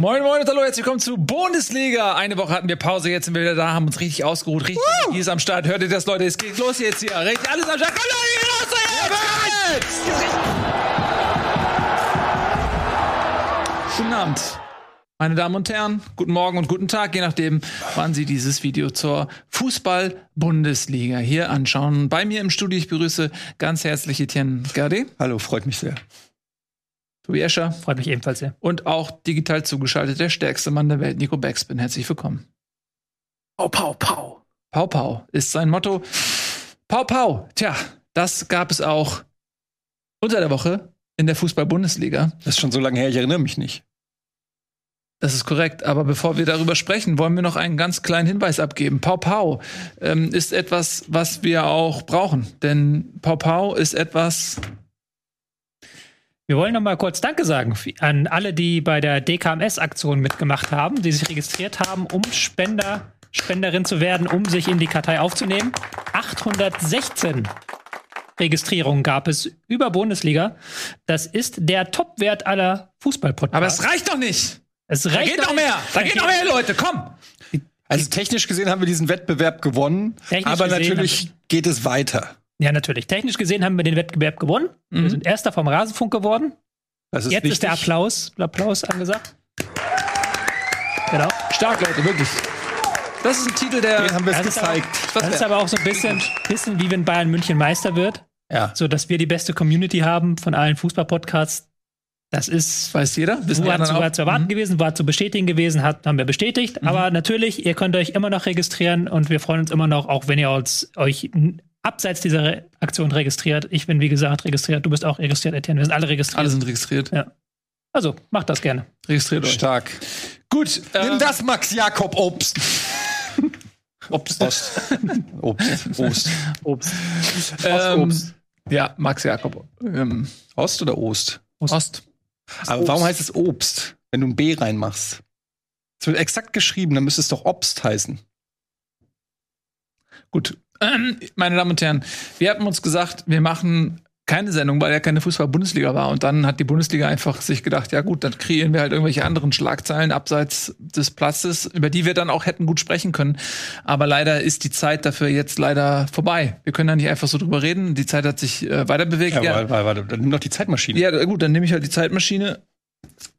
Moin, moin und hallo, herzlich willkommen zu Bundesliga. Eine Woche hatten wir Pause, jetzt sind wir wieder da, haben uns richtig ausgeruht, richtig uh! ist am Start. Hört ihr das, Leute? Es geht los jetzt hier. Richtig, alles am Start. Komm, los jetzt! Guten Abend. Meine Damen und Herren, guten Morgen und guten Tag, je nachdem, wann Sie dieses Video zur Fußball-Bundesliga hier anschauen. Bei mir im Studio, ich begrüße ganz herzlich Etienne Garde. Hallo, freut mich sehr. Tobi Escher. Freut mich ebenfalls sehr. Und auch digital zugeschaltet der stärkste Mann der Welt, Nico Backspin. Herzlich willkommen. Pau, pau, pau. Pau, pau ist sein Motto. Pau, pau. Tja, das gab es auch unter der Woche in der Fußball-Bundesliga. Das ist schon so lange her, ich erinnere mich nicht. Das ist korrekt. Aber bevor wir darüber sprechen, wollen wir noch einen ganz kleinen Hinweis abgeben. Pau Pau ähm, ist etwas, was wir auch brauchen. Denn Pau Pau ist etwas. Wir wollen noch mal kurz Danke sagen an alle, die bei der DKMS-Aktion mitgemacht haben, die sich registriert haben, um Spender, Spenderin zu werden, um sich in die Kartei aufzunehmen. 816 Registrierungen gab es über Bundesliga. Das ist der Topwert aller Fußballpodcasts. Aber es reicht doch nicht. Es reicht da geht noch mehr. Da geht noch mehr, Leute. Komm. Also technisch gesehen haben wir diesen Wettbewerb gewonnen, technisch aber natürlich geht es weiter. Ja, natürlich. Technisch gesehen haben wir den Wettbewerb gewonnen. Mhm. Wir sind erster vom Rasenfunk geworden. Ist Jetzt wichtig. ist der Applaus, Applaus angesagt. Genau. Stark, Leute, wirklich. Das ist ein Titel, der. Den haben wir es gezeigt. Aber, das ist aber auch so ein bisschen, bisschen wie wenn Bayern München Meister wird. Ja. So, dass wir die beste Community haben von allen Fußballpodcasts. Das ist, weiß jeder, wissen war, zu, war zu erwarten mhm. gewesen, war zu bestätigen gewesen, hat, haben wir bestätigt. Mhm. Aber natürlich, ihr könnt euch immer noch registrieren und wir freuen uns immer noch, auch wenn ihr uns, euch abseits dieser Aktion registriert. Ich bin, wie gesagt, registriert. Du bist auch registriert, Etienne. Wir sind alle registriert. Alle sind registriert. Ja. Also, macht das gerne. Registriert euch. Stark. Gut, nimm ähm, das, Max Jakob Obst. Obst. Ost. Obst. Ost. Obst. Ähm, Obst. Ja, Max Jakob. Ähm, Ost oder Ost? Ost. Ost. Aber warum heißt es Obst, wenn du ein B reinmachst? Es wird exakt geschrieben, dann müsste es doch Obst heißen. Gut, meine Damen und Herren, wir hatten uns gesagt, wir machen keine Sendung, weil ja keine Fußball-Bundesliga war. Und dann hat die Bundesliga einfach sich gedacht, ja gut, dann kreieren wir halt irgendwelche anderen Schlagzeilen abseits des Platzes, über die wir dann auch hätten gut sprechen können. Aber leider ist die Zeit dafür jetzt leider vorbei. Wir können da nicht einfach so drüber reden. Die Zeit hat sich äh, weiter bewegt. Ja, ja. Warte, warte, dann nimm doch die Zeitmaschine. Ja, gut, dann nehme ich halt die Zeitmaschine.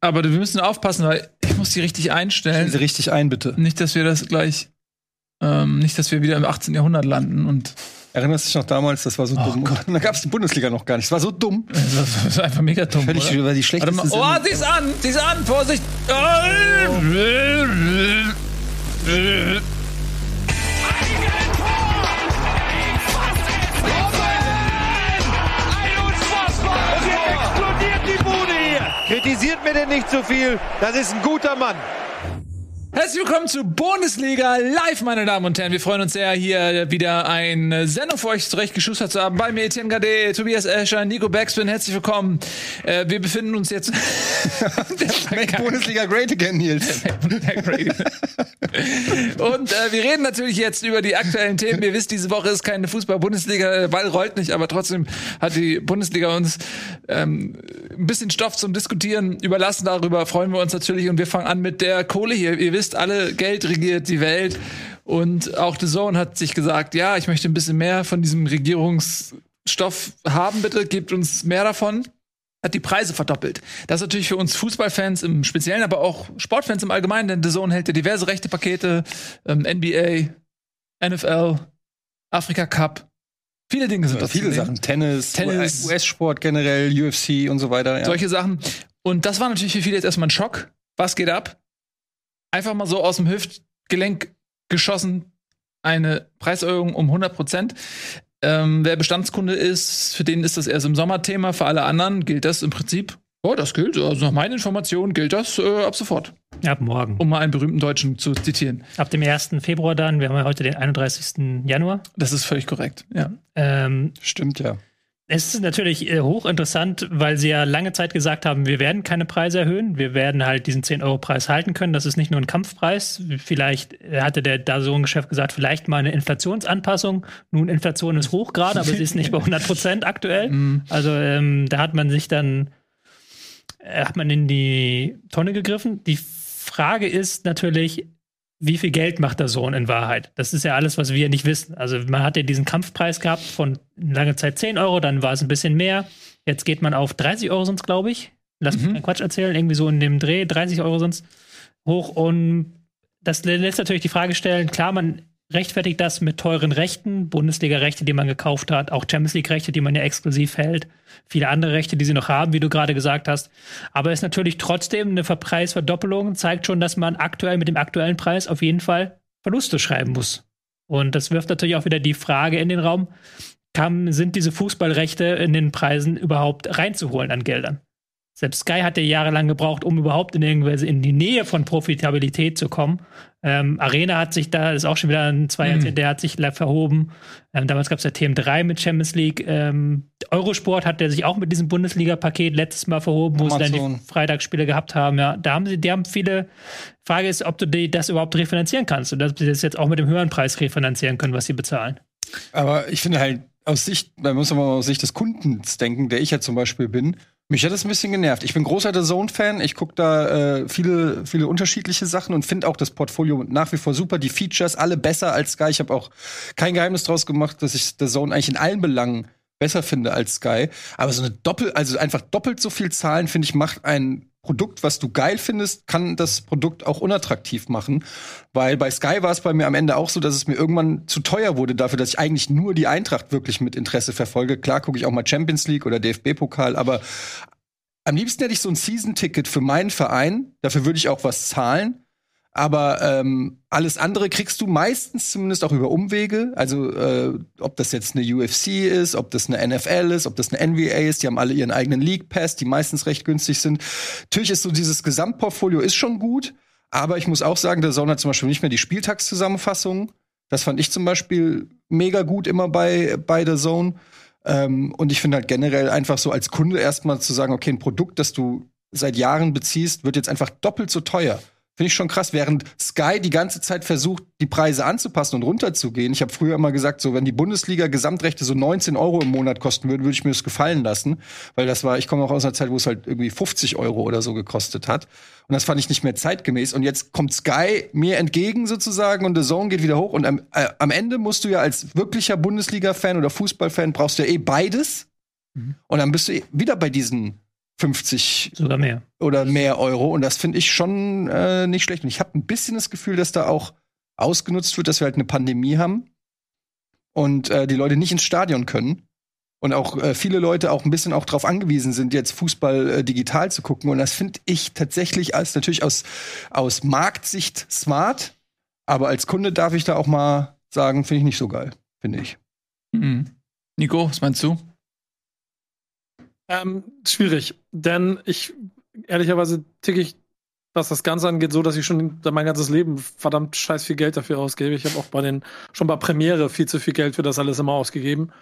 Aber wir müssen aufpassen, weil ich muss die richtig einstellen. Stell sie richtig ein, bitte. Nicht, dass wir das gleich, ähm, nicht, dass wir wieder im 18. Jahrhundert landen und Erinnerst du dich noch damals, das war so oh dumm. Gott. Da gab es die Bundesliga noch gar nicht. Es war so dumm. Das ist einfach mega dumm. Völlig oder? über die schlechteste mal, Oh, sie ist an! Sie ist an! Vorsicht! Oh. Kritisiert mir denn nicht zu so viel. Das ist ein guter Mann. Herzlich willkommen zu Bundesliga Live, meine Damen und Herren. Wir freuen uns sehr, hier wieder eine Sendung für euch zurechtgeschustert zu haben. Bei mir Etienne Gade, Tobias Escher, Nico Backspin. Herzlich willkommen. Äh, wir befinden uns jetzt. Make Bundesliga great again, Nils. und äh, wir reden natürlich jetzt über die aktuellen Themen. Ihr wisst, diese Woche ist keine Fußball-Bundesliga. Ball rollt nicht, aber trotzdem hat die Bundesliga uns ähm, ein bisschen Stoff zum Diskutieren überlassen. Darüber freuen wir uns natürlich. Und wir fangen an mit der Kohle hier. Ihr wisst, wisst alle, Geld regiert die Welt. Und auch The Zone hat sich gesagt, ja, ich möchte ein bisschen mehr von diesem Regierungsstoff haben, bitte, gebt uns mehr davon. Hat die Preise verdoppelt. Das ist natürlich für uns Fußballfans im Speziellen, aber auch Sportfans im Allgemeinen, denn The Zone hält ja diverse rechte Pakete, ähm, NBA, NFL, Afrika Cup. Viele Dinge sind ja, das. Viele Sachen. Tennis, Tennis US-Sport generell, UFC und so weiter. Ja. Solche Sachen. Und das war natürlich für viele jetzt erstmal ein Schock. Was geht ab? Einfach mal so aus dem Hüftgelenk geschossen eine Preiserhöhung um 100 Prozent. Ähm, wer Bestandskunde ist, für den ist das erst im Sommer Thema. Für alle anderen gilt das im Prinzip. Oh, das gilt. Also nach meinen Informationen gilt das äh, ab sofort. Ab morgen. Um mal einen berühmten Deutschen zu zitieren. Ab dem 1. Februar dann. Wir haben ja heute den 31. Januar. Das ist völlig korrekt, ja. Ähm, Stimmt, ja. Es ist natürlich äh, hochinteressant, weil sie ja lange Zeit gesagt haben, wir werden keine Preise erhöhen, wir werden halt diesen 10-Euro-Preis halten können. Das ist nicht nur ein Kampfpreis. Vielleicht hatte der da so ein Geschäft gesagt, vielleicht mal eine Inflationsanpassung. Nun, Inflation ist hoch gerade, aber sie ist nicht bei 100 Prozent aktuell. Mhm. Also ähm, da hat man sich dann, äh, hat man in die Tonne gegriffen. Die Frage ist natürlich, wie viel Geld macht der Sohn in Wahrheit? Das ist ja alles, was wir nicht wissen. Also man hat ja diesen Kampfpreis gehabt von lange Zeit 10 Euro, dann war es ein bisschen mehr. Jetzt geht man auf 30 Euro sonst, glaube ich. Lass mich Mhm. keinen Quatsch erzählen, irgendwie so in dem Dreh, 30 Euro sonst hoch. Und das lässt natürlich die Frage stellen, klar, man rechtfertigt das mit teuren Rechten, Bundesliga-Rechte, die man gekauft hat, auch Champions League-Rechte, die man ja exklusiv hält, viele andere Rechte, die sie noch haben, wie du gerade gesagt hast. Aber es ist natürlich trotzdem eine Preisverdoppelung, zeigt schon, dass man aktuell mit dem aktuellen Preis auf jeden Fall Verluste schreiben muss. Und das wirft natürlich auch wieder die Frage in den Raum, kam, sind diese Fußballrechte in den Preisen überhaupt reinzuholen an Geldern? Selbst Sky hat ja jahrelang gebraucht, um überhaupt in irgendwelche in die Nähe von Profitabilität zu kommen. Ähm, Arena hat sich da, ist auch schon wieder ein zwei Jahrzehnt, der hat sich verhoben. Ähm, damals gab es ja TM3 mit Champions League. Ähm, Eurosport hat der sich auch mit diesem Bundesliga-Paket letztes Mal verhoben, wo sie dann Amazon. die Freitagsspiele gehabt haben. Ja, da haben sie, die haben viele. Frage ist, ob du die, das überhaupt refinanzieren kannst und dass sie das jetzt auch mit dem höheren Preis refinanzieren können, was sie bezahlen. Aber ich finde halt, aus Sicht, man muss aber aus Sicht des Kundens denken, der ich ja zum Beispiel bin, mich hat das ein bisschen genervt. Ich bin großer The Zone-Fan. Ich gucke da äh, viele, viele unterschiedliche Sachen und finde auch das Portfolio nach wie vor super. Die Features alle besser als Sky. Ich habe auch kein Geheimnis draus gemacht, dass ich The Zone eigentlich in allen Belangen besser finde als Sky. Aber so eine Doppel, also einfach doppelt so viel Zahlen, finde ich, macht ein Produkt, was du geil findest, kann das Produkt auch unattraktiv machen. Weil bei Sky war es bei mir am Ende auch so, dass es mir irgendwann zu teuer wurde dafür, dass ich eigentlich nur die Eintracht wirklich mit Interesse verfolge. Klar gucke ich auch mal Champions League oder DFB-Pokal, aber am liebsten hätte ich so ein Season-Ticket für meinen Verein. Dafür würde ich auch was zahlen. Aber ähm, alles andere kriegst du meistens zumindest auch über Umwege. Also äh, ob das jetzt eine UFC ist, ob das eine NFL ist, ob das eine NBA ist, die haben alle ihren eigenen League Pass, die meistens recht günstig sind. Natürlich ist so dieses Gesamtportfolio ist schon gut, aber ich muss auch sagen, der Zone hat zum Beispiel nicht mehr die Spieltagszusammenfassung. Das fand ich zum Beispiel mega gut immer bei bei der Zone. Ähm, und ich finde halt generell einfach so als Kunde erstmal zu sagen, okay, ein Produkt, das du seit Jahren beziehst, wird jetzt einfach doppelt so teuer. Finde ich schon krass, während Sky die ganze Zeit versucht, die Preise anzupassen und runterzugehen. Ich habe früher immer gesagt, so wenn die Bundesliga Gesamtrechte so 19 Euro im Monat kosten würde, würde ich mir das gefallen lassen, weil das war, ich komme auch aus einer Zeit, wo es halt irgendwie 50 Euro oder so gekostet hat. Und das fand ich nicht mehr zeitgemäß. Und jetzt kommt Sky mir entgegen sozusagen und The Zone geht wieder hoch. Und am, äh, am Ende musst du ja als wirklicher Bundesliga-Fan oder Fußballfan brauchst du ja eh beides. Und dann bist du eh wieder bei diesen 50 Sogar mehr. oder mehr Euro. Und das finde ich schon äh, nicht schlecht. Und ich habe ein bisschen das Gefühl, dass da auch ausgenutzt wird, dass wir halt eine Pandemie haben und äh, die Leute nicht ins Stadion können. Und auch äh, viele Leute auch ein bisschen auch darauf angewiesen sind, jetzt Fußball äh, digital zu gucken. Und das finde ich tatsächlich als natürlich aus, aus Marktsicht smart. Aber als Kunde darf ich da auch mal sagen, finde ich nicht so geil, finde ich. Mhm. Nico, was meinst du? Ähm, schwierig, denn ich ehrlicherweise ticke ich, was das Ganze angeht, so, dass ich schon mein ganzes Leben verdammt scheiß viel Geld dafür ausgebe. Ich habe auch bei den schon bei Premiere viel zu viel Geld für das alles immer ausgegeben.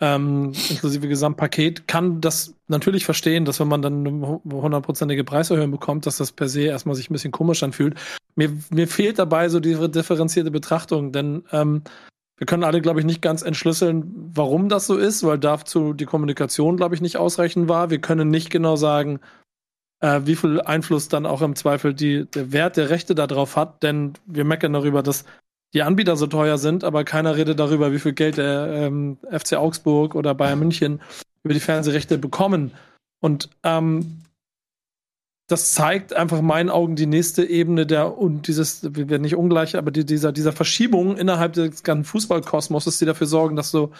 Ähm, inklusive Gesamtpaket, kann das natürlich verstehen, dass wenn man dann eine hundertprozentige Preiserhöhung bekommt, dass das per se erstmal sich ein bisschen komisch anfühlt. Mir, mir fehlt dabei so die differenzierte Betrachtung, denn ähm, wir können alle, glaube ich, nicht ganz entschlüsseln, warum das so ist, weil dazu die Kommunikation, glaube ich, nicht ausreichend war. Wir können nicht genau sagen, äh, wie viel Einfluss dann auch im Zweifel die, der Wert der Rechte darauf hat, denn wir meckern darüber, dass die Anbieter so teuer sind, aber keiner redet darüber, wie viel Geld der ähm, FC Augsburg oder Bayern München über die Fernsehrechte bekommen. Und ähm, das zeigt einfach in meinen Augen die nächste Ebene der und dieses, wir werden nicht ungleich, aber die, dieser, dieser Verschiebung innerhalb des ganzen Fußballkosmoses, die dafür sorgen, dass so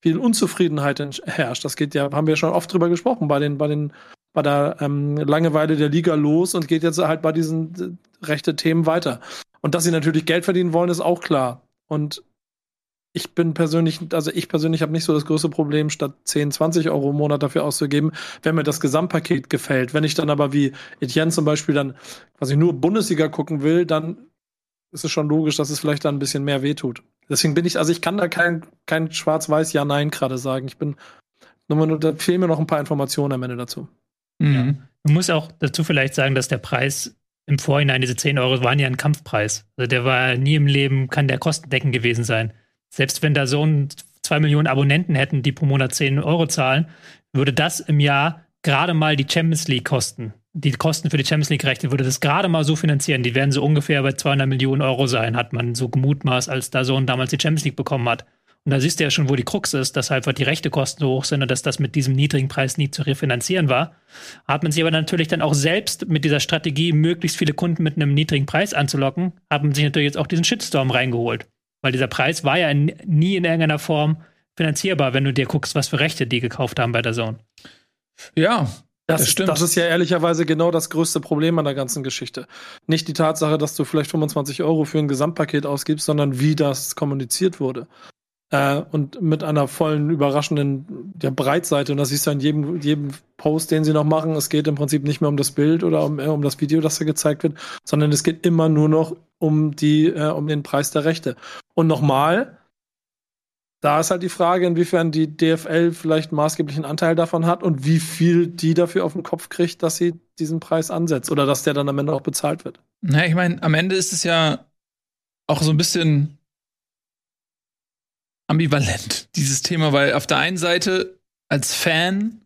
viel Unzufriedenheit herrscht. Das geht ja, haben wir schon oft drüber gesprochen, bei den, bei den, bei der ähm, Langeweile der Liga los und geht jetzt halt bei diesen äh, rechte Themen weiter. Und dass sie natürlich Geld verdienen wollen, ist auch klar. Und ich bin persönlich, also ich persönlich habe nicht so das größte Problem, statt 10, 20 Euro im Monat dafür auszugeben, wenn mir das Gesamtpaket gefällt. Wenn ich dann aber wie Etienne zum Beispiel dann quasi nur Bundesliga gucken will, dann ist es schon logisch, dass es vielleicht dann ein bisschen mehr wehtut. Deswegen bin ich, also ich kann da kein, kein schwarz-weiß Ja-Nein gerade sagen. Ich bin, nur, nur, da fehlen mir noch ein paar Informationen am Ende dazu. Mhm. Man muss auch dazu vielleicht sagen, dass der Preis im Vorhinein, diese 10 Euro, waren ja ein Kampfpreis. Also der war nie im Leben, kann der kostendeckend gewesen sein. Selbst wenn da so ein zwei Millionen Abonnenten hätten, die pro Monat 10 Euro zahlen, würde das im Jahr gerade mal die Champions League Kosten, die Kosten für die Champions League Rechte, würde das gerade mal so finanzieren. Die werden so ungefähr bei 200 Millionen Euro sein, hat man so gemutmaßt, als Dazone damals die Champions League bekommen hat. Und da siehst du ja schon, wo die Krux ist, dass halt die Rechtekosten so hoch sind und dass das mit diesem niedrigen Preis nie zu refinanzieren war. Hat man sich aber natürlich dann auch selbst mit dieser Strategie, möglichst viele Kunden mit einem niedrigen Preis anzulocken, hat man sich natürlich jetzt auch diesen Shitstorm reingeholt. Weil dieser Preis war ja nie in irgendeiner Form finanzierbar, wenn du dir guckst, was für Rechte die gekauft haben bei der Zone. Ja, Das, Das stimmt. das ist ja ehrlicherweise genau das größte Problem an der ganzen Geschichte. Nicht die Tatsache, dass du vielleicht 25 Euro für ein Gesamtpaket ausgibst, sondern wie das kommuniziert wurde. Äh, und mit einer vollen, überraschenden ja, Breitseite. Und das siehst du an jedem, jedem Post, den sie noch machen. Es geht im Prinzip nicht mehr um das Bild oder um, äh, um das Video, das da gezeigt wird, sondern es geht immer nur noch um die, äh, um den Preis der Rechte. Und nochmal, da ist halt die Frage, inwiefern die DFL vielleicht maßgeblichen Anteil davon hat und wie viel die dafür auf den Kopf kriegt, dass sie diesen Preis ansetzt oder dass der dann am Ende auch bezahlt wird. Na, ich meine, am Ende ist es ja auch so ein bisschen ambivalent, dieses Thema, weil auf der einen Seite als Fan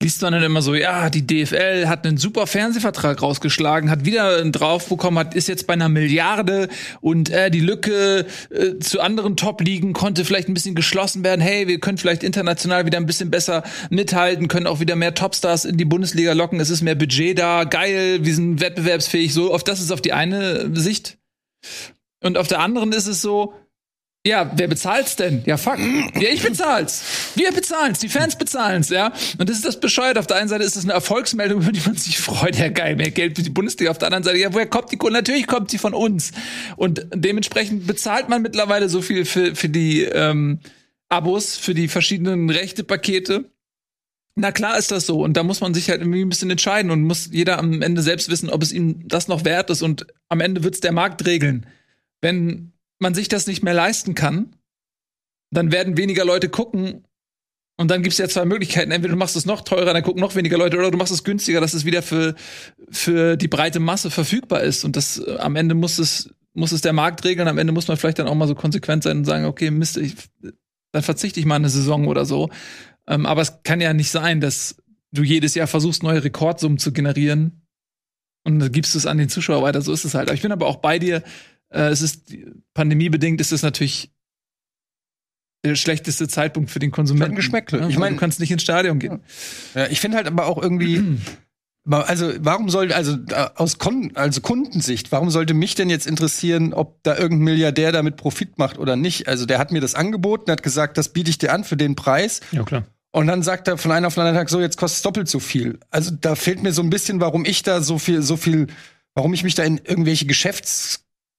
liest man dann immer so, ja, die DFL hat einen super Fernsehvertrag rausgeschlagen, hat wieder einen drauf bekommen, hat, ist jetzt bei einer Milliarde und äh, die Lücke äh, zu anderen Top-Ligen konnte vielleicht ein bisschen geschlossen werden. Hey, wir können vielleicht international wieder ein bisschen besser mithalten, können auch wieder mehr Topstars in die Bundesliga locken, es ist mehr Budget da, geil, wir sind wettbewerbsfähig, so, auf das ist auf die eine Sicht. Und auf der anderen ist es so, ja, wer bezahlt's denn? Ja, fuck. Ja, ich bezahl's. Wir bezahlen's. Die Fans bezahlen's, ja. Und das ist das bescheuert. Auf der einen Seite ist es eine Erfolgsmeldung, über die man sich freut. Ja, geil, mehr Geld für die Bundesliga. Auf der anderen Seite, ja, woher kommt die Kohle? Natürlich kommt sie von uns. Und dementsprechend bezahlt man mittlerweile so viel für, für die ähm, Abos, für die verschiedenen Rechtepakete. Na klar ist das so. Und da muss man sich halt irgendwie ein bisschen entscheiden und muss jeder am Ende selbst wissen, ob es ihm das noch wert ist. Und am Ende wird's der Markt regeln. Wenn man sich das nicht mehr leisten kann, dann werden weniger Leute gucken. Und dann gibt's ja zwei Möglichkeiten. Entweder du machst es noch teurer, dann gucken noch weniger Leute, oder du machst es günstiger, dass es wieder für, für die breite Masse verfügbar ist. Und das äh, am Ende muss es, muss es der Markt regeln. Am Ende muss man vielleicht dann auch mal so konsequent sein und sagen, okay, Mist, ich, dann verzichte ich mal eine Saison oder so. Ähm, aber es kann ja nicht sein, dass du jedes Jahr versuchst, neue Rekordsummen zu generieren. Und dann gibst du es an den Zuschauer weiter. So ist es halt. Aber ich bin aber auch bei dir. Äh, es ist pandemiebedingt ist es natürlich der schlechteste Zeitpunkt für den Konsumenten. Geschmäckle. Ja, Ich ich mein- meine, du kannst nicht ins Stadion gehen. Ja, ich finde halt aber auch irgendwie, also warum soll, also äh, aus Kon also Kundensicht, warum sollte mich denn jetzt interessieren, ob da irgendein Milliardär damit Profit macht oder nicht? Also der hat mir das angeboten, hat gesagt, das biete ich dir an für den Preis. Ja, klar. Und dann sagt er von einem auf den anderen Tag so, jetzt kostet es doppelt so viel. Also da fehlt mir so ein bisschen, warum ich da so viel, so viel, warum ich mich da in irgendwelche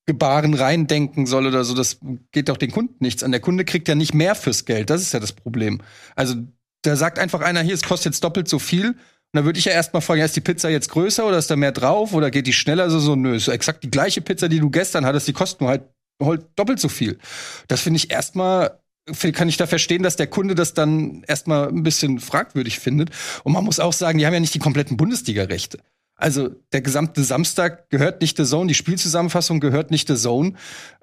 Geschäftsgebaren reindenken soll oder so. Das geht doch den Kunden nichts an. Der Kunde kriegt ja nicht mehr fürs Geld. Das ist ja das Problem. Also da sagt einfach einer hier, es kostet jetzt doppelt so viel. Und da würde ich ja erstmal fragen, ja, ist die Pizza jetzt größer oder ist da mehr drauf oder geht die schneller? So, so, nö, ist so exakt die gleiche Pizza, die du gestern hattest, die kostet nur halt, halt doppelt so viel. Das finde ich erstmal kann ich da verstehen, dass der Kunde das dann erstmal ein bisschen fragwürdig findet. Und man muss auch sagen, die haben ja nicht die kompletten Bundesliga-Rechte. Also der gesamte Samstag gehört nicht der Zone, die Spielzusammenfassung gehört nicht der Zone.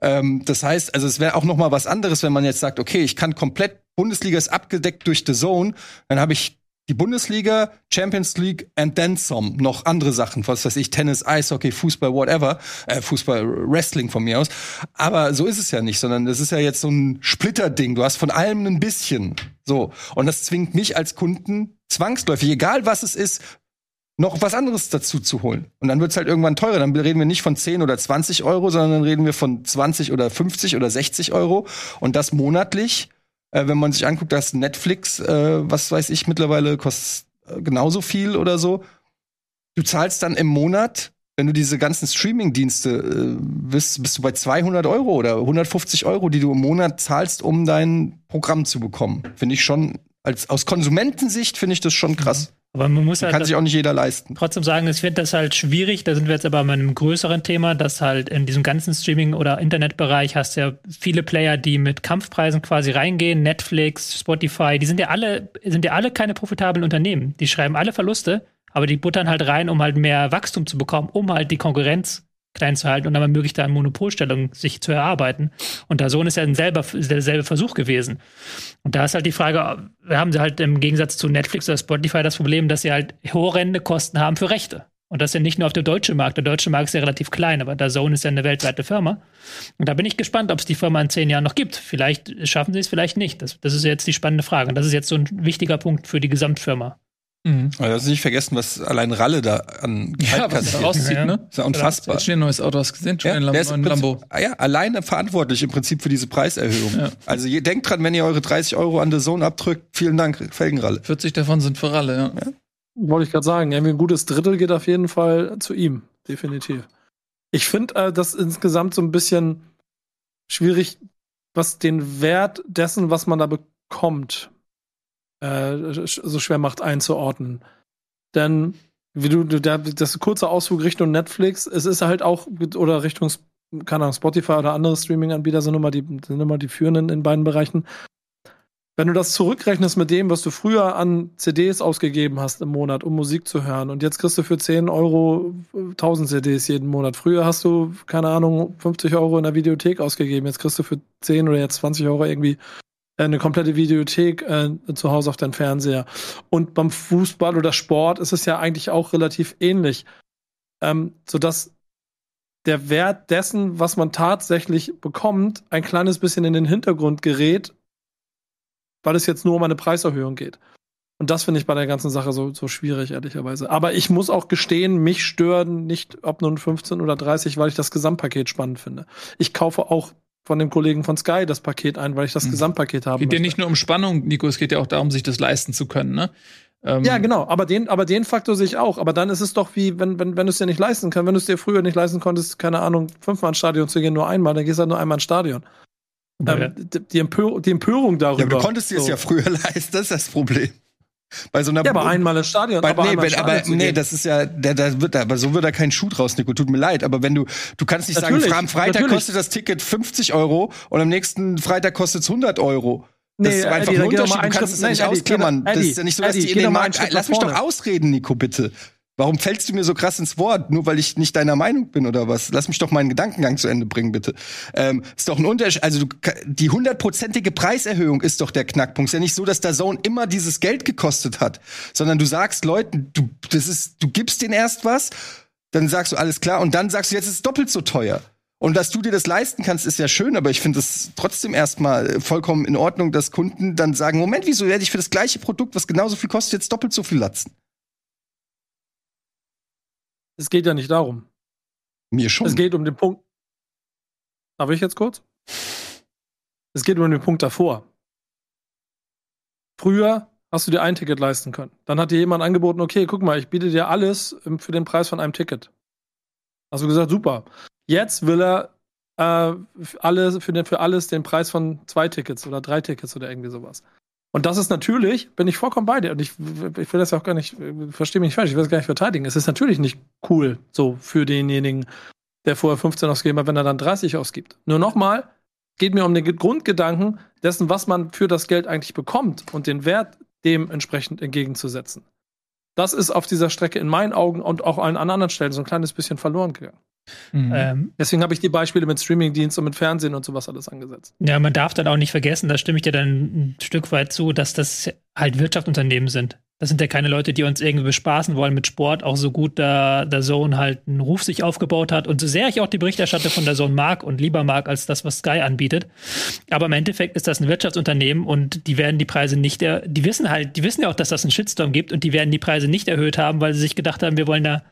Ähm, das heißt, also es wäre auch noch mal was anderes, wenn man jetzt sagt, okay, ich kann komplett Bundesliga ist abgedeckt durch The Zone, dann habe ich die Bundesliga, Champions League and then some. Noch andere Sachen, was weiß ich, Tennis, Eishockey, Fußball, whatever. Äh, Fußball, Wrestling von mir aus. Aber so ist es ja nicht, sondern das ist ja jetzt so ein Splitterding. Du hast von allem ein bisschen. So. Und das zwingt mich als Kunden zwangsläufig, egal was es ist, noch was anderes dazu zu holen. Und dann wird's halt irgendwann teurer. Dann reden wir nicht von 10 oder 20 Euro, sondern dann reden wir von 20 oder 50 oder 60 Euro. Und das monatlich äh, wenn man sich anguckt, dass Netflix, äh, was weiß ich, mittlerweile kostet äh, genauso viel oder so. Du zahlst dann im Monat, wenn du diese ganzen Streaming-Dienste äh, bist, bist du bei 200 Euro oder 150 Euro, die du im Monat zahlst, um dein Programm zu bekommen. Finde ich schon, als, aus Konsumentensicht finde ich das schon krass. Aber man muss halt Kann sich auch nicht jeder leisten. trotzdem sagen, ich finde das halt schwierig. Da sind wir jetzt aber bei einem größeren Thema, dass halt in diesem ganzen Streaming- oder Internetbereich hast du ja viele Player, die mit Kampfpreisen quasi reingehen. Netflix, Spotify, die sind ja alle, sind ja alle keine profitablen Unternehmen. Die schreiben alle Verluste, aber die buttern halt rein, um halt mehr Wachstum zu bekommen, um halt die Konkurrenz klein zu halten und dann möglichst da eine Monopolstellung sich zu erarbeiten. Und der Sohn ist ja ein selber, derselbe Versuch gewesen. Und da ist halt die Frage, haben sie halt im Gegensatz zu Netflix oder Spotify das Problem, dass sie halt horrende Kosten haben für Rechte. Und das ist ja nicht nur auf der deutschen Markt. Der deutsche Markt ist ja relativ klein, aber der Zone ist ja eine weltweite Firma. Und da bin ich gespannt, ob es die Firma in zehn Jahren noch gibt. Vielleicht schaffen sie es, vielleicht nicht. Das, das ist jetzt die spannende Frage. Und das ist jetzt so ein wichtiger Punkt für die Gesamtfirma. Mhm. Aber das nicht vergessen, was allein Ralle da an ja, was da rauszieht, ja. ne? Ist ja unfassbar. Jetzt ein neues Auto hast gesehen, schon ja, ein im Prinzip, Lambo. ah ja, alleine verantwortlich im Prinzip für diese Preiserhöhung. Ja. Also ihr denkt dran, wenn ihr eure 30 Euro an der Zone abdrückt, vielen Dank, Felgenralle. 40 davon sind für Ralle, ja. ja. Wollte ich gerade sagen, irgendwie ein gutes Drittel geht auf jeden Fall zu ihm, definitiv. Ich finde äh, das insgesamt so ein bisschen schwierig, was den Wert dessen, was man da bekommt, äh, so schwer macht einzuordnen. Denn wie du, der, das kurze Ausflug Richtung Netflix, es ist halt auch, oder Richtung, keine Ahnung, Spotify oder andere Streaming-Anbieter sind immer die, sind immer die führenden in beiden Bereichen. Wenn du das zurückrechnest mit dem, was du früher an CDs ausgegeben hast im Monat, um Musik zu hören, und jetzt kriegst du für 10 Euro 1000 CDs jeden Monat. Früher hast du, keine Ahnung, 50 Euro in der Videothek ausgegeben. Jetzt kriegst du für 10 oder jetzt 20 Euro irgendwie eine komplette Videothek äh, zu Hause auf deinen Fernseher. Und beim Fußball oder Sport ist es ja eigentlich auch relativ ähnlich. Ähm, sodass der Wert dessen, was man tatsächlich bekommt, ein kleines bisschen in den Hintergrund gerät, weil es jetzt nur um eine Preiserhöhung geht. Und das finde ich bei der ganzen Sache so, so schwierig, ehrlicherweise. Aber ich muss auch gestehen, mich stören nicht, ob nun 15 oder 30, weil ich das Gesamtpaket spannend finde. Ich kaufe auch von dem Kollegen von Sky das Paket ein, weil ich das mhm. Gesamtpaket habe. Geht ja nicht nur um Spannung, Nico, es geht ja auch darum, sich das leisten zu können, ne? Ähm ja, genau, aber den, aber den Faktor sehe ich auch. Aber dann ist es doch wie, wenn, wenn, wenn du es dir nicht leisten kannst, wenn du es dir früher nicht leisten konntest, keine Ahnung, fünfmal ins Stadion zu gehen, nur einmal, dann gehst du halt nur einmal ins Stadion. Ähm, die, Empör die, Empörung darüber. Ja, du konntest dir es ja früher leisten, das ist das Problem. Bei so einer ja, aber einmal ins Stadion. Bei, aber nee, wenn, aber nee, das ist ja, da, da wird, aber so wird da kein Schuh draus, Nico. Tut mir leid, aber wenn du, du kannst nicht natürlich, sagen, am Freitag natürlich. kostet das Ticket 50 Euro und am nächsten Freitag kostet es 100 Euro. Das nee, ist einfach Eddie, ein Unterschied. Du kannst es ja nicht ausklammern. das ist ja nicht so, dass Eddie, die in den Markt. Lass mich doch ausreden, Nico, bitte. Warum fällst du mir so krass ins Wort? Nur weil ich nicht deiner Meinung bin oder was? Lass mich doch meinen Gedankengang zu Ende bringen, bitte. Ähm, ist doch ein Unterschied. Also du, die hundertprozentige Preiserhöhung ist doch der Knackpunkt. Ist ja nicht so, dass der Zone immer dieses Geld gekostet hat, sondern du sagst Leuten, du, das ist, du gibst denen erst was, dann sagst du alles klar und dann sagst du, jetzt ist es doppelt so teuer. Und dass du dir das leisten kannst, ist ja schön, aber ich finde es trotzdem erstmal vollkommen in Ordnung, dass Kunden dann sagen, Moment, wieso werde ich für das gleiche Produkt, was genauso viel kostet, jetzt doppelt so viel latzen? Es geht ja nicht darum. Mir schon. Es geht um den Punkt. Darf ich jetzt kurz? Es geht um den Punkt davor. Früher hast du dir ein Ticket leisten können. Dann hat dir jemand angeboten, okay, guck mal, ich biete dir alles für den Preis von einem Ticket. Hast du gesagt, super. Jetzt will er äh, alle, für, den, für alles den Preis von zwei Tickets oder drei Tickets oder irgendwie sowas. Und das ist natürlich, bin ich vollkommen bei dir. Und ich, ich will das ja auch gar nicht, verstehe mich nicht falsch, ich will das gar nicht verteidigen. Es ist natürlich nicht cool, so für denjenigen, der vorher 15 ausgegeben hat, wenn er dann 30 ausgibt. Nur nochmal, geht mir um den Grundgedanken dessen, was man für das Geld eigentlich bekommt und den Wert dementsprechend entgegenzusetzen. Das ist auf dieser Strecke in meinen Augen und auch an anderen Stellen so ein kleines bisschen verloren gegangen. Mhm. Ähm, Deswegen habe ich die Beispiele mit Streamingdienst und mit Fernsehen und sowas alles angesetzt. Ja, man darf dann auch nicht vergessen, da stimme ich dir dann ein Stück weit zu, dass das halt Wirtschaftsunternehmen sind. Das sind ja keine Leute, die uns irgendwie bespaßen wollen mit Sport, auch so gut da der Zone halt einen Ruf sich aufgebaut hat. Und so sehr ich auch die Berichterstattung von der Zone mag und lieber mag als das, was Sky anbietet. Aber im Endeffekt ist das ein Wirtschaftsunternehmen und die werden die Preise nicht, er die wissen halt, die wissen ja auch, dass das einen Shitstorm gibt und die werden die Preise nicht erhöht haben, weil sie sich gedacht haben, wir wollen da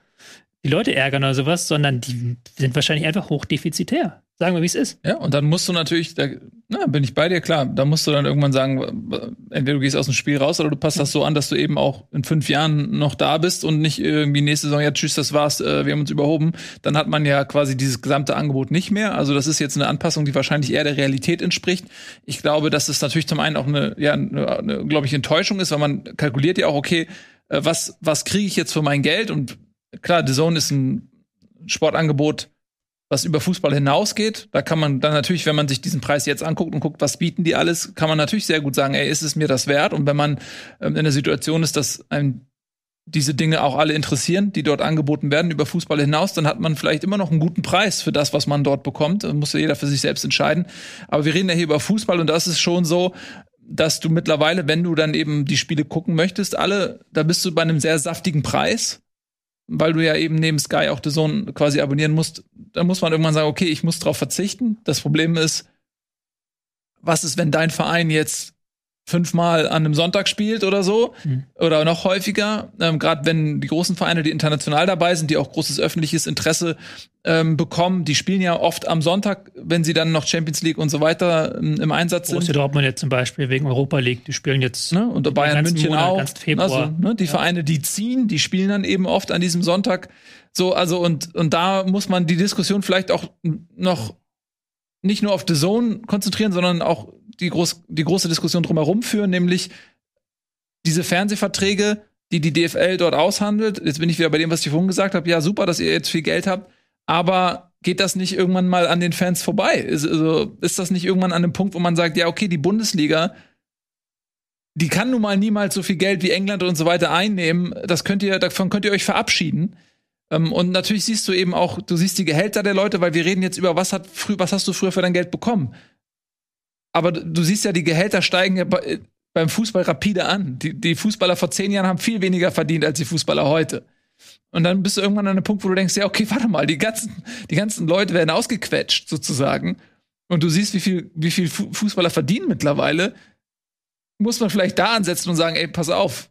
die Leute ärgern oder sowas, sondern die sind wahrscheinlich einfach hochdefizitär. Sagen wir, wie es ist. Ja, und dann musst du natürlich, da na, bin ich bei dir, klar, da musst du dann irgendwann sagen, entweder du gehst aus dem Spiel raus oder du passt das so an, dass du eben auch in fünf Jahren noch da bist und nicht irgendwie nächste Saison, ja, tschüss, das war's, äh, wir haben uns überhoben. Dann hat man ja quasi dieses gesamte Angebot nicht mehr. Also das ist jetzt eine Anpassung, die wahrscheinlich eher der Realität entspricht. Ich glaube, dass es natürlich zum einen auch eine, ja, eine, eine glaube ich, Enttäuschung ist, weil man kalkuliert ja auch, okay, äh, was, was kriege ich jetzt für mein Geld und klar, The Zone ist ein Sportangebot, was über Fußball hinausgeht. Da kann man dann natürlich, wenn man sich diesen Preis jetzt anguckt und guckt, was bieten die alles, kann man natürlich sehr gut sagen, ey, ist es mir das wert? Und wenn man ähm, in der Situation ist, dass einem diese Dinge auch alle interessieren, die dort angeboten werden über Fußball hinaus, dann hat man vielleicht immer noch einen guten Preis für das, was man dort bekommt. Das muss ja jeder für sich selbst entscheiden. Aber wir reden ja hier über Fußball und das ist schon so, dass du mittlerweile, wenn du dann eben die Spiele gucken möchtest, alle, da bist du bei einem sehr saftigen Preis, weil du ja eben neben Sky auch The Zone quasi abonnieren musst. Da muss man irgendwann sagen, okay, ich muss drauf verzichten. Das Problem ist, was ist, wenn dein Verein jetzt fünfmal an einem Sonntag spielt oder so mhm. oder noch häufiger. Ähm, Gerade wenn die großen Vereine, die international dabei sind, die auch großes öffentliches Interesse ähm, bekommen, die spielen ja oft am Sonntag, wenn sie dann noch Champions League und so weiter ähm, im Einsatz sind. Borussia Dortmund jetzt zum Beispiel wegen Europa League, die spielen jetzt ne? und Bayern München Monat, auch. Ganz Februar. Also, ne? Die ja. Vereine, die ziehen, die spielen dann eben oft an diesem Sonntag. So, also und und da muss man die Diskussion vielleicht auch noch nicht nur auf The Zone konzentrieren, sondern auch die, groß, die große Diskussion drumherum führen, nämlich diese Fernsehverträge, die die DFL dort aushandelt. Jetzt bin ich wieder bei dem, was ich vorhin gesagt habe. Ja, super, dass ihr jetzt viel Geld habt, aber geht das nicht irgendwann mal an den Fans vorbei? Ist, also, ist das nicht irgendwann an dem Punkt, wo man sagt, ja, okay, die Bundesliga, die kann nun mal niemals so viel Geld wie England und so weiter einnehmen. Das könnt ihr, davon könnt ihr euch verabschieden. Ähm, und natürlich siehst du eben auch, du siehst die Gehälter der Leute, weil wir reden jetzt über, was hat was hast du früher für dein Geld bekommen? Aber du siehst ja, die Gehälter steigen ja bei, beim Fußball rapide an. Die, die Fußballer vor zehn Jahren haben viel weniger verdient als die Fußballer heute. Und dann bist du irgendwann an einem Punkt, wo du denkst, ja, okay, warte mal, die ganzen, die ganzen Leute werden ausgequetscht, sozusagen. Und du siehst, wie viel, wie viel Fußballer verdienen mittlerweile. Muss man vielleicht da ansetzen und sagen, ey, pass auf.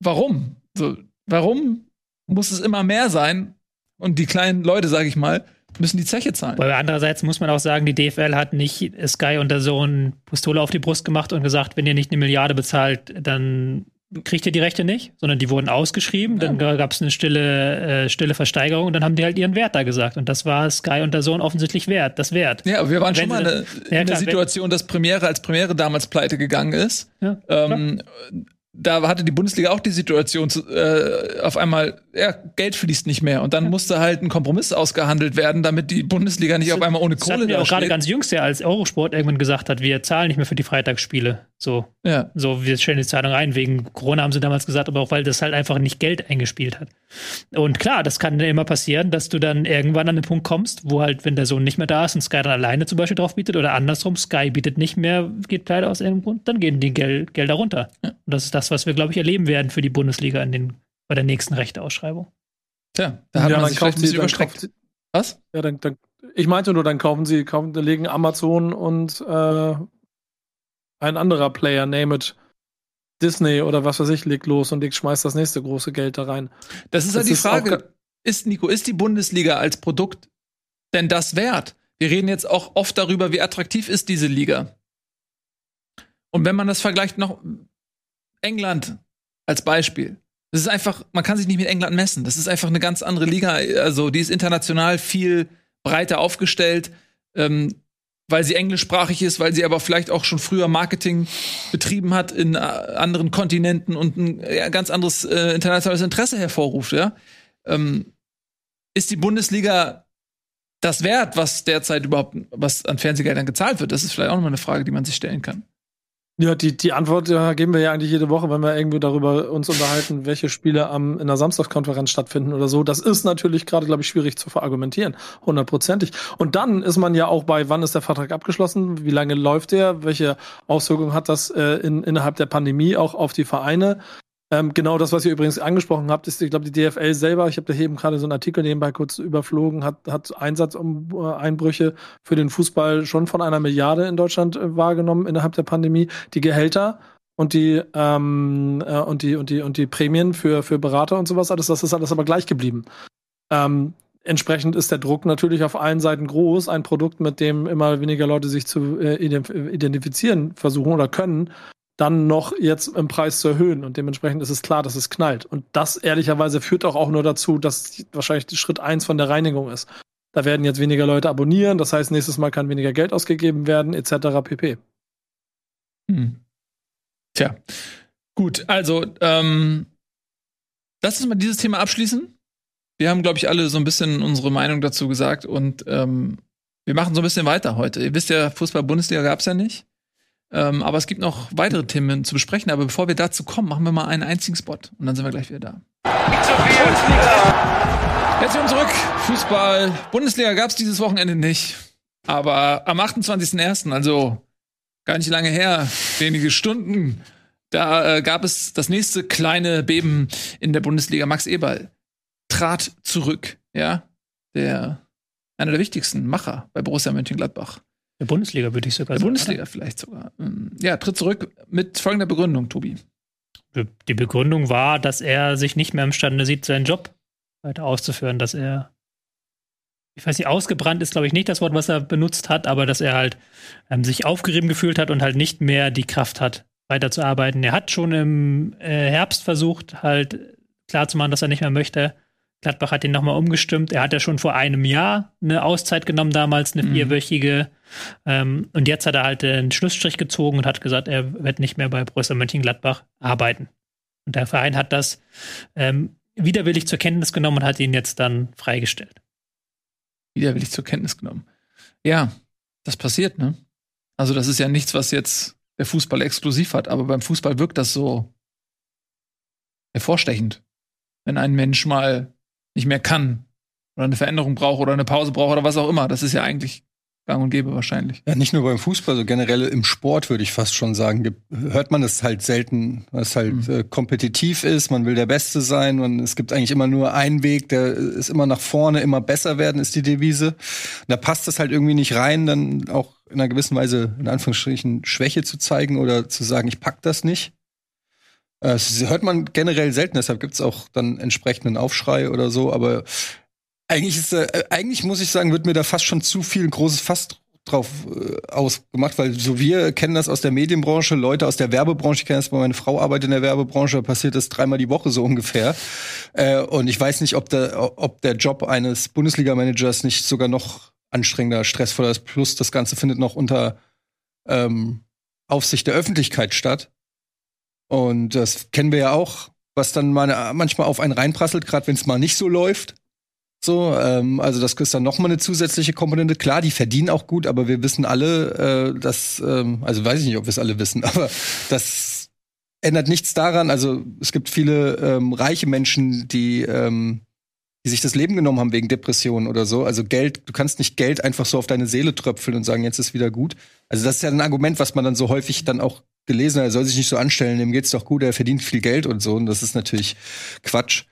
Warum? So, warum muss es immer mehr sein? Und die kleinen Leute, sag ich mal, müssen die Zeche zahlen. Aber andererseits muss man auch sagen, die DFL hat nicht Sky und der Sohn Pistole auf die Brust gemacht und gesagt, wenn ihr nicht eine Milliarde bezahlt, dann kriegt ihr die Rechte nicht, sondern die wurden ausgeschrieben, ja. dann gab es eine stille, äh, stille Versteigerung und dann haben die halt ihren Wert da gesagt. Und das war Sky und der Sohn offensichtlich wert, das Wert. Ja, wir waren schon mal eine, ja, in der Situation, dass Premiere als Premiere damals pleite gegangen ist. Ja, ähm, da hatte die Bundesliga auch die Situation, äh, auf einmal, ja, Geld fließt nicht mehr. Und dann ja. musste halt ein Kompromiss ausgehandelt werden, damit die Bundesliga nicht das, auf einmal ohne Kohle das hatten wir auch gerade ganz jüngst ja, als Eurosport irgendwann gesagt hat, wir zahlen nicht mehr für die Freitagsspiele. So, ja. so wir stellen die Zahlung ein. Wegen Corona haben sie damals gesagt, aber auch weil das halt einfach nicht Geld eingespielt hat. Und klar, das kann immer passieren, dass du dann irgendwann an den Punkt kommst, wo halt, wenn der Sohn nicht mehr da ist und Sky dann alleine zum Beispiel drauf bietet oder andersrum, Sky bietet nicht mehr, geht pleite aus irgendeinem Grund, dann gehen die Gel Gelder runter. Ja. Und das ist das, was wir, glaube ich, erleben werden für die Bundesliga in den, bei der nächsten Rechteausschreibung. Tja, da hat ja, man sich vielleicht ein bisschen überstreckt. Was? Ja, dann, dann, ich meinte nur, dann kaufen sie, kaufen, legen Amazon und äh, ein anderer Player, name it, Disney oder was weiß ich, legt los und legt, schmeißt das nächste große Geld da rein. Das ist halt die Frage. Ist, Nico, ist die Bundesliga als Produkt denn das wert? Wir reden jetzt auch oft darüber, wie attraktiv ist diese Liga. Und wenn man das vergleicht noch England als Beispiel. Das ist einfach, man kann sich nicht mit England messen. Das ist einfach eine ganz andere Liga. Also, die ist international viel breiter aufgestellt. Ähm, weil sie englischsprachig ist, weil sie aber vielleicht auch schon früher Marketing betrieben hat in äh, anderen Kontinenten und ein ja, ganz anderes äh, internationales Interesse hervorruft, ja. Ähm, ist die Bundesliga das wert, was derzeit überhaupt, was an Fernsehgeldern gezahlt wird? Das ist vielleicht auch nochmal eine Frage, die man sich stellen kann. Ja, die, die Antwort ja, geben wir ja eigentlich jede Woche, wenn wir irgendwie darüber uns unterhalten, welche Spiele am, in der Samstagskonferenz stattfinden oder so. Das ist natürlich gerade, glaube ich, schwierig zu verargumentieren. Hundertprozentig. Und dann ist man ja auch bei, wann ist der Vertrag abgeschlossen? Wie lange läuft der? Welche Auswirkungen hat das äh, in, innerhalb der Pandemie auch auf die Vereine? Ähm, genau das, was ihr übrigens angesprochen habt, ist, ich glaube, die DFL selber, ich habe da eben gerade so einen Artikel nebenbei kurz überflogen, hat, hat Einsatzeinbrüche für den Fußball schon von einer Milliarde in Deutschland äh, wahrgenommen innerhalb der Pandemie. Die Gehälter und die ähm, äh, und die und die und die Prämien für für Berater und sowas alles das ist alles aber gleich geblieben ähm, entsprechend ist der Druck natürlich auf allen Seiten groß ein Produkt mit dem immer weniger Leute sich zu äh, identifizieren versuchen oder können dann noch jetzt im Preis zu erhöhen. Und dementsprechend ist es klar, dass es knallt. Und das ehrlicherweise führt auch, auch nur dazu, dass wahrscheinlich Schritt eins von der Reinigung ist. Da werden jetzt weniger Leute abonnieren, das heißt, nächstes Mal kann weniger Geld ausgegeben werden, etc. pp. Hm. Tja. Gut, also, ähm, lass uns mal dieses Thema abschließen. Wir haben, glaube ich, alle so ein bisschen unsere Meinung dazu gesagt und ähm, wir machen so ein bisschen weiter heute. Ihr wisst ja, Fußball-Bundesliga gab es ja nicht. Ähm, aber es gibt noch weitere Themen zu besprechen. Aber bevor wir dazu kommen, machen wir mal einen einzigen Spot. Und dann sind wir gleich wieder da. Herzlich willkommen zurück. Fußball. Bundesliga gab es dieses Wochenende nicht. Aber am 28.01., also gar nicht lange her, wenige Stunden, da äh, gab es das nächste kleine Beben in der Bundesliga. Max Eberl trat zurück, ja, der einer der wichtigsten Macher bei Borussia Mönchengladbach. Der Bundesliga würde ich sogar Der sagen. Bundesliga vielleicht sogar. Ähm, Ja, tritt zurück mit folgender Begründung, Tobi. oder? Die Begründung war, dass er sich nicht mehr imstande sieht, seinen Job weiter auszuführen, dass er ich weiß nicht, ausgebrannt ist, glaube ich, nicht das Wort, was er benutzt hat, aber dass er halt ähm, sich aufgerieben gefühlt hat und halt nicht mehr die Kraft hat, weiterzuarbeiten. Er hat schon im äh, Herbst versucht, halt klarzumachen, dass er nicht mehr möchte. Gladbach hat ihn nochmal umgestimmt. Er hat ja schon vor einem Jahr eine Auszeit genommen, damals eine Mhm. vierwöchige. Ähm, und jetzt hat er halt einen Schlussstrich gezogen und hat gesagt, er wird nicht mehr bei Borussia Mönchengladbach arbeiten. Und der Verein hat das ähm, widerwillig zur Kenntnis genommen und hat ihn jetzt dann freigestellt. Widerwillig zur Kenntnis genommen. Ja, das passiert, ne? Also, das ist ja nichts, was jetzt der Fußball exklusiv hat, aber beim Fußball wirkt das so hervorstechend. Wenn ein Mensch mal nicht mehr kann oder eine Veränderung braucht oder eine Pause braucht oder was auch immer. Das ist ja eigentlich gang und gäbe wahrscheinlich. Ja, nicht nur beim Fußball, so generell im Sport würde ich fast schon sagen, gibt, hört man es halt selten, was halt Mhm. äh, kompetitiv ist, man will der Beste sein und es gibt eigentlich immer nur einen Weg, der ist immer nach vorne, immer besser werden, ist die Devise. Und da passt das halt irgendwie nicht rein, dann auch in einer gewissen Weise, in Anführungsstrichen, Schwäche zu zeigen oder zu sagen, ich pack das nicht. Äh, Das hört man generell selten, deshalb gibt's auch dann entsprechenden Aufschrei oder so, aber eigentlich ist, äh, eigentlich muss ich sagen, wird mir da fast schon zu viel ein großes Fass drauf äh, ausgemacht, weil so wir kennen das aus der Medienbranche, Leute aus der Werbebranche, ich kenne das, weil meine Frau arbeitet in der Werbebranche, passiert das dreimal die Woche so ungefähr. Äh, und ich weiß nicht, ob der, ob der Job eines Bundesliga-Managers nicht sogar noch anstrengender, stressvoller ist. Plus das Ganze findet noch unter ähm, Aufsicht der Öffentlichkeit statt. Und das kennen wir ja auch, was dann mal, manchmal auf einen reinprasselt, gerade wenn es mal nicht so läuft. So, ähm, also das ist dann noch mal eine zusätzliche Komponente. Klar, die verdienen auch gut, aber wir wissen alle, äh, dass, ähm, also weiß ich nicht, ob wir es alle wissen, aber das ändert nichts daran. Also es gibt viele ähm, reiche Menschen, die ähm, die sich das Leben genommen haben wegen Depressionen oder so. Also Geld, du kannst nicht Geld einfach so auf deine Seele tröpfeln und sagen, jetzt ist wieder gut. Also das ist ja ein Argument, was man dann so häufig dann auch gelesen hat. Er soll sich nicht so anstellen, dem geht's doch gut, er verdient viel Geld und so. Und das ist natürlich Quatsch.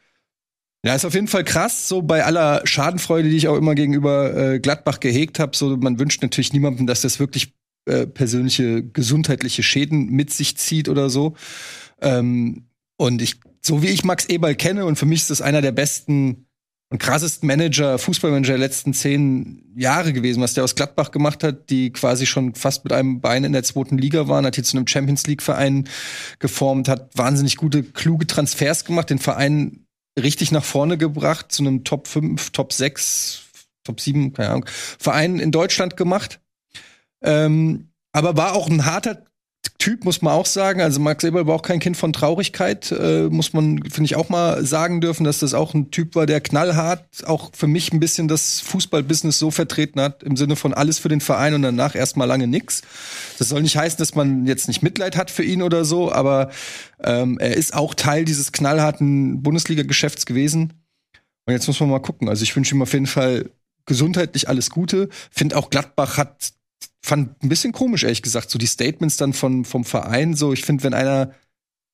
Ja, ist auf jeden Fall krass, so bei aller Schadenfreude, die ich auch immer gegenüber äh, Gladbach gehegt habe. So, man wünscht natürlich niemandem, dass das wirklich äh, persönliche gesundheitliche Schäden mit sich zieht oder so. Ähm, und ich, so wie ich Max Eberl kenne, und für mich ist das einer der besten und krassesten Manager, Fußballmanager der letzten zehn Jahre gewesen, was der aus Gladbach gemacht hat, die quasi schon fast mit einem Bein in der zweiten Liga waren, hat hier zu einem Champions League Verein geformt, hat wahnsinnig gute, kluge Transfers gemacht, den Verein richtig nach vorne gebracht, zu einem Top 5, Top 6, Top 7, keine Ahnung, Verein in Deutschland gemacht. Ähm, aber war auch ein harter Typ, muss man auch sagen. Also Max Eberl war auch kein Kind von Traurigkeit, äh, muss man, finde ich, auch mal sagen dürfen, dass das auch ein Typ war, der knallhart auch für mich ein bisschen das Fußballbusiness so vertreten hat, im Sinne von alles für den Verein und danach erstmal lange nix. Das soll nicht heißen, dass man jetzt nicht Mitleid hat für ihn oder so, aber ähm, er ist auch Teil dieses knallharten Bundesliga-Geschäfts gewesen. Und jetzt muss man mal gucken. Also ich wünsche ihm auf jeden Fall gesundheitlich alles Gute. Finde auch Gladbach hat fand ein bisschen komisch, ehrlich gesagt, so die Statements dann von, vom Verein. So, ich finde, wenn einer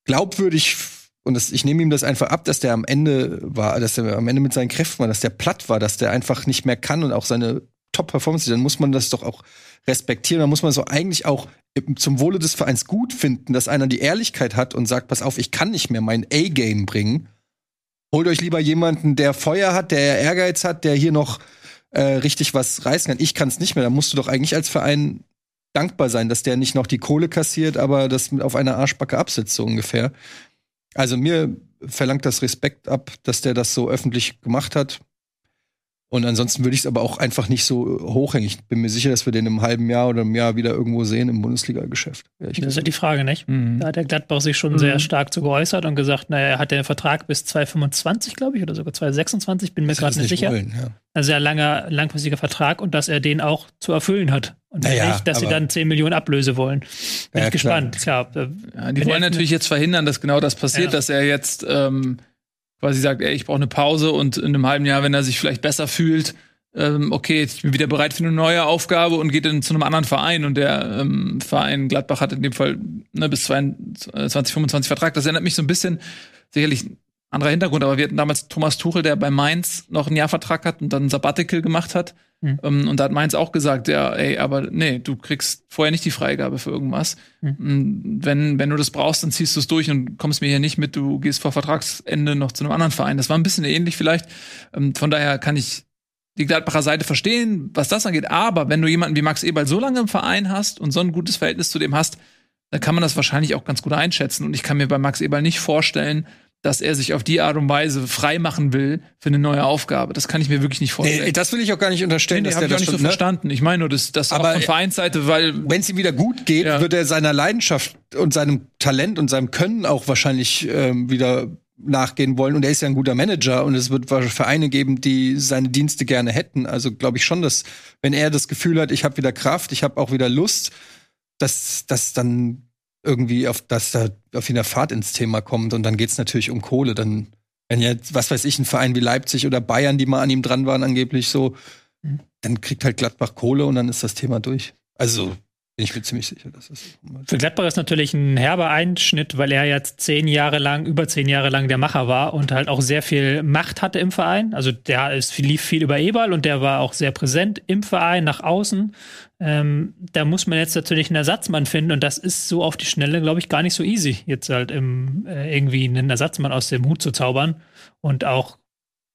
glaubwürdig und das, ich nehme ihm das einfach ab, dass der am Ende war, dass er am Ende mit seinen Kräften war, dass der platt war, dass der einfach nicht mehr kann und auch seine Top-Performance, dann muss man das doch auch respektieren. Dann muss man so eigentlich auch zum Wohle des Vereins gut finden, dass einer die Ehrlichkeit hat und sagt, pass auf, ich kann nicht mehr mein A-Game bringen. Holt euch lieber jemanden, der Feuer hat, der Ehrgeiz hat, der hier noch äh, richtig was reißen kann. Ich kann es nicht mehr. Da musst du doch eigentlich als Verein dankbar sein, dass der nicht noch die Kohle kassiert, aber das auf einer Arschbacke absitzt, so ungefähr. Also mir verlangt das Respekt ab, dass der das so öffentlich gemacht hat. Und ansonsten würde ich es aber auch einfach nicht so hochhängen. Ich bin mir sicher, dass wir den im halben Jahr oder im Jahr wieder irgendwo sehen im Bundesliga-Geschäft. Ja, das ist ja die Frage, nicht? Mhm. Da hat der Gladbach sich schon Mhm. sehr stark zu geäußert und gesagt, naja, er hat den Vertrag bis 2025, glaube ich, oder sogar 2026, bin mir dass gerade nicht sicher. wollen, ja. Ein sehr langer, langfristiger Vertrag und dass er den auch zu erfüllen hat. Und Naja, nicht, dass sie dann 10 Millionen Ablöse wollen. Bin Ja, ich gespannt. Tja, äh, Ja, die wollen natürlich jetzt verhindern, dass genau das passiert, Ja. dass er jetzt ähm, quasi sagt, ey, ich brauche eine Pause und in einem halben Jahr, wenn er sich vielleicht besser fühlt, ähm, okay, ich bin wieder bereit für eine neue Aufgabe und geht dann zu einem anderen Verein. Und der ähm, Verein Gladbach hat in dem Fall ne, bis 2025 Vertrag. Das erinnert mich so ein bisschen, sicherlich anderer Hintergrund, aber wir hatten damals Thomas Tuchel, der bei Mainz noch einen Jahrvertrag hat und dann ein Sabbatical gemacht hat. Mhm. Und da hat Mainz auch gesagt, ja, ey, aber nee, du kriegst vorher nicht die Freigabe für irgendwas. Mm, Wenn, wenn du das brauchst, dann ziehst du es durch und kommst mir hier nicht mit, du gehst vor Vertragsende noch zu einem anderen Verein. Das war ein bisschen ähnlich vielleicht. Ähm, Von daher kann ich die Gladbacher Seite verstehen, was das angeht. Aber wenn du jemanden wie Max Eberl so lange im Verein hast und so ein gutes Verhältnis zu dem hast, dann kann man das wahrscheinlich auch ganz gut einschätzen. Und ich kann mir bei Max Eberl nicht vorstellen, dass er sich auf die Art und Weise frei machen will für eine neue Aufgabe. Das kann ich mir wirklich nicht vorstellen. Nee, das will ich auch gar nicht unterstellen, Nee, dass hab der ich auch das nicht so ne? verstanden. Ich meine nur, das, das Aber- von Vereinsseite, weil Wenn es ihm wieder gut geht, Ja. wird er seiner Leidenschaft und seinem Talent und seinem Können auch wahrscheinlich ähm, wieder nachgehen wollen. Und er ist ja ein guter Manager und es wird wahrscheinlich Vereine geben, die seine Dienste gerne hätten. Also glaube ich schon, dass wenn er das Gefühl hat, ich habe wieder Kraft, ich habe auch wieder Lust, dass das dann irgendwie auf dass da auf ihn der Fahrt ins Thema kommt und dann geht's natürlich um Kohle. Dann wenn jetzt was weiß ich ein Verein wie Leipzig oder Bayern, die mal an ihm dran waren angeblich so, Mhm. dann kriegt halt Gladbach Kohle und dann ist das Thema durch. Also ich mir ziemlich sicher, dass das Für Gladbach ist natürlich ein herber Einschnitt, weil er jetzt zehn Jahre lang, über zehn Jahre lang der Macher war und halt auch sehr viel Macht hatte im Verein. Also der ist, lief viel über Eberl und der war auch sehr präsent im Verein, nach außen. Ähm, da muss man jetzt natürlich einen Ersatzmann finden und das ist so auf die Schnelle, glaube ich, gar nicht so easy, jetzt halt im, äh, irgendwie einen Ersatzmann aus dem Hut zu zaubern und auch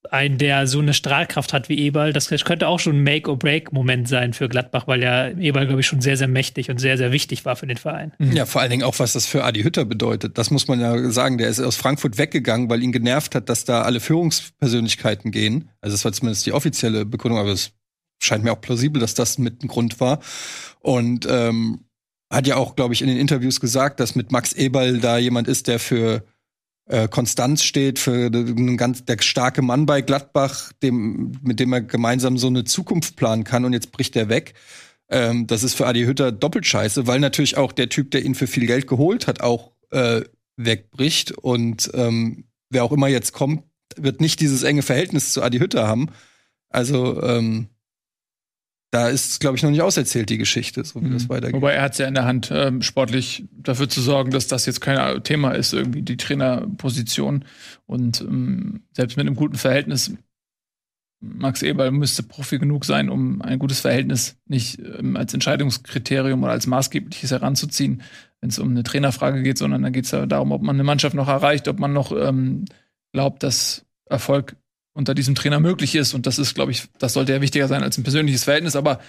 einen, der so eine Strahlkraft hat wie Eberl, das könnte auch schon ein Make-or-Break-Moment sein für Gladbach, weil ja Eberl, glaube ich, schon sehr, sehr mächtig und sehr, sehr wichtig war für den Verein. Ja, vor allen Dingen auch, was das für Adi Hütter bedeutet. Das muss man ja sagen. Der ist aus Frankfurt weggegangen, weil ihn genervt hat, dass da alle Führungspersönlichkeiten gehen. Also das war zumindest die offizielle Begründung, aber es scheint mir auch plausibel, dass das mit ein Grund war. Und ähm, hat ja auch, glaube ich, in den Interviews gesagt, dass mit Max Eberl da jemand ist, der für äh, Konstanz steht, für einen ganz der starke Mann bei Gladbach, dem, mit dem er gemeinsam so eine Zukunft planen kann. Und jetzt bricht er weg. Ähm, das ist für Adi Hütter doppelt scheiße, weil natürlich auch der Typ, der ihn für viel Geld geholt hat, auch äh, wegbricht. Und ähm, wer auch immer jetzt kommt, wird nicht dieses enge Verhältnis zu Adi Hütter haben. Also ähm, da ist, glaube ich, noch nicht auserzählt, die Geschichte, so wie das weitergeht. Wobei er hat es ja in der Hand, ähm, sportlich dafür zu sorgen, dass das jetzt kein Thema ist, irgendwie die Trainerposition. Und ähm, selbst mit einem guten Verhältnis, Max Eberl müsste Profi genug sein, um ein gutes Verhältnis nicht ähm, als Entscheidungskriterium oder als maßgebliches heranzuziehen, wenn es um eine Trainerfrage geht, sondern dann geht es ja darum, ob man eine Mannschaft noch erreicht, ob man noch ähm, glaubt, dass Erfolg unter diesem Trainer möglich ist. Und das ist, glaube ich, das sollte ja wichtiger sein als ein persönliches Verhältnis. Aber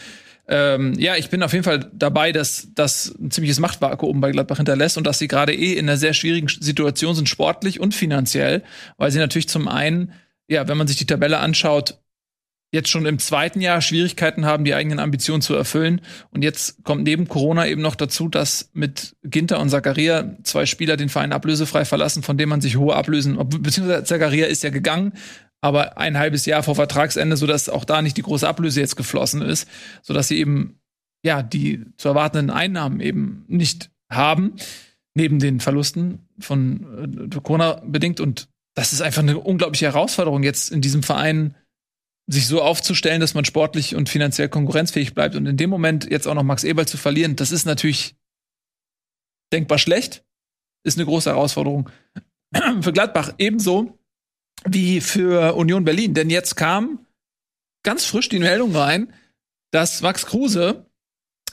ähm, ja, ich bin auf jeden Fall dabei, dass das ein ziemliches Machtvakuum bei Gladbach hinterlässt und dass sie gerade eh in einer sehr schwierigen Situation sind, sportlich und finanziell, weil sie natürlich zum einen, ja, wenn man sich die Tabelle anschaut, jetzt schon im zweiten Jahr Schwierigkeiten haben, die eigenen Ambitionen zu erfüllen. Und jetzt kommt neben Corona eben noch dazu, dass mit Ginter und Zakaria zwei Spieler den Verein ablösefrei verlassen, von denen man sich hohe Ablösen, beziehungsweise Zakaria ist ja gegangen, aber ein halbes Jahr vor Vertragsende, sodass auch da nicht die große Ablöse jetzt geflossen ist, sodass sie eben ja die zu erwartenden Einnahmen eben nicht haben, neben den Verlusten von äh, Corona bedingt. Und das ist einfach eine unglaubliche Herausforderung, jetzt in diesem Verein sich so aufzustellen, dass man sportlich und finanziell konkurrenzfähig bleibt. Und in dem Moment jetzt auch noch Max Eberl zu verlieren, das ist natürlich denkbar schlecht, ist eine große Herausforderung für Gladbach ebenso wie für Union Berlin. Denn jetzt kam ganz frisch die Meldung rein, dass Max Kruse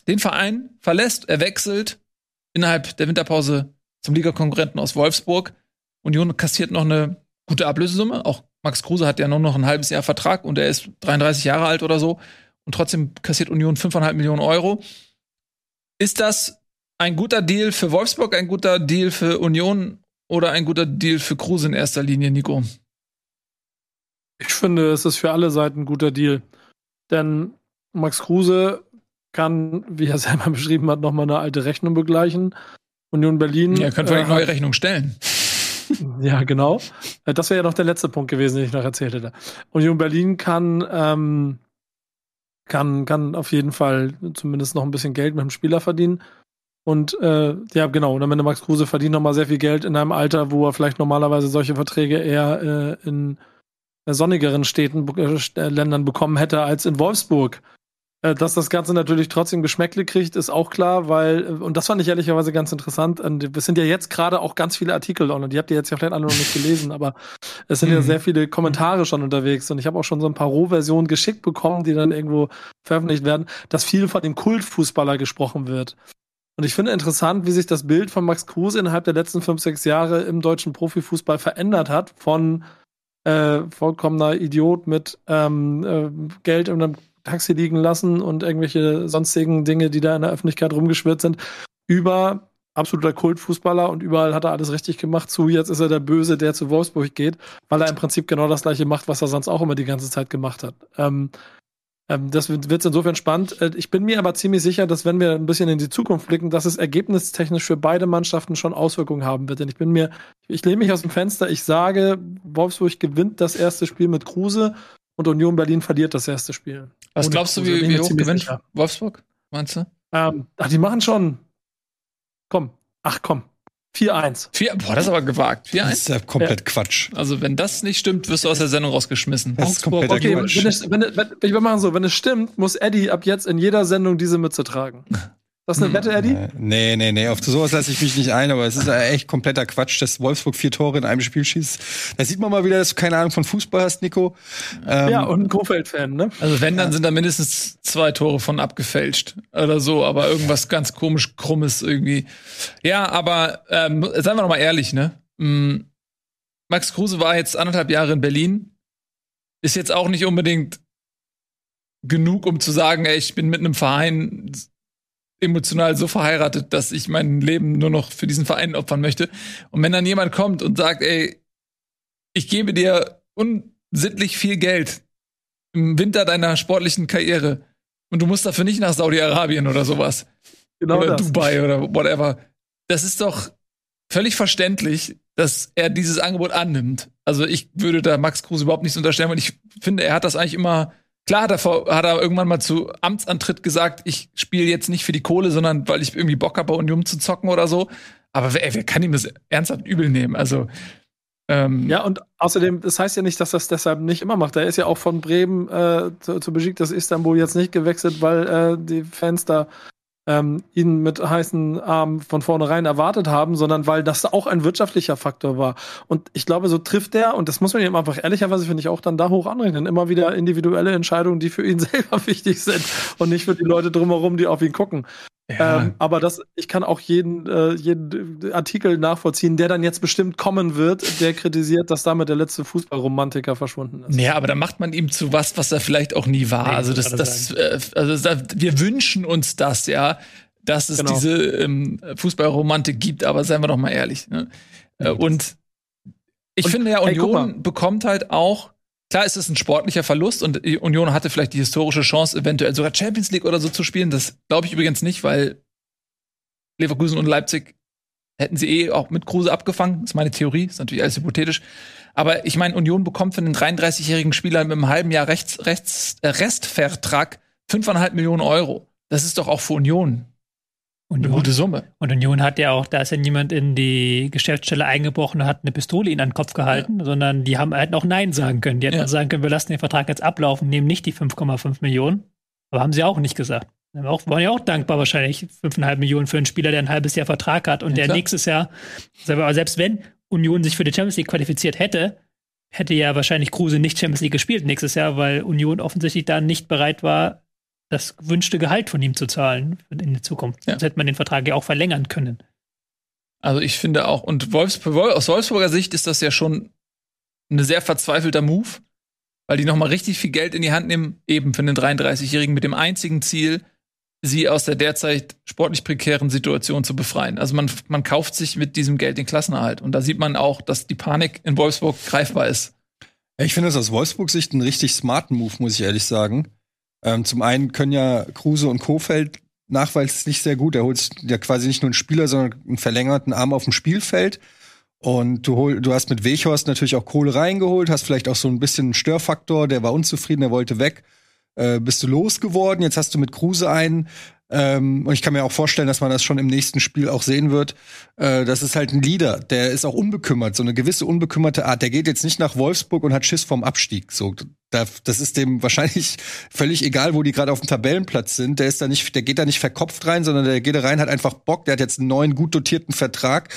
den Verein verlässt. Er wechselt innerhalb der Winterpause zum Ligakonkurrenten aus Wolfsburg. Union kassiert noch eine gute Ablösesumme. Auch Max Kruse hat ja nur noch ein halbes Jahr Vertrag und er ist 33 Jahre alt oder so. Und trotzdem kassiert Union 5,5 Millionen Euro. Ist das ein guter Deal für Wolfsburg, ein guter Deal für Union oder ein guter Deal für Kruse in erster Linie, Nico? Ich finde, es ist für alle Seiten ein guter Deal. Denn Max Kruse kann, wie er selber beschrieben hat, nochmal eine alte Rechnung begleichen. Union Berlin. Ja, könnt vielleicht äh, neue Rechnung stellen. Ja, genau. Äh, Das wäre ja noch der letzte Punkt gewesen, den ich noch erzählt hätte. Union Berlin kann, ähm, kann, kann auf jeden Fall zumindest noch ein bisschen Geld mit dem Spieler verdienen. Und äh, ja, genau, und am Ende Max Kruse verdient nochmal sehr viel Geld in einem Alter, wo er vielleicht normalerweise solche Verträge eher äh, in sonnigeren Städten, äh, äh, Ländern bekommen hätte als in Wolfsburg. Äh, Dass das Ganze natürlich trotzdem Geschmäckle kriegt, ist auch klar, weil, äh, und das fand ich ehrlicherweise ganz interessant, und es sind ja jetzt gerade auch ganz viele Artikel online, die habt ihr jetzt ja vielleicht alle noch nicht gelesen, aber es sind ja Mhm. sehr viele Kommentare schon unterwegs und ich habe auch schon so ein paar Rohversionen geschickt bekommen, die dann irgendwo veröffentlicht werden, dass viel von dem Kultfußballer gesprochen wird. Und ich finde interessant, wie sich das Bild von Max Kruse innerhalb der letzten fünf, sechs Jahre im deutschen Profifußball verändert hat, von äh, vollkommener Idiot mit ähm, äh, Geld in einem Taxi liegen lassen und irgendwelche sonstigen Dinge, die da in der Öffentlichkeit rumgeschwirrt sind, über absoluter Kultfußballer und überall hat er alles richtig gemacht zu, jetzt ist er der Böse, der zu Wolfsburg geht, weil er im Prinzip genau das gleiche macht, was er sonst auch immer die ganze Zeit gemacht hat. Ähm, das wird wird's insofern spannend. Äh, Ich bin mir aber ziemlich sicher, dass wenn wir ein bisschen in die Zukunft blicken, dass es ergebnistechnisch für beide Mannschaften schon Auswirkungen haben wird. Denn ich bin mir, ich lehne mich aus dem Fenster, ich sage, Wolfsburg gewinnt das erste Spiel mit Kruse und Union Berlin verliert das erste Spiel. Was Ohne glaubst du, wie, wie hoch gewinnt sicher. Wolfsburg? Meinst du? Ähm, ach, die machen schon. Komm. Ach komm. 4-1. Vier, boah, das ist aber gewagt. Das 4-1. ist ja komplett Quatsch. Also, wenn das nicht stimmt, wirst du aus der Sendung rausgeschmissen. Das ist kompletter Okay, Quatsch. wenn es, wenn, wenn, wir machen so, wenn es stimmt, muss Eddie ab jetzt in jeder Sendung diese Mütze tragen. Ist eine Hm. Wette, Eddie? Äh, Nee, nee, nee, auf sowas lasse ich mich nicht ein, aber es ist echt kompletter Quatsch, dass Wolfsburg vier Tore in einem Spiel schießt. Da sieht man mal wieder, dass du keine Ahnung von Fußball hast, Nico. Ähm, Ja, und ein Kofeld-Fan, ne? Also wenn, dann sind da mindestens zwei Tore von abgefälscht oder so, aber irgendwas ganz komisch krummes irgendwie. Ja, aber ähm, seien wir noch mal ehrlich, ne? Mm, Max Kruse war jetzt anderthalb Jahre in Berlin, ist jetzt auch nicht unbedingt genug, um zu sagen, ey, ich bin mit einem Verein emotional so verheiratet, dass ich mein Leben nur noch für diesen Verein opfern möchte. Und wenn dann jemand kommt und sagt, ey, ich gebe dir unsittlich viel Geld im Winter deiner sportlichen Karriere und du musst dafür nicht nach Saudi-Arabien oder sowas Genau oder das. Dubai oder whatever. Das ist doch völlig verständlich, dass er dieses Angebot annimmt. Also ich würde da Max Kruse überhaupt nichts unterstellen, weil ich finde, er hat das eigentlich immer Klar hat er, hat er irgendwann mal zu Amtsantritt gesagt, ich spiele jetzt nicht für die Kohle, sondern weil ich irgendwie Bock habe, bei Union zu zocken oder so. Aber wer, wer kann ihm das ernsthaft übel nehmen? Also ähm, Ja, und außerdem, das heißt ja nicht, dass das deshalb nicht immer macht. Er ist ja auch von Bremen äh, zu, zu Besiktas Istanbul jetzt nicht gewechselt, weil äh, die Fans da ähm, ihn mit heißen Armen von vornherein erwartet haben, sondern weil das auch ein wirtschaftlicher Faktor war. Und ich glaube, so trifft er, und das muss man ihm einfach ehrlicherweise, finde ich, auch dann da hoch anrechnen, immer wieder individuelle Entscheidungen, die für ihn selber wichtig sind und nicht für die Leute drumherum, die auf ihn gucken. Ja. Ähm, aber das, ich kann auch jeden, äh, jeden Artikel nachvollziehen, der dann jetzt bestimmt kommen wird, der kritisiert, dass damit der letzte Fußballromantiker verschwunden ist. Ja, aber da macht man ihm zu was, was er vielleicht auch nie war. Nee, also das, das, äh, also da, wir wünschen uns das, ja, dass es Genau. diese ähm, Fußballromantik gibt, aber seien wir doch mal ehrlich. Ne? Äh, und ich Und, finde ja, Union bekommt halt auch, klar ist es ein sportlicher Verlust und die Union hatte vielleicht die historische Chance, eventuell sogar Champions League oder so zu spielen. Das glaube ich übrigens nicht, weil Leverkusen und Leipzig hätten sie eh auch mit Kruse abgefangen. Das ist meine Theorie, ist natürlich alles hypothetisch. Aber ich meine, Union bekommt für einen 33-jährigen Spieler mit einem halben Jahr Rechts, Rechts, äh, Restvertrag 5,5 Millionen Euro. Das ist doch auch für Union eine Union, gute Summe. und Union hat ja auch, da ist ja niemand in die Geschäftsstelle eingebrochen und hat eine Pistole ihnen an den Kopf gehalten, sondern die haben halt auch Nein sagen können. Die hätten Ja. sagen können, wir lassen den Vertrag jetzt ablaufen, nehmen nicht die 5,5 Millionen. Aber haben sie auch nicht gesagt. Wir auch, waren ja auch dankbar wahrscheinlich 5,5 Millionen für einen Spieler, der ein halbes Jahr Vertrag hat und Ja, der klar. nächstes Jahr, selbst wenn Union sich für die Champions League qualifiziert hätte, hätte ja wahrscheinlich Kruse nicht Champions League gespielt nächstes Jahr, weil Union offensichtlich da nicht bereit war, das gewünschte Gehalt von ihm zu zahlen in der Zukunft. Ja. Sonst hätte man den Vertrag ja auch verlängern können. Also ich finde auch, und Wolfsburg, aus Wolfsburger Sicht ist das ja schon ein sehr verzweifelter Move, weil die nochmal richtig viel Geld in die Hand nehmen, eben für den 33-Jährigen mit dem einzigen Ziel, sie aus der derzeit sportlich prekären Situation zu befreien. Also man, man kauft sich mit diesem Geld den Klassenerhalt. Und da sieht man auch, dass die Panik in Wolfsburg greifbar ist. Ich finde das aus Wolfsburg-Sicht einen richtig smarten Move, muss ich ehrlich sagen. Ähm, zum einen können ja Kruse und Kofeld nachweislich nicht sehr gut. Er holt ja quasi nicht nur einen Spieler, sondern einen verlängerten Arm auf dem Spielfeld. Und du, hol, du hast mit Weghorst natürlich auch Kohle reingeholt, hast vielleicht auch so ein bisschen einen Störfaktor, der war unzufrieden, der wollte weg. Äh, bist du losgeworden. Jetzt hast du mit Kruse einen, ähm, und ich kann mir auch vorstellen, dass man das schon im nächsten Spiel auch sehen wird. Äh, das ist halt ein Leader, der ist auch unbekümmert, so eine gewisse unbekümmerte Art. Der geht jetzt nicht nach Wolfsburg und hat Schiss vom Abstieg. So, das ist dem wahrscheinlich völlig egal, wo die gerade auf dem Tabellenplatz sind. Der ist da nicht, der geht da nicht verkopft rein, sondern der geht da rein, hat einfach Bock. Der hat jetzt einen neuen, gut dotierten Vertrag.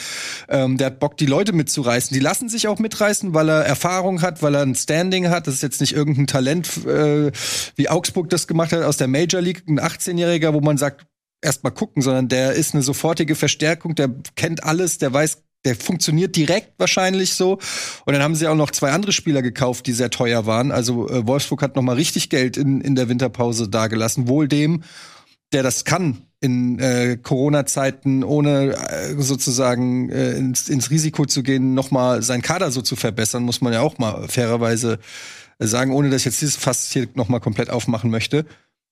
Ähm, der hat Bock, die Leute mitzureißen. Die lassen sich auch mitreißen, weil er Erfahrung hat, weil er ein Standing hat. Das ist jetzt nicht irgendein Talent, äh, wie Augsburg das gemacht hat aus der Major League, ein 18-Jähriger, wo man sagt, erst mal gucken, sondern der ist eine sofortige Verstärkung, der kennt alles, der weiß, der funktioniert direkt wahrscheinlich so. Und dann haben sie auch noch zwei andere Spieler gekauft, die sehr teuer waren. Also äh, Wolfsburg hat noch mal richtig Geld in, in der Winterpause dagelassen. Wohl dem, der das kann in äh, Corona-Zeiten, ohne äh, sozusagen äh, ins, ins Risiko zu gehen, noch mal sein Kader so zu verbessern, muss man ja auch mal fairerweise sagen, ohne dass ich jetzt dieses Fass hier noch mal komplett aufmachen möchte.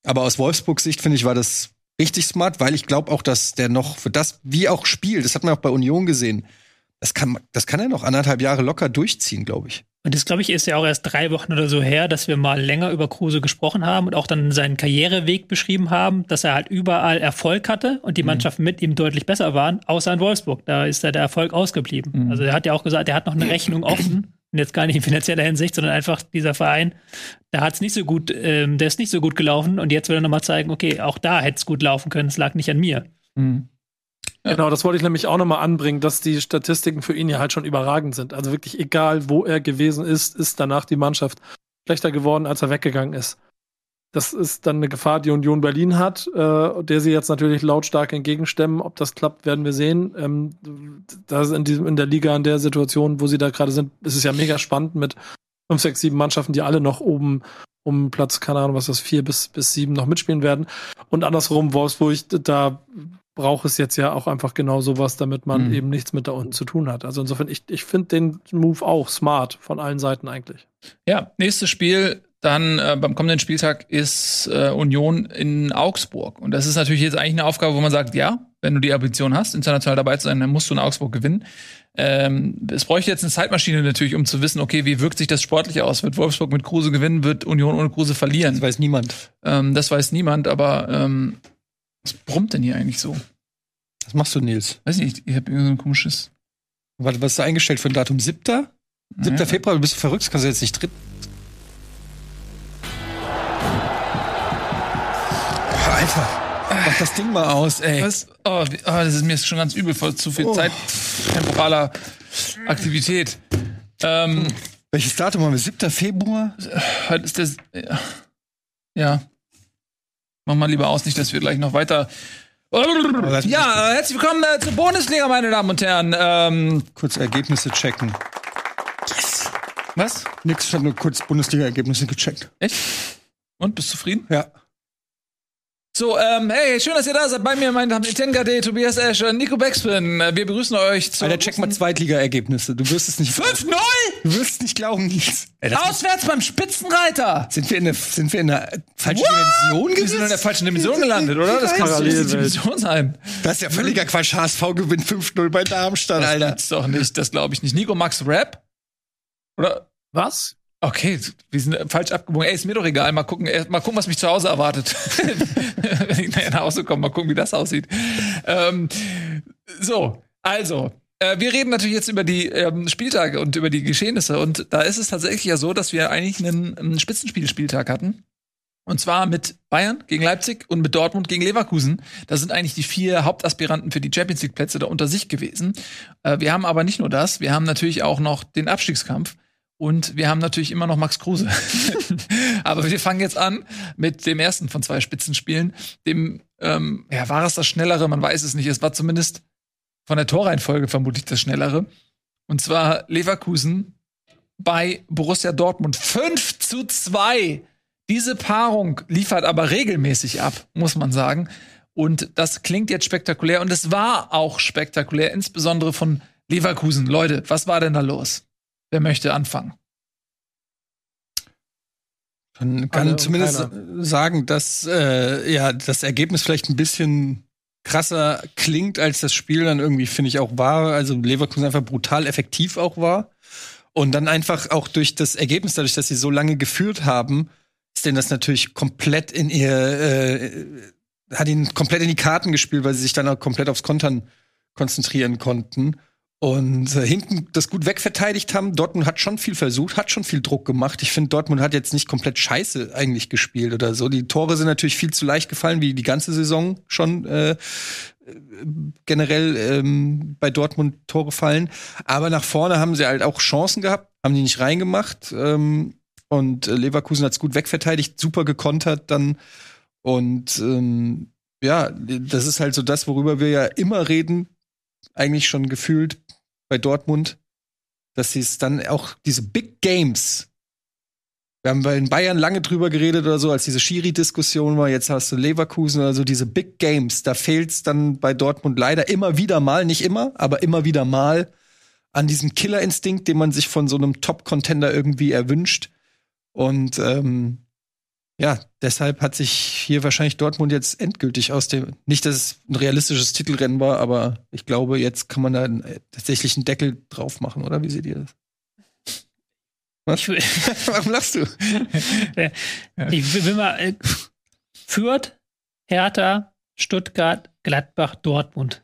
Aber aus Wolfsburgs Sicht finde ich war das richtig smart, weil ich glaube auch, dass der noch für das, wie auch spielt, das hat man auch bei Union gesehen, das kann, das kann er noch anderthalb Jahre locker durchziehen, glaube ich. Und das, glaube ich, ist ja auch erst drei Wochen oder so her, dass wir mal länger über Kruse gesprochen haben und auch dann seinen Karriereweg beschrieben haben, dass er halt überall Erfolg hatte und die mhm. Mannschaften mit ihm deutlich besser waren, außer in Wolfsburg. Da ist ja der Erfolg ausgeblieben. Mhm. Also er hat ja auch gesagt, er hat noch eine Rechnung offen. Und jetzt gar nicht in finanzieller Hinsicht, sondern einfach dieser Verein, da hat es nicht so gut, ähm, der ist nicht so gut gelaufen und jetzt will er nochmal zeigen, okay, auch da hätte es gut laufen können, es lag nicht an mir. Mhm. Genau, das wollte ich nämlich auch nochmal anbringen, dass die Statistiken für ihn ja halt schon überragend sind. Also wirklich egal, wo er gewesen ist, ist danach die Mannschaft schlechter geworden, als er weggegangen ist. Das ist dann eine Gefahr, die Union Berlin hat, äh, der sie jetzt natürlich lautstark entgegenstemmen. Ob das klappt, werden wir sehen. Ähm, da in, in der Liga, in der Situation, wo sie da gerade sind, ist es ja mega spannend mit fünf, sechs, sieben Mannschaften, die alle noch oben um Platz, keine Ahnung, was das, vier bis, bis sieben noch mitspielen werden. Und andersrum, Wolfsburg, da braucht es jetzt ja auch einfach genau sowas, damit man mhm. eben nichts mit da unten zu tun hat. Also insofern, ich, ich finde den Move auch smart von allen Seiten eigentlich. Ja, nächstes Spiel dann äh, beim kommenden Spieltag ist äh, Union in Augsburg. Und das ist natürlich jetzt eigentlich eine Aufgabe, wo man sagt, ja, wenn du die Ambition hast, international dabei zu sein, dann musst du in Augsburg gewinnen. Ähm, es bräuchte jetzt eine Zeitmaschine natürlich, um zu wissen, okay, wie wirkt sich das sportlich aus? Wird Wolfsburg mit Kruse gewinnen? Wird Union ohne Kruse verlieren? Das weiß niemand. Ähm, das weiß niemand, aber ähm, was brummt denn hier eigentlich so? Was machst du, Nils? Weiß nicht, ich habe irgendwie so ein komisches. Warte, was ist da eingestellt für ein Datum? 7. 7. Ja. Februar, du bist verrückt, kannst du jetzt nicht drin. Alter, mach das Ding mal aus, ey. Was? Oh, oh, das ist mir schon ganz übel, vor zu viel oh. Zeit temporaler Aktivität. Ähm, Welches Datum haben wir? 7. Februar? Heute ist das. Ja. Mach mal lieber aus, nicht, dass wir gleich noch weiter ja, herzlich willkommen äh, zur Bundesliga, meine Damen und Herren. Ähm, kurz Ergebnisse checken. Yes. Was? Nix, ich habe nur kurz Bundesliga-Ergebnisse gecheckt. Echt? Und, bist du zufrieden? Ja. So, ähm, hey, schön, dass ihr da seid. Bei mir, meine Damen, Etienne Tobias Escher, Nico Backspin. Äh, wir begrüßen euch zu. Alter, check mal Zweitliga-Ergebnisse. Du wirst es nicht. 5-0? Du wirst es nicht glauben, Nils. Auswärts beim Spitzenreiter. Sind wir in der, sind wir in der falschen What? Dimension gewesen? Wir sind in der falschen Dimension gelandet, oder? Das kann doch nicht die Dimension sein. Das ist ja völliger Quatsch. HSV gewinnt 5-0 bei Darmstadt, das Alter. Das doch nicht. Das glaube ich nicht. Nico, Max Rap? Oder? Was? Okay, wir sind falsch abgebogen. Ey, ist mir doch egal. Mal gucken, mal gucken, was mich zu Hause erwartet. Wenn ich nachher nach Hause komme, mal gucken, wie das aussieht. Ähm, so, also, äh, wir reden natürlich jetzt über die ähm, Spieltage und über die Geschehnisse. Und da ist es tatsächlich ja so, dass wir eigentlich einen, einen Spitzenspielspieltag hatten. Und zwar mit Bayern gegen Leipzig und mit Dortmund gegen Leverkusen. Das sind eigentlich die vier Hauptaspiranten für die Champions League Plätze da unter sich gewesen. Äh, wir haben aber nicht nur das, wir haben natürlich auch noch den Abstiegskampf. Und wir haben natürlich immer noch Max Kruse. Aber wir fangen jetzt an mit dem ersten von zwei Spitzenspielen. Dem, ähm, ja, war es das Schnellere? Man weiß es nicht. Es war zumindest von der Torreihenfolge vermutlich das Schnellere. Und zwar Leverkusen bei Borussia Dortmund. 5 zu 2. Diese Paarung liefert aber regelmäßig ab, muss man sagen. Und das klingt jetzt spektakulär. Und es war auch spektakulär, insbesondere von Leverkusen. Leute, was war denn da los? Wer möchte anfangen? Man kann Alle zumindest keiner. sagen, dass äh, ja das Ergebnis vielleicht ein bisschen krasser klingt, als das Spiel dann irgendwie, finde ich, auch war. Also Leverkusen einfach brutal effektiv auch war. Und dann einfach auch durch das Ergebnis, dadurch, dass sie so lange geführt haben, ist denen das natürlich komplett in ihr, äh, hat ihnen komplett in die Karten gespielt, weil sie sich dann auch komplett aufs Kontern konzentrieren konnten. Und äh, hinten das gut wegverteidigt haben. Dortmund hat schon viel versucht, hat schon viel Druck gemacht. Ich finde, Dortmund hat jetzt nicht komplett scheiße eigentlich gespielt oder so. Die Tore sind natürlich viel zu leicht gefallen, wie die ganze Saison schon äh, generell ähm, bei Dortmund Tore fallen. Aber nach vorne haben sie halt auch Chancen gehabt, haben die nicht reingemacht. Ähm, und äh, Leverkusen hat es gut wegverteidigt, super gekontert dann. Und ähm, ja, das ist halt so das, worüber wir ja immer reden, eigentlich schon gefühlt bei Dortmund, dass sie es dann auch diese Big Games. Wir haben in Bayern lange drüber geredet oder so, als diese Schiri-Diskussion war. Jetzt hast du Leverkusen oder so, diese Big Games. Da fehlt es dann bei Dortmund leider immer wieder mal, nicht immer, aber immer wieder mal an diesem Killerinstinkt, den man sich von so einem Top-Contender irgendwie erwünscht. Und ähm, ja, deshalb hat sich hier wahrscheinlich Dortmund jetzt endgültig aus dem, nicht, dass es ein realistisches Titelrennen war, aber ich glaube, jetzt kann man da äh, tatsächlich einen Deckel drauf machen, oder? Wie seht ihr das? Was? Warum lachst du? Ich will, mal äh, Fürth, Hertha, Stuttgart, Gladbach, Dortmund.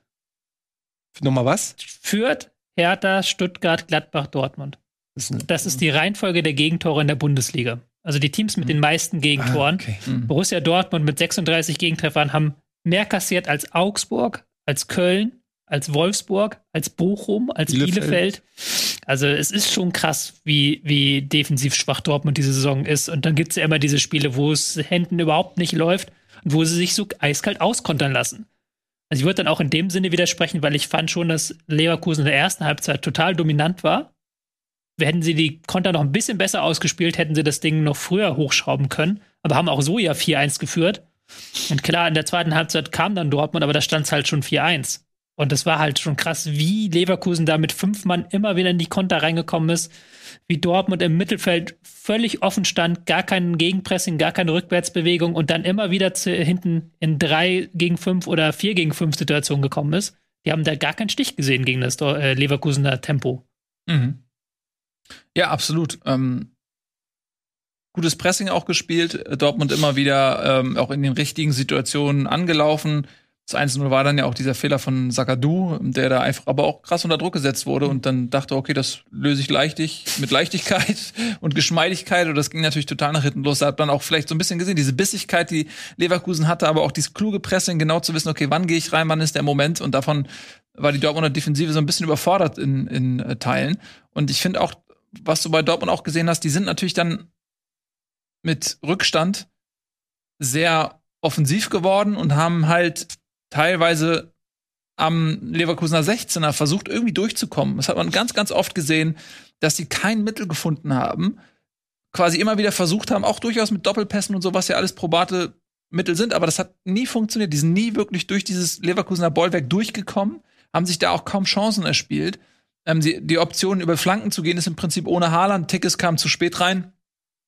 Nochmal was? Fürth, Hertha, Stuttgart, Gladbach, Dortmund. Das ist, Das ist die Reihenfolge der Gegentore in der Bundesliga. Also die Teams mit den meisten Gegentoren. Ah, okay. Borussia Dortmund mit 36 Gegentreffern haben mehr kassiert als Augsburg, als Köln, als Wolfsburg, als Bochum, als Bielefeld. Bielefeld. Also es ist schon krass, wie, wie defensiv schwach Dortmund diese Saison ist. Und dann gibt es ja immer diese Spiele, wo es Händen überhaupt nicht läuft und wo sie sich so eiskalt auskontern lassen. Also ich würde dann auch in dem Sinne widersprechen, weil ich fand schon, dass Leverkusen in der ersten Halbzeit total dominant war. Hätten sie die Konter noch ein bisschen besser ausgespielt, hätten sie das Ding noch früher hochschrauben können. Aber haben auch so ja 4-1 geführt. Und klar, in der zweiten Halbzeit kam dann Dortmund, aber da stand es halt schon 4-1. Und das war halt schon krass, wie Leverkusen da mit fünf Mann immer wieder in die Konter reingekommen ist. Wie Dortmund im Mittelfeld völlig offen stand, gar kein Gegenpressing, gar keine Rückwärtsbewegung und dann immer wieder zu, hinten in drei gegen fünf oder vier gegen fünf Situationen gekommen ist. Die haben da gar keinen Stich gesehen gegen das äh, Leverkusener Tempo. Mhm. Ja, absolut. Ähm, gutes Pressing auch gespielt. Dortmund immer wieder ähm, auch in den richtigen Situationen angelaufen. Das 1-0 war dann ja auch dieser Fehler von Sakadu, der da einfach aber auch krass unter Druck gesetzt wurde und dann dachte, okay, das löse ich leichtig, mit Leichtigkeit und Geschmeidigkeit und das ging natürlich total nach hinten los. Da hat man auch vielleicht so ein bisschen gesehen, diese Bissigkeit, die Leverkusen hatte, aber auch dieses kluge Pressing, genau zu wissen, okay, wann gehe ich rein, wann ist der Moment und davon war die Dortmunder Defensive so ein bisschen überfordert in, in äh, Teilen. Und ich finde auch, was du bei Dortmund auch gesehen hast, die sind natürlich dann mit Rückstand sehr offensiv geworden und haben halt teilweise am Leverkusener 16er versucht, irgendwie durchzukommen. Das hat man ganz, ganz oft gesehen, dass sie kein Mittel gefunden haben, quasi immer wieder versucht haben, auch durchaus mit Doppelpässen und so, was ja alles probate Mittel sind, aber das hat nie funktioniert. Die sind nie wirklich durch dieses Leverkusener Bollwerk durchgekommen, haben sich da auch kaum Chancen erspielt. Ähm, die, die Option, über Flanken zu gehen, ist im Prinzip ohne Haaland. Tickes kam zu spät rein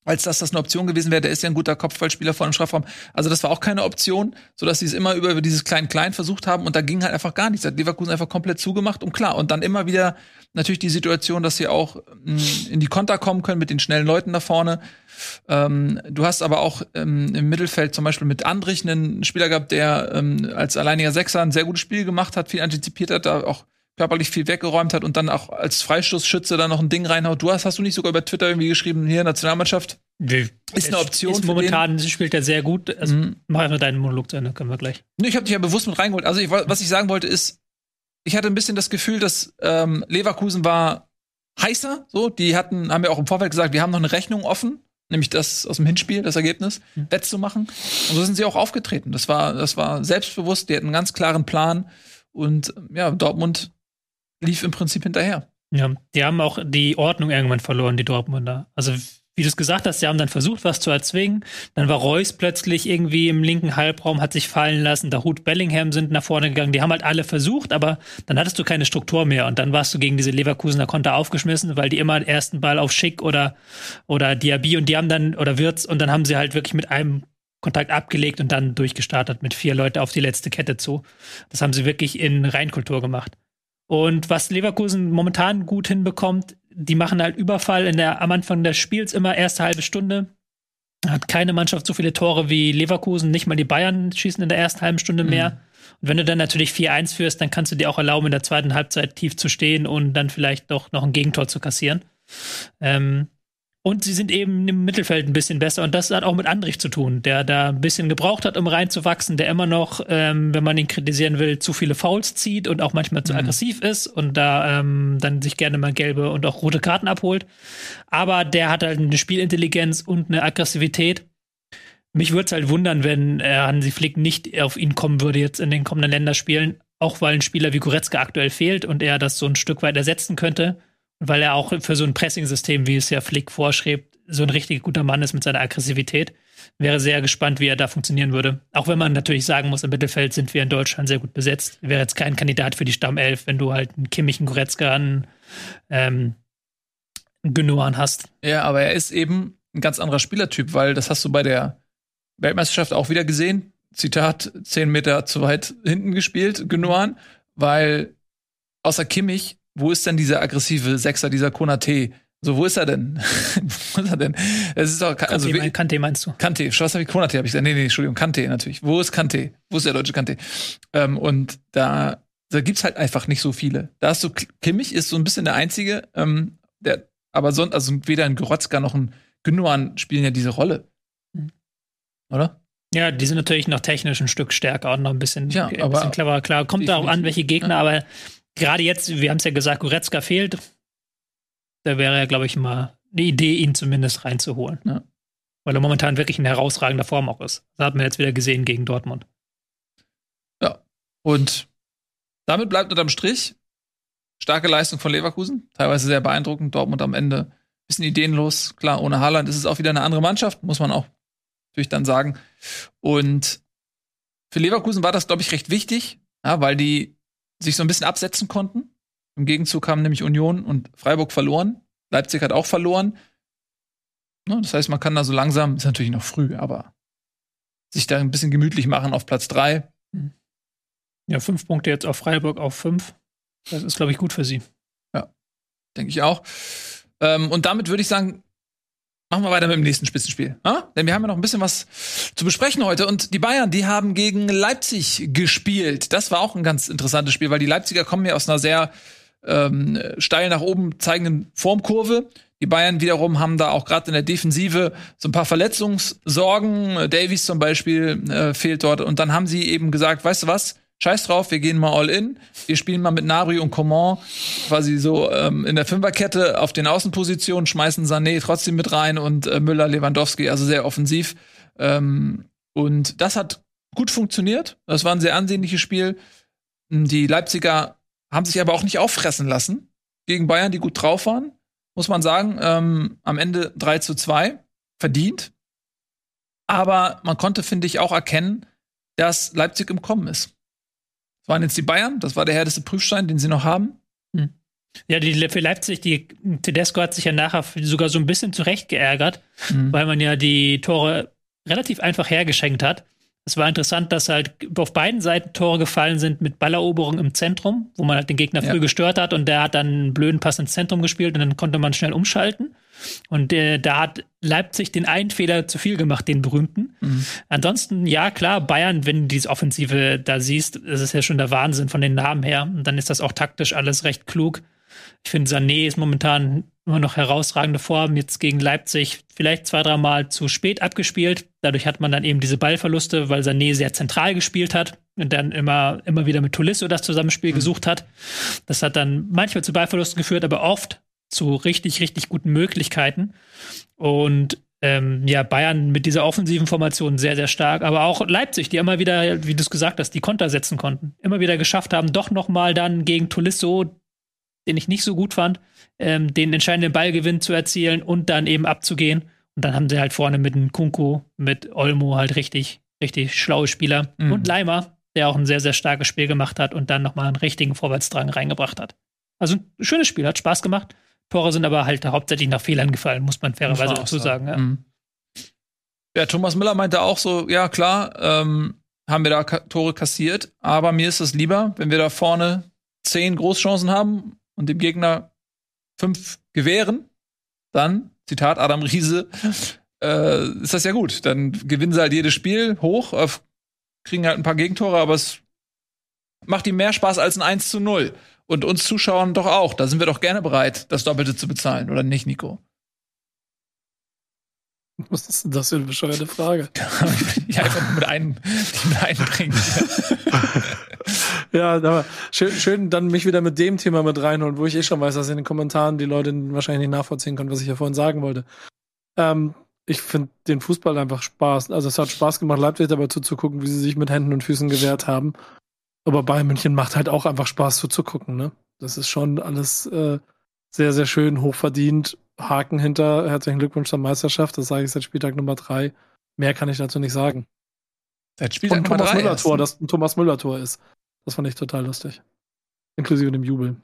als dass das eine Option gewesen wäre. Der ist ja ein guter Kopfballspieler vor dem Strafraum. Also das war auch keine Option, sodass sie es immer über dieses Klein-Klein versucht haben und da ging halt einfach gar nichts. Hat Leverkusen einfach komplett zugemacht und klar. Und dann immer wieder natürlich die Situation, dass sie auch mh, in die Konter kommen können mit den schnellen Leuten da vorne. Ähm, du hast aber auch ähm, im Mittelfeld zum Beispiel mit Andrich einen Spieler gehabt, der ähm, als alleiniger Sechser ein sehr gutes Spiel gemacht hat, viel antizipiert hat, da auch körperlich viel weggeräumt hat und dann auch als Freistoßschütze da noch ein Ding reinhaut. Du hast, hast du nicht sogar über Twitter irgendwie geschrieben, hier Nationalmannschaft? Ist eine Option Ist momentan spielt er sehr gut. Also, Mach einfach deinen Monolog zu Ende, können wir gleich. Nee, ich habe dich ja bewusst mit reingeholt. Also ich, was ich sagen wollte ist, ich hatte ein bisschen das Gefühl, dass ähm, Leverkusen war heißer. So, die hatten, haben ja auch im Vorfeld gesagt, wir haben noch eine Rechnung offen, nämlich das aus dem Hinspiel, das Ergebnis, wettzumachen. Und so sind sie auch aufgetreten. Das war, das war selbstbewusst. Die hatten einen ganz klaren Plan und ja, Dortmund lief im Prinzip hinterher. Ja, die haben auch die Ordnung irgendwann verloren, die Dortmunder. Also wie du es gesagt hast, sie haben dann versucht, was zu erzwingen. Dann war Reus plötzlich irgendwie im linken Halbraum, hat sich fallen lassen. Da Hut Bellingham sind nach vorne gegangen. Die haben halt alle versucht, aber dann hattest du keine Struktur mehr. Und dann warst du gegen diese Leverkusener Konter aufgeschmissen, weil die immer den ersten Ball auf Schick oder, oder Diaby und die haben dann, oder Wirtz, und dann haben sie halt wirklich mit einem Kontakt abgelegt und dann durchgestartet mit vier Leute auf die letzte Kette zu. Das haben sie wirklich in Reinkultur gemacht. Und was Leverkusen momentan gut hinbekommt, die machen halt Überfall in der, am Anfang des Spiels immer erste halbe Stunde. Hat keine Mannschaft so viele Tore wie Leverkusen, nicht mal die Bayern schießen in der ersten halben Stunde mehr. Mhm. Und wenn du dann natürlich 4-1 führst, dann kannst du dir auch erlauben, in der zweiten Halbzeit tief zu stehen und dann vielleicht doch noch ein Gegentor zu kassieren. Ähm, und sie sind eben im Mittelfeld ein bisschen besser. Und das hat auch mit Andrich zu tun, der da ein bisschen gebraucht hat, um reinzuwachsen, der immer noch, ähm, wenn man ihn kritisieren will, zu viele Fouls zieht und auch manchmal zu mhm. aggressiv ist und da ähm, dann sich gerne mal gelbe und auch rote Karten abholt. Aber der hat halt eine Spielintelligenz und eine Aggressivität. Mich würde es halt wundern, wenn äh, Hansi Flick nicht auf ihn kommen würde jetzt in den kommenden Länderspielen, auch weil ein Spieler wie Goretzka aktuell fehlt und er das so ein Stück weit ersetzen könnte weil er auch für so ein Pressing-System, wie es ja Flick vorschreibt, so ein richtig guter Mann ist mit seiner Aggressivität. Wäre sehr gespannt, wie er da funktionieren würde. Auch wenn man natürlich sagen muss, im Mittelfeld sind wir in Deutschland sehr gut besetzt. Wäre jetzt kein Kandidat für die Stammelf, wenn du halt einen Kimmich, einen Goretzka, einen ähm, Gündogan hast. Ja, aber er ist eben ein ganz anderer Spielertyp, weil das hast du bei der Weltmeisterschaft auch wieder gesehen. Zitat, zehn Meter zu weit hinten gespielt, Gündogan, weil außer Kimmich wo ist denn dieser aggressive Sechser, dieser Konate? So, wo ist er denn? wo ist er denn? Es ist doch, also, Kante, Kante meinst du? Kante, was habe ich Konate, habe ich gesagt. Nee, nee, Entschuldigung, Kante natürlich. Wo ist Kante? Wo ist der deutsche Kante? Ähm, und da, da gibt's halt einfach nicht so viele. Da hast du, Kimmich ist so ein bisschen der Einzige, ähm, der, aber sonst, also weder ein Gerotzka noch ein Gündogan spielen ja diese Rolle. Mhm. Oder? Ja, die sind natürlich noch technisch ein Stück stärker und noch ein bisschen, ja, ein bisschen cleverer. Klar, kommt da auch an, welche Gegner, ja. aber gerade jetzt, wir haben es ja gesagt, Goretzka fehlt. Da wäre ja, glaube ich, mal eine Idee, ihn zumindest reinzuholen. Ja. Weil er momentan wirklich in herausragender Form auch ist. Das hat man jetzt wieder gesehen gegen Dortmund. Ja. Und damit bleibt unterm Strich starke Leistung von Leverkusen. Teilweise sehr beeindruckend. Dortmund am Ende bisschen ideenlos. Klar, ohne Haaland ist es auch wieder eine andere Mannschaft, muss man auch natürlich dann sagen. Und für Leverkusen war das, glaube ich, recht wichtig, ja, weil die sich so ein bisschen absetzen konnten. Im Gegenzug haben nämlich Union und Freiburg verloren. Leipzig hat auch verloren. Ne, das heißt, man kann da so langsam, ist natürlich noch früh, aber sich da ein bisschen gemütlich machen auf Platz drei. Ja, fünf Punkte jetzt auf Freiburg auf fünf. Das ist, glaube ich, gut für sie. Ja, denke ich auch. Ähm, und damit würde ich sagen, Machen wir weiter mit dem nächsten Spitzenspiel. Ja? Denn wir haben ja noch ein bisschen was zu besprechen heute. Und die Bayern, die haben gegen Leipzig gespielt. Das war auch ein ganz interessantes Spiel, weil die Leipziger kommen ja aus einer sehr ähm, steil nach oben zeigenden Formkurve. Die Bayern wiederum haben da auch gerade in der Defensive so ein paar Verletzungssorgen. Davies zum Beispiel äh, fehlt dort. Und dann haben sie eben gesagt, weißt du was? Scheiß drauf, wir gehen mal all in. Wir spielen mal mit Nari und Coman quasi so ähm, in der Fünferkette auf den Außenpositionen, schmeißen Sané trotzdem mit rein und äh, Müller, Lewandowski, also sehr offensiv. Ähm, und das hat gut funktioniert. Das war ein sehr ansehnliches Spiel. Die Leipziger haben sich aber auch nicht auffressen lassen gegen Bayern, die gut drauf waren, muss man sagen. Ähm, am Ende 3 zu 2, verdient. Aber man konnte, finde ich, auch erkennen, dass Leipzig im Kommen ist waren jetzt die Bayern. Das war der härteste Prüfstein, den sie noch haben. Hm. Ja, die, für Leipzig, die Tedesco hat sich ja nachher sogar so ein bisschen zurecht geärgert, mhm. weil man ja die Tore relativ einfach hergeschenkt hat. Es war interessant, dass halt auf beiden Seiten Tore gefallen sind mit Balleroberung im Zentrum, wo man halt den Gegner früh ja. gestört hat und der hat dann einen blöden Pass ins Zentrum gespielt und dann konnte man schnell umschalten. Und äh, da hat Leipzig den einen Fehler zu viel gemacht, den berühmten. Mhm. Ansonsten, ja, klar, Bayern, wenn du diese Offensive da siehst, das ist ja schon der Wahnsinn von den Namen her. Und dann ist das auch taktisch alles recht klug. Ich finde, Sané ist momentan immer noch herausragende Form. Jetzt gegen Leipzig vielleicht zwei, dreimal zu spät abgespielt. Dadurch hat man dann eben diese Ballverluste, weil Sané sehr zentral gespielt hat und dann immer, immer wieder mit Tolisso das Zusammenspiel mhm. gesucht hat. Das hat dann manchmal zu Ballverlusten geführt, aber oft zu richtig, richtig guten Möglichkeiten. Und ähm, ja, Bayern mit dieser offensiven Formation sehr, sehr stark, aber auch Leipzig, die immer wieder, wie du es gesagt hast, die Konter setzen konnten. Immer wieder geschafft haben, doch noch mal dann gegen Tolisso den ich nicht so gut fand, ähm, den entscheidenden Ballgewinn zu erzielen und dann eben abzugehen. Und dann haben sie halt vorne mit dem Kunku, mit Olmo halt richtig, richtig schlaue Spieler. Mhm. Und Leimer, der auch ein sehr, sehr starkes Spiel gemacht hat und dann nochmal einen richtigen Vorwärtsdrang reingebracht hat. Also ein schönes Spiel, hat Spaß gemacht. Tore sind aber halt hauptsächlich nach Fehlern gefallen, muss man fairerweise dazu sagen. Ja. Mhm. Ja, Thomas Müller meinte auch so, ja klar, ähm, haben wir da ka Tore kassiert, aber mir ist es lieber, wenn wir da vorne zehn Großchancen haben und dem Gegner fünf gewähren, dann, Zitat Adam Riese, äh, ist das ja gut. Dann gewinnen sie halt jedes Spiel hoch, äh, kriegen halt ein paar Gegentore, aber es macht ihm mehr Spaß als ein 1 zu 0. Und uns Zuschauern doch auch. Da sind wir doch gerne bereit, das Doppelte zu bezahlen, oder nicht, Nico? Was ist denn das für eine bescheuerte Frage? ja, einfach nur mit, ein, die mit einbringen. Ja, aber schön, schön dann mich wieder mit dem Thema mit reinholen, wo ich eh schon weiß, dass in den Kommentaren die Leute wahrscheinlich nicht nachvollziehen können, was ich ja vorhin sagen wollte. Ähm, ich finde den Fußball einfach Spaß. Also es hat Spaß gemacht, Leipzig dabei zuzugucken, wie sie sich mit Händen und Füßen gewehrt haben. Aber Bayern München macht halt auch einfach Spaß zuzugucken, ne? Das ist schon alles äh, sehr, sehr schön, hochverdient. Haken hinter, herzlichen Glückwunsch zur Meisterschaft, das sage ich seit Spieltag Nummer drei. Mehr kann ich dazu nicht sagen. Seit Spieltag Nummer Thomas drei Müller. Tor, das ein Thomas Müller Tor ist. Das fand ich total lustig. Inklusive dem Jubel.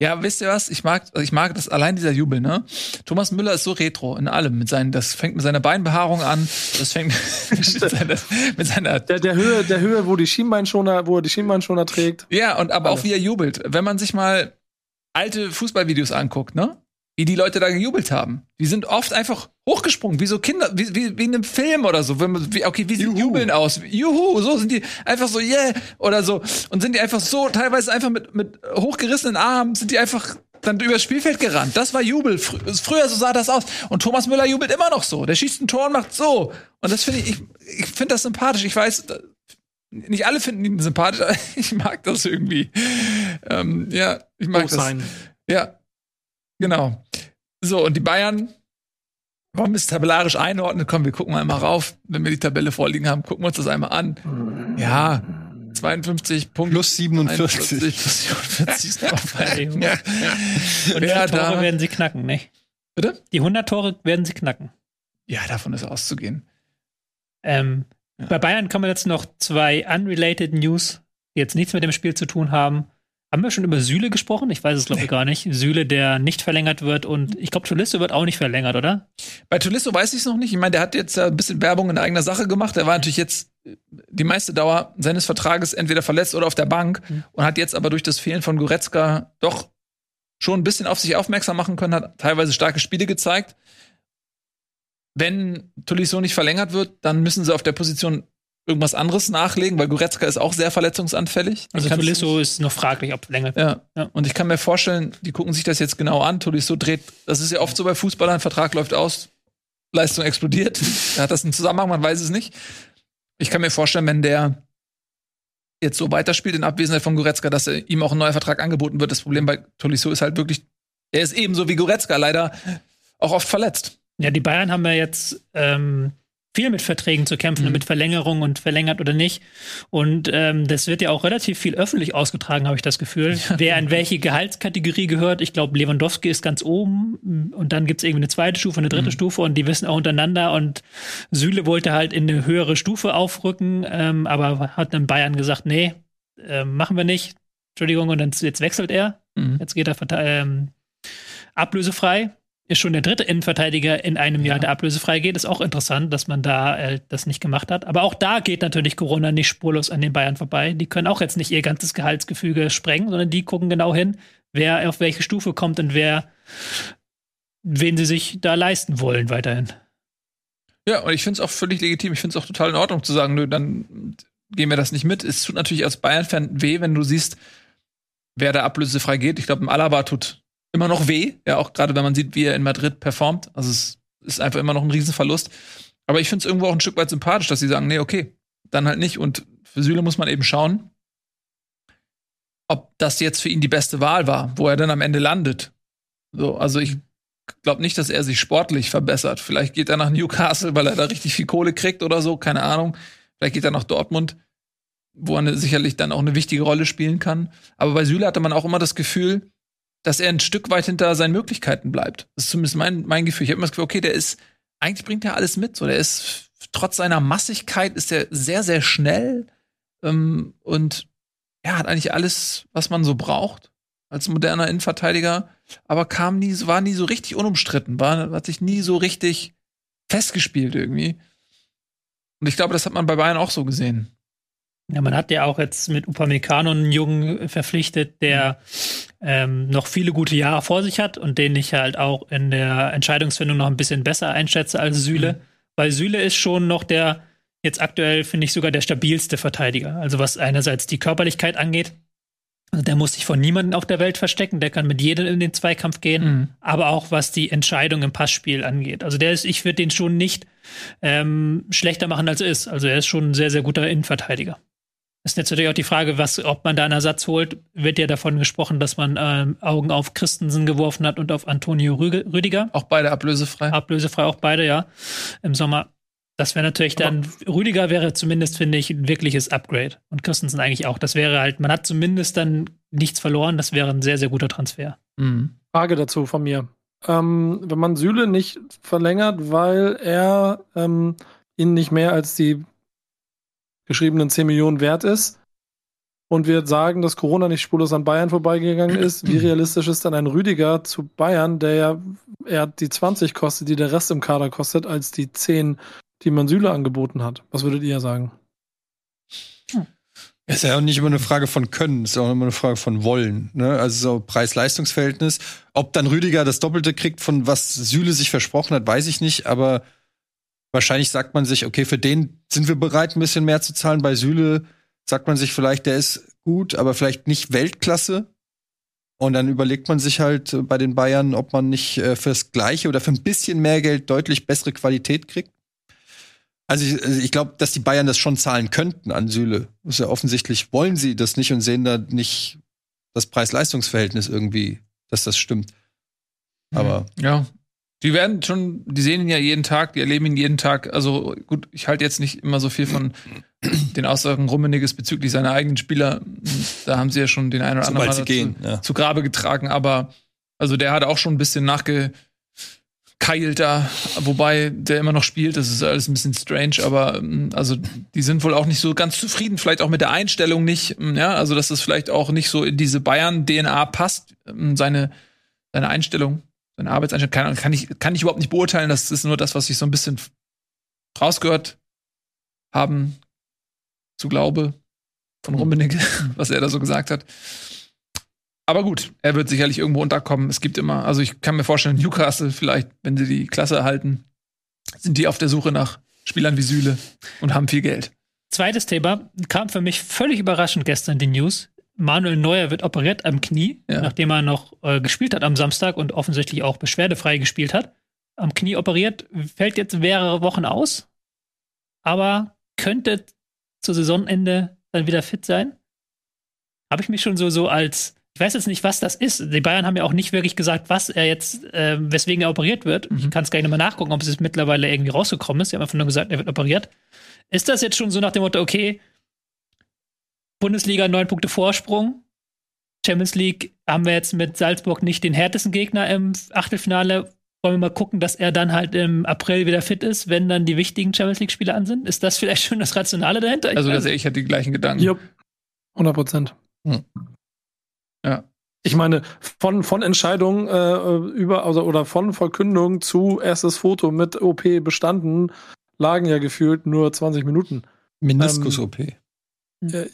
Ja, wisst ihr was? Ich mag, ich mag das allein dieser Jubel, ne? Thomas Müller ist so retro in allem. Mit seinen, das fängt mit seiner Beinbehaarung an. Das fängt mit seiner, mit seiner Der, der Höhe, der Höhe, wo die Schienbeinschoner, wo er die Schienbeinschoner trägt. Ja, und aber Alles. auch wie er jubelt. Wenn man sich mal alte Fußballvideos anguckt, ne? Wie die Leute da gejubelt haben. Die sind oft einfach hochgesprungen, wie so Kinder, wie, wie, wie in einem Film oder so. Wenn man, wie, okay, wie sieht Jubeln aus? Juhu, so sind die einfach so, yeah, oder so. Und sind die einfach so, teilweise einfach mit, mit hochgerissenen Armen, sind die einfach dann übers Spielfeld gerannt. Das war Jubel. Fr früher so sah das aus. Und Thomas Müller jubelt immer noch so. Der schießt ein Tor und macht so. Und das finde ich, ich, ich finde das sympathisch. Ich weiß, nicht alle finden ihn sympathisch, aber ich mag das irgendwie. Ähm, ja, ich mag Oh, das. sein. Ja, genau. So, und die Bayern, wollen wir es tabellarisch einordnen? Komm, wir gucken mal einmal rauf. Wenn wir die Tabelle vorliegen haben, gucken wir uns das einmal an. Ja, 52 Punkte. Plus 47. 41 plus 47 ist noch ja. Und die Tore da- werden sie knacken, ne? Bitte? Die 100 Tore werden sie knacken. ja, davon ist auszugehen. Ähm, Ja. Bei Bayern kommen jetzt noch zwei unrelated News, die jetzt nichts mit dem Spiel zu tun haben. Haben wir schon über Süle gesprochen? Ich weiß es, glaube ich, gar nicht. Süle, der nicht verlängert wird und ich glaube, Tolisso wird auch nicht verlängert, oder? Bei Tolisso weiß ich es noch nicht. Ich meine, der hat jetzt ein bisschen Werbung in eigener Sache gemacht. Der war natürlich jetzt äh, die meiste Dauer seines Vertrages entweder verletzt oder auf der Bank Mhm. und hat jetzt aber durch das Fehlen von Goretzka doch schon ein bisschen auf sich aufmerksam machen können, hat teilweise starke Spiele gezeigt. Wenn Tolisso nicht verlängert wird, dann müssen sie auf der Position irgendwas anderes nachlegen, weil Goretzka ist auch sehr verletzungsanfällig. Also Tolisso ist noch fraglich, ob wird. ja. Ja. Und ich kann mir vorstellen, die gucken sich das jetzt genau an. Tolisso dreht, das ist ja oft so bei Fußballern, Vertrag läuft aus, Leistung explodiert. Hat das einen Zusammenhang, man weiß es nicht. Ich kann mir vorstellen, wenn der jetzt so weiterspielt in Abwesenheit von Goretzka, dass er, ihm auch ein neuer Vertrag angeboten wird. Das Problem bei Tolisso ist halt wirklich, er ist ebenso wie Goretzka leider auch oft verletzt. Ja, die Bayern haben ja jetzt ähm, viel mit Verträgen zu kämpfen, Mhm. mit Verlängerung und verlängert oder nicht. Und ähm, das wird ja auch relativ viel öffentlich ausgetragen, habe ich das Gefühl. Wer in welche Gehaltskategorie gehört. Ich glaube, Lewandowski ist ganz oben und dann gibt's irgendwie eine zweite Stufe, eine dritte Stufe und die wissen auch untereinander. Und Süle wollte halt in eine höhere Stufe aufrücken, ähm, aber hat dann Bayern gesagt, nee, ähm, machen wir nicht. Entschuldigung, und dann jetzt wechselt er. Mhm. Jetzt geht er ähm, ablösefrei. Ist schon der dritte Innenverteidiger in einem Jahr, der ablösefrei geht. Ist auch interessant, dass man da äh, das nicht gemacht hat. Aber auch da geht natürlich Corona nicht spurlos an den Bayern vorbei. Die können auch jetzt nicht ihr ganzes Gehaltsgefüge sprengen, sondern die gucken genau hin, wer auf welche Stufe kommt und wer, wen sie sich da leisten wollen weiterhin. Ja, und ich finde es auch völlig legitim. Ich finde es auch total in Ordnung zu sagen, nö, dann gehen wir das nicht mit. Es tut natürlich als Bayern-Fan weh, wenn du siehst, wer da ablösefrei geht. Ich glaube, im Alaba tut immer noch weh. Ja, auch gerade wenn man sieht, wie er in Madrid performt. Also es ist einfach immer noch ein Riesenverlust. Aber ich finde es irgendwo auch ein Stück weit sympathisch, dass sie sagen, nee, okay, dann halt nicht. Und für Süle muss man eben schauen, ob das jetzt für ihn die beste Wahl war, wo er dann am Ende landet. So, also ich glaube nicht, dass er sich sportlich verbessert. Vielleicht geht er nach Newcastle, weil er da richtig viel Kohle kriegt oder so, keine Ahnung. Vielleicht geht er nach Dortmund, wo er ne- sicherlich dann auch eine wichtige Rolle spielen kann. Aber bei Süle hatte man auch immer das Gefühl, dass er ein Stück weit hinter seinen Möglichkeiten bleibt. Das ist zumindest mein, mein Gefühl. Ich habe immer das Gefühl, okay, der ist, eigentlich bringt er alles mit. So, der ist, trotz seiner Massigkeit ist er sehr, sehr schnell ähm, und er hat eigentlich alles, was man so braucht als moderner Innenverteidiger, aber kam nie, war nie so richtig unumstritten, war, hat sich nie so richtig festgespielt irgendwie. Und ich glaube, das hat man bei Bayern auch so gesehen. Ja, man hat ja auch jetzt mit Upamecano einen Jungen verpflichtet, der ähm, noch viele gute Jahre vor sich hat und den ich halt auch in der Entscheidungsfindung noch ein bisschen besser einschätze als Süle. Mhm. Weil Süle ist schon noch der, jetzt aktuell finde ich sogar der stabilste Verteidiger. Also was einerseits die Körperlichkeit angeht. Also der muss sich von niemandem auf der Welt verstecken, der kann mit jedem in den Zweikampf gehen, mhm. aber auch was die Entscheidung im Passspiel angeht. Also der ist, ich würde den schon nicht ähm, schlechter machen, als er ist. Also er ist schon ein sehr, sehr guter Innenverteidiger. Ist jetzt natürlich auch die Frage, was, ob man da einen Ersatz holt. Wird ja davon gesprochen, dass man ähm, Augen auf Christensen geworfen hat und auf Antonio Rü Rüdiger. Auch beide ablösefrei. Ablösefrei, auch beide, ja. Im Sommer. Das wäre natürlich dann, Aber Rüdiger wäre zumindest, finde ich, ein wirkliches Upgrade. Und Christensen eigentlich auch. Das wäre halt, man hat zumindest dann nichts verloren. Das wäre ein sehr, sehr guter Transfer. Mhm. Frage dazu von mir. Ähm, wenn man Süle nicht verlängert, weil er ähm, ihn nicht mehr als die geschriebenen 10 Millionen wert ist und wir sagen, dass Corona nicht spurlos an Bayern vorbeigegangen ist, wie realistisch ist dann ein Rüdiger zu Bayern, der ja eher die 20 kostet, die der Rest im Kader kostet, als die 10, die man Süle angeboten hat? Was würdet ihr sagen? Es ist ja auch nicht immer eine Frage von Können, es ist auch immer eine Frage von Wollen. Ne? Also so Preis-Leistungs-Verhältnis. Ob dann Rüdiger das Doppelte kriegt, von was Süle sich versprochen hat, weiß ich nicht, aber Wahrscheinlich sagt man sich, okay, für den sind wir bereit, ein bisschen mehr zu zahlen. Bei Süle sagt man sich vielleicht, der ist gut, aber vielleicht nicht Weltklasse. Und dann überlegt man sich halt bei den Bayern, ob man nicht äh, fürs Gleiche oder für ein bisschen mehr Geld deutlich bessere Qualität kriegt. Also ich, also ich glaube, dass die Bayern das schon zahlen könnten an Süle. Ist ja offensichtlich wollen sie das nicht und sehen da nicht das Preis-Leistungs-Verhältnis irgendwie, dass das stimmt. Aber ja, die werden schon, die sehen ihn ja jeden Tag, die erleben ihn jeden Tag. Also gut, ich halte jetzt nicht immer so viel von den Aussagen Rummeniges bezüglich seiner eigenen Spieler. Da haben sie ja schon den einen oder anderen Mal gehen, zu, ja. zu, Grabe getragen, aber also der hat auch schon ein bisschen nachgekeilt da, wobei der immer noch spielt. Das ist alles ein bisschen strange, aber also die sind wohl auch nicht so ganz zufrieden, vielleicht auch mit der Einstellung nicht. Ja, also dass das vielleicht auch nicht so in diese Bayern-DNA passt, seine, seine Einstellung seine Arbeitseinstellung, kann, kann, ich, kann ich überhaupt nicht beurteilen. Das ist nur das, was ich so ein bisschen rausgehört haben zu Glaube von Rummenigge, was er da so gesagt hat. Aber gut, er wird sicherlich irgendwo unterkommen. Es gibt immer, also ich kann mir vorstellen, Newcastle vielleicht, wenn sie die Klasse erhalten, sind die auf der Suche nach Spielern wie Süle und haben viel Geld. Zweites Thema kam für mich völlig überraschend gestern die News. Manuel Neuer wird operiert am Knie, ja. nachdem er noch äh, gespielt hat am Samstag und offensichtlich auch beschwerdefrei gespielt hat. Am Knie operiert, fällt jetzt mehrere Wochen aus, aber könnte zu Saisonende dann wieder fit sein. Habe ich mich schon so, so als, ich weiß jetzt nicht, was das ist. Die Bayern haben ja auch nicht wirklich gesagt, was er jetzt, äh, weswegen er operiert wird. Mhm. Ich kann es gleich nochmal nachgucken, ob es jetzt mittlerweile irgendwie rausgekommen ist. Sie haben einfach nur gesagt, er wird operiert. Ist das jetzt schon so nach dem Motto, okay, Bundesliga neun Punkte Vorsprung. Champions League haben wir jetzt mit Salzburg nicht den härtesten Gegner im Achtelfinale. Wollen wir mal gucken, dass er dann halt im April wieder fit ist, wenn dann die wichtigen Champions League-Spiele an sind? Ist das vielleicht schon das Rationale dahinter? Also, also ich hatte die gleichen Gedanken. Ja, 100 Prozent. Hm. Ja. Ich meine, von, von Entscheidung äh, über, also, oder von Verkündung zu erstes Foto mit OP bestanden, lagen ja gefühlt nur 20 Minuten. Meniskus-OP. Ähm,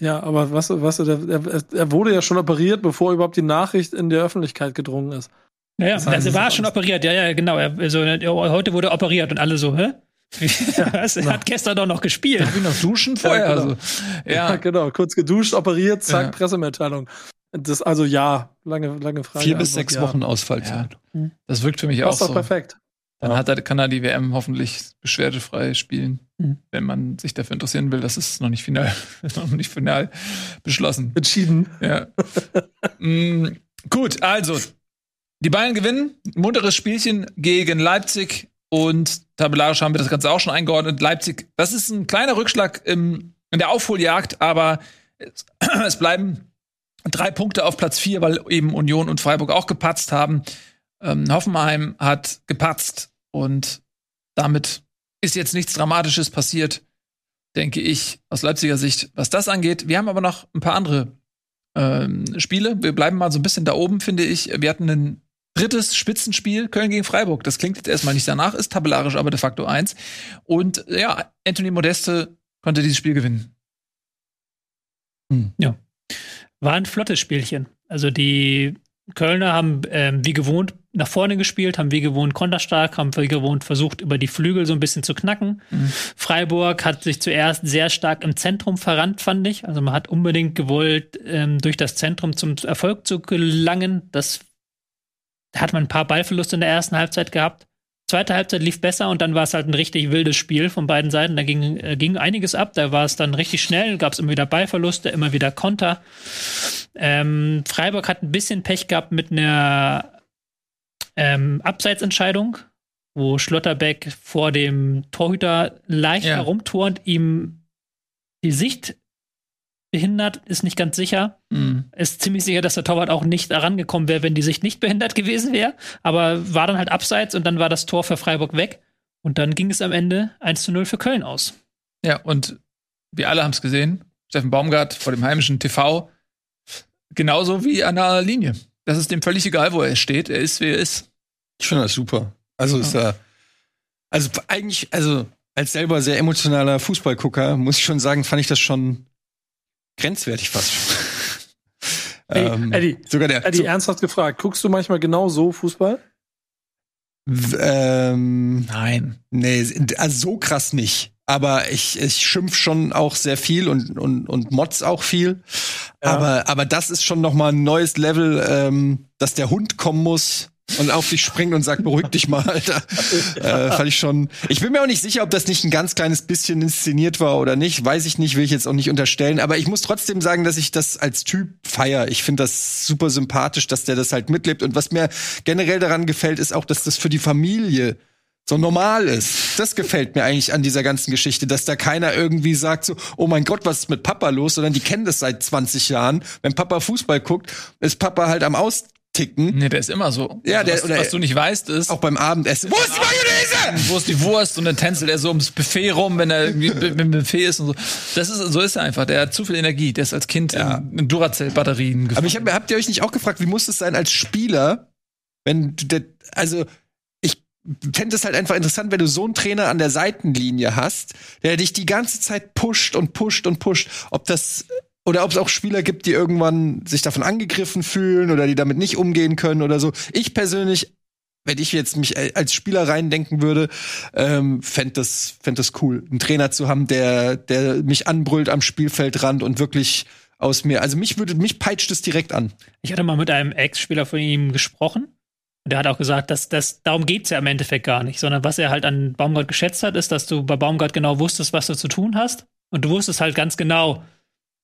ja, aber was, was er, er, wurde ja schon operiert, bevor überhaupt die Nachricht in die Öffentlichkeit gedrungen ist. Ja, ja, das heißt, also er war schon operiert, ja, ja, genau. Er, also, heute wurde er operiert und alle so, hä? Was? Er hat gestern doch noch gespielt. Darf ich noch duschen vorher? Ja, genau. Also, ja. ja. genau. Kurz geduscht, operiert, zack, ja. Pressemitteilung. Das, also ja, lange, lange Frage. Vier bis sechs Wochen Ausfallzeit. Das wirkt für mich auch so. doch perfekt. Dann hat er, kann er die WM hoffentlich beschwerdefrei spielen, mhm. wenn man sich dafür interessieren will. Das ist noch nicht final, noch nicht final beschlossen. Entschieden. Ja. mhm. Gut, also die Bayern gewinnen. Munteres Spielchen gegen Leipzig und tabellarisch haben wir das Ganze auch schon eingeordnet. Leipzig, das ist ein kleiner Rückschlag im, in der Aufholjagd, aber es, es bleiben drei Punkte auf Platz vier, weil eben Union und Freiburg auch gepatzt haben. Ähm, Hoffenheim hat gepatzt und damit ist jetzt nichts Dramatisches passiert, denke ich, aus Leipziger Sicht, was das angeht. Wir haben aber noch ein paar andere ähm, Spiele. Wir bleiben mal so ein bisschen da oben, finde ich. Wir hatten ein drittes Spitzenspiel, Köln gegen Freiburg. Das klingt jetzt erstmal nicht danach, ist tabellarisch aber de facto eins. Und ja, Anthony Modeste konnte dieses Spiel gewinnen. Hm. Ja. War ein flottes Spielchen. Also die Kölner haben ähm, wie gewohnt nach vorne gespielt, haben wie gewohnt konterstark, haben wie gewohnt versucht, über die Flügel so ein bisschen zu knacken. Mhm. Freiburg hat sich zuerst sehr stark im Zentrum verrannt, fand ich. Also man hat unbedingt gewollt, ähm, durch das Zentrum zum Erfolg zu gelangen. Das hat man ein paar Ballverluste in der ersten Halbzeit gehabt. Zweite Halbzeit lief besser und dann war es halt ein richtig wildes Spiel von beiden Seiten. Da ging, äh, ging einiges ab. Da war es dann richtig schnell, gab es immer wieder Ballverluste, immer wieder Konter. Ähm, Freiburg hat ein bisschen Pech gehabt mit einer ähm, Abseitsentscheidung, wo Schlotterbeck vor dem Torhüter leicht ja. herumturnt, ihm die Sicht behindert, ist nicht ganz sicher. Mhm. Ist ziemlich sicher, dass der Torwart auch nicht herangekommen wäre, wenn die Sicht nicht behindert gewesen wäre. Aber war dann halt abseits und dann war das Tor für Freiburg weg. Und dann ging es am Ende 1 zu 0 für Köln aus. Ja, und wir alle haben es gesehen. Steffen Baumgart vor dem heimischen TV. Genauso wie an der Linie. Das ist dem völlig egal, wo er steht. Er ist, wie er ist. Ich finde das super. Also ja. ist er. Also eigentlich, also als selber sehr emotionaler Fußballgucker, muss ich schon sagen, fand ich das schon grenzwertig fast. Hey, ähm, Eddie, sogar der, Eddie, so, ernsthaft gefragt, guckst du manchmal genau so Fußball? Ähm, Nein. Nee, also so krass nicht. Aber ich, ich schimpf schon auch sehr viel und, und, und Mods auch viel. Ja. Aber, aber das ist schon noch mal ein neues Level, ähm, dass der Hund kommen muss und auf dich springt und sagt, beruhig dich mal, Alter. äh, fand ich schon. Ich bin mir auch nicht sicher, ob das nicht ein ganz kleines bisschen inszeniert war oder nicht. Weiß ich nicht, will ich jetzt auch nicht unterstellen. Aber ich muss trotzdem sagen, dass ich das als Typ feier. Ich finde das super sympathisch, dass der das halt mitlebt. Und was mir generell daran gefällt, ist auch, dass das für die Familie so normal ist. Das gefällt mir eigentlich an dieser ganzen Geschichte, dass da keiner irgendwie sagt so, oh mein Gott, was ist mit Papa los, sondern die kennen das seit 20 Jahren. Wenn Papa Fußball guckt, ist Papa halt am Aus ticken. Nee, der ist immer so. Ja, der, was, oder, was du nicht weißt, ist. Auch beim Abendessen. Wo ist die Mayonnaise? Wo ist die Wurst? Und dann tänzelt er so ums Buffet rum, wenn er irgendwie im Buffet ist und so. Das ist, so ist er einfach. Der hat zu viel Energie. Der ist als Kind ja. in, in Duracell-Batterien gefangen. Aber ich hab, habt ihr euch nicht auch gefragt, wie muss es sein als Spieler, wenn du, der, also, ich fände es halt einfach interessant, wenn du so einen Trainer an der Seitenlinie hast, der dich die ganze Zeit pusht und pusht und pusht, ob das oder ob es auch Spieler gibt, die irgendwann sich davon angegriffen fühlen oder die damit nicht umgehen können oder so. Ich persönlich, wenn ich jetzt mich als Spieler reindenken würde, ähm, fände das, fänd das cool, einen Trainer zu haben, der, der mich anbrüllt am Spielfeldrand und wirklich aus mir. Also mich würde, mich peitscht es direkt an. Ich hatte mal mit einem Ex-Spieler von ihm gesprochen. Und der hat auch gesagt, dass das, darum geht's ja im Endeffekt gar nicht, sondern was er halt an Baumgart geschätzt hat, ist, dass du bei Baumgart genau wusstest, was du zu tun hast. Und du wusstest halt ganz genau,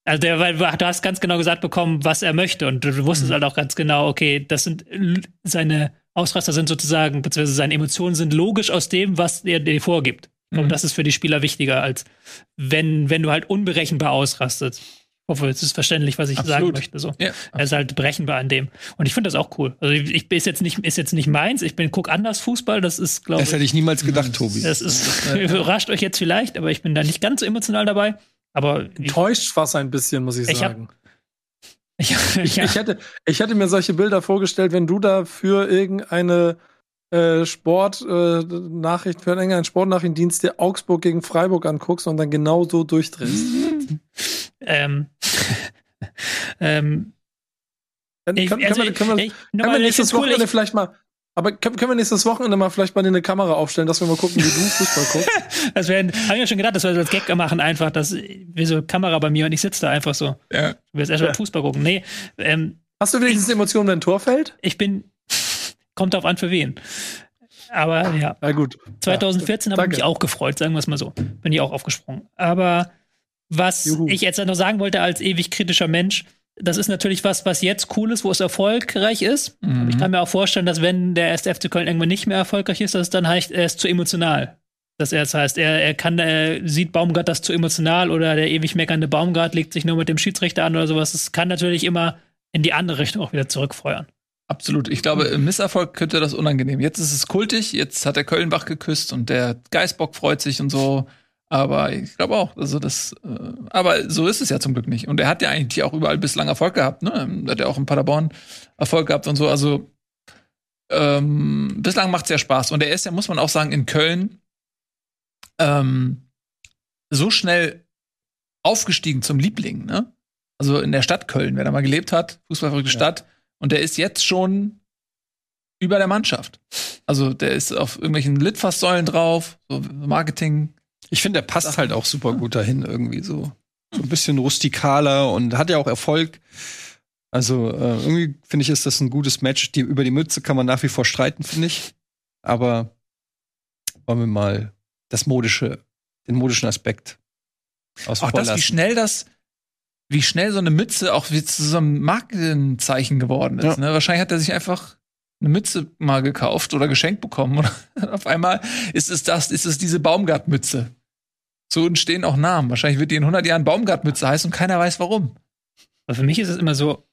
also der, weil du hast ganz genau gesagt bekommen, was er möchte und du wusstest mhm. halt auch ganz genau, okay, das sind seine Ausraster sind sozusagen, beziehungsweise seine Emotionen sind logisch aus dem, was er dir vorgibt. Mhm. Und das ist für die Spieler wichtiger, als wenn, wenn du halt unberechenbar ausrastest. Ich hoffe, es ist verständlich, was ich absolut. sagen möchte. So. Ja, er ist halt berechenbar an dem. Und ich finde das auch cool. Also ich, ich ist jetzt nicht, ist jetzt nicht meins. Ich bin guck anders Fußball. Das ist, glaube ich. Das hätte ich niemals gedacht, Tobi. Das ist, überrascht euch jetzt vielleicht, aber ich bin da nicht ganz so emotional dabei. Aber enttäuscht fast ein bisschen, muss ich, ich sagen. Hab, ich, ich, ich, hätte, ich hätte mir solche Bilder vorgestellt, wenn du da für irgendeine äh, Sportnachricht, äh, für irgendeinen Sportnachrichtendienst der Augsburg gegen Freiburg anguckst und dann genau so durchdrehst. ähm, ähm, können, ich, also, können wir, können wir, können wir nächstes Wochenende vielleicht mal aber können, können wir nächstes Wochenende mal vielleicht mal eine Kamera aufstellen, dass wir mal gucken, wie du Fußball guckst? das wäre, habe ich ja schon gedacht, dass wir das als Gag machen, einfach, dass wir so Kamera bei mir und ich sitze da einfach so. Ja. Du wirst erstmal ja. Fußball gucken. Nee. Ähm, Hast du wenigstens Emotionen, wenn ein Tor fällt? Ich bin, kommt drauf an, für wen. Aber ja. Na gut. 2014 ja, habe ich mich auch gefreut, sagen wir es mal so. Bin ich auch aufgesprungen. Aber was Juhu. ich jetzt noch sagen wollte als ewig kritischer Mensch, das ist natürlich was, was jetzt cool ist, wo es erfolgreich ist. Mhm. Ich kann mir auch vorstellen, dass wenn der erste FC Köln irgendwann nicht mehr erfolgreich ist, dass es dann heißt, er ist zu emotional. Dass er das heißt, er, er kann, er sieht Baumgart das zu emotional oder der ewig meckernde Baumgart legt sich nur mit dem Schiedsrichter an oder sowas. Es kann natürlich immer in die andere Richtung auch wieder zurückfeuern. Absolut. Ich glaube, im Misserfolg könnte das unangenehm. Jetzt ist es kultig, jetzt hat der Kölnbach geküsst und der Geißbock freut sich und so. Aber ich glaube auch, also das, äh, aber so ist es ja zum Glück nicht. Und er hat ja eigentlich auch überall bislang Erfolg gehabt, ne? Er hat ja auch in Paderborn Erfolg gehabt und so. Also ähm, bislang macht es ja Spaß. Und er ist ja, muss man auch sagen, in Köln ähm, so schnell aufgestiegen zum Liebling, ne? Also in der Stadt Köln, wer da mal gelebt hat, fußballverrückte ja. Stadt. Und der ist jetzt schon über der Mannschaft. Also der ist auf irgendwelchen Litfaßsäulen drauf, so Marketing. Ich finde, der passt halt auch super gut dahin irgendwie so. So ein bisschen rustikaler und hat ja auch Erfolg. Also äh, irgendwie finde ich, ist das ein gutes Match. Die, über die Mütze kann man nach wie vor streiten, finde ich. Aber wollen wir mal das modische, den modischen Aspekt auch das, wie schnell das, wie schnell so eine Mütze auch wie zu so einem Markenzeichen geworden ist. Ja. Ne? Wahrscheinlich hat er sich einfach eine Mütze mal gekauft oder geschenkt bekommen. Und auf einmal ist es das, ist es diese Baumgartmütze. So entstehen auch Namen. Wahrscheinlich wird die in 100 Jahren Baumgartmütze heißen und keiner weiß warum. Aber für mich ist es immer so,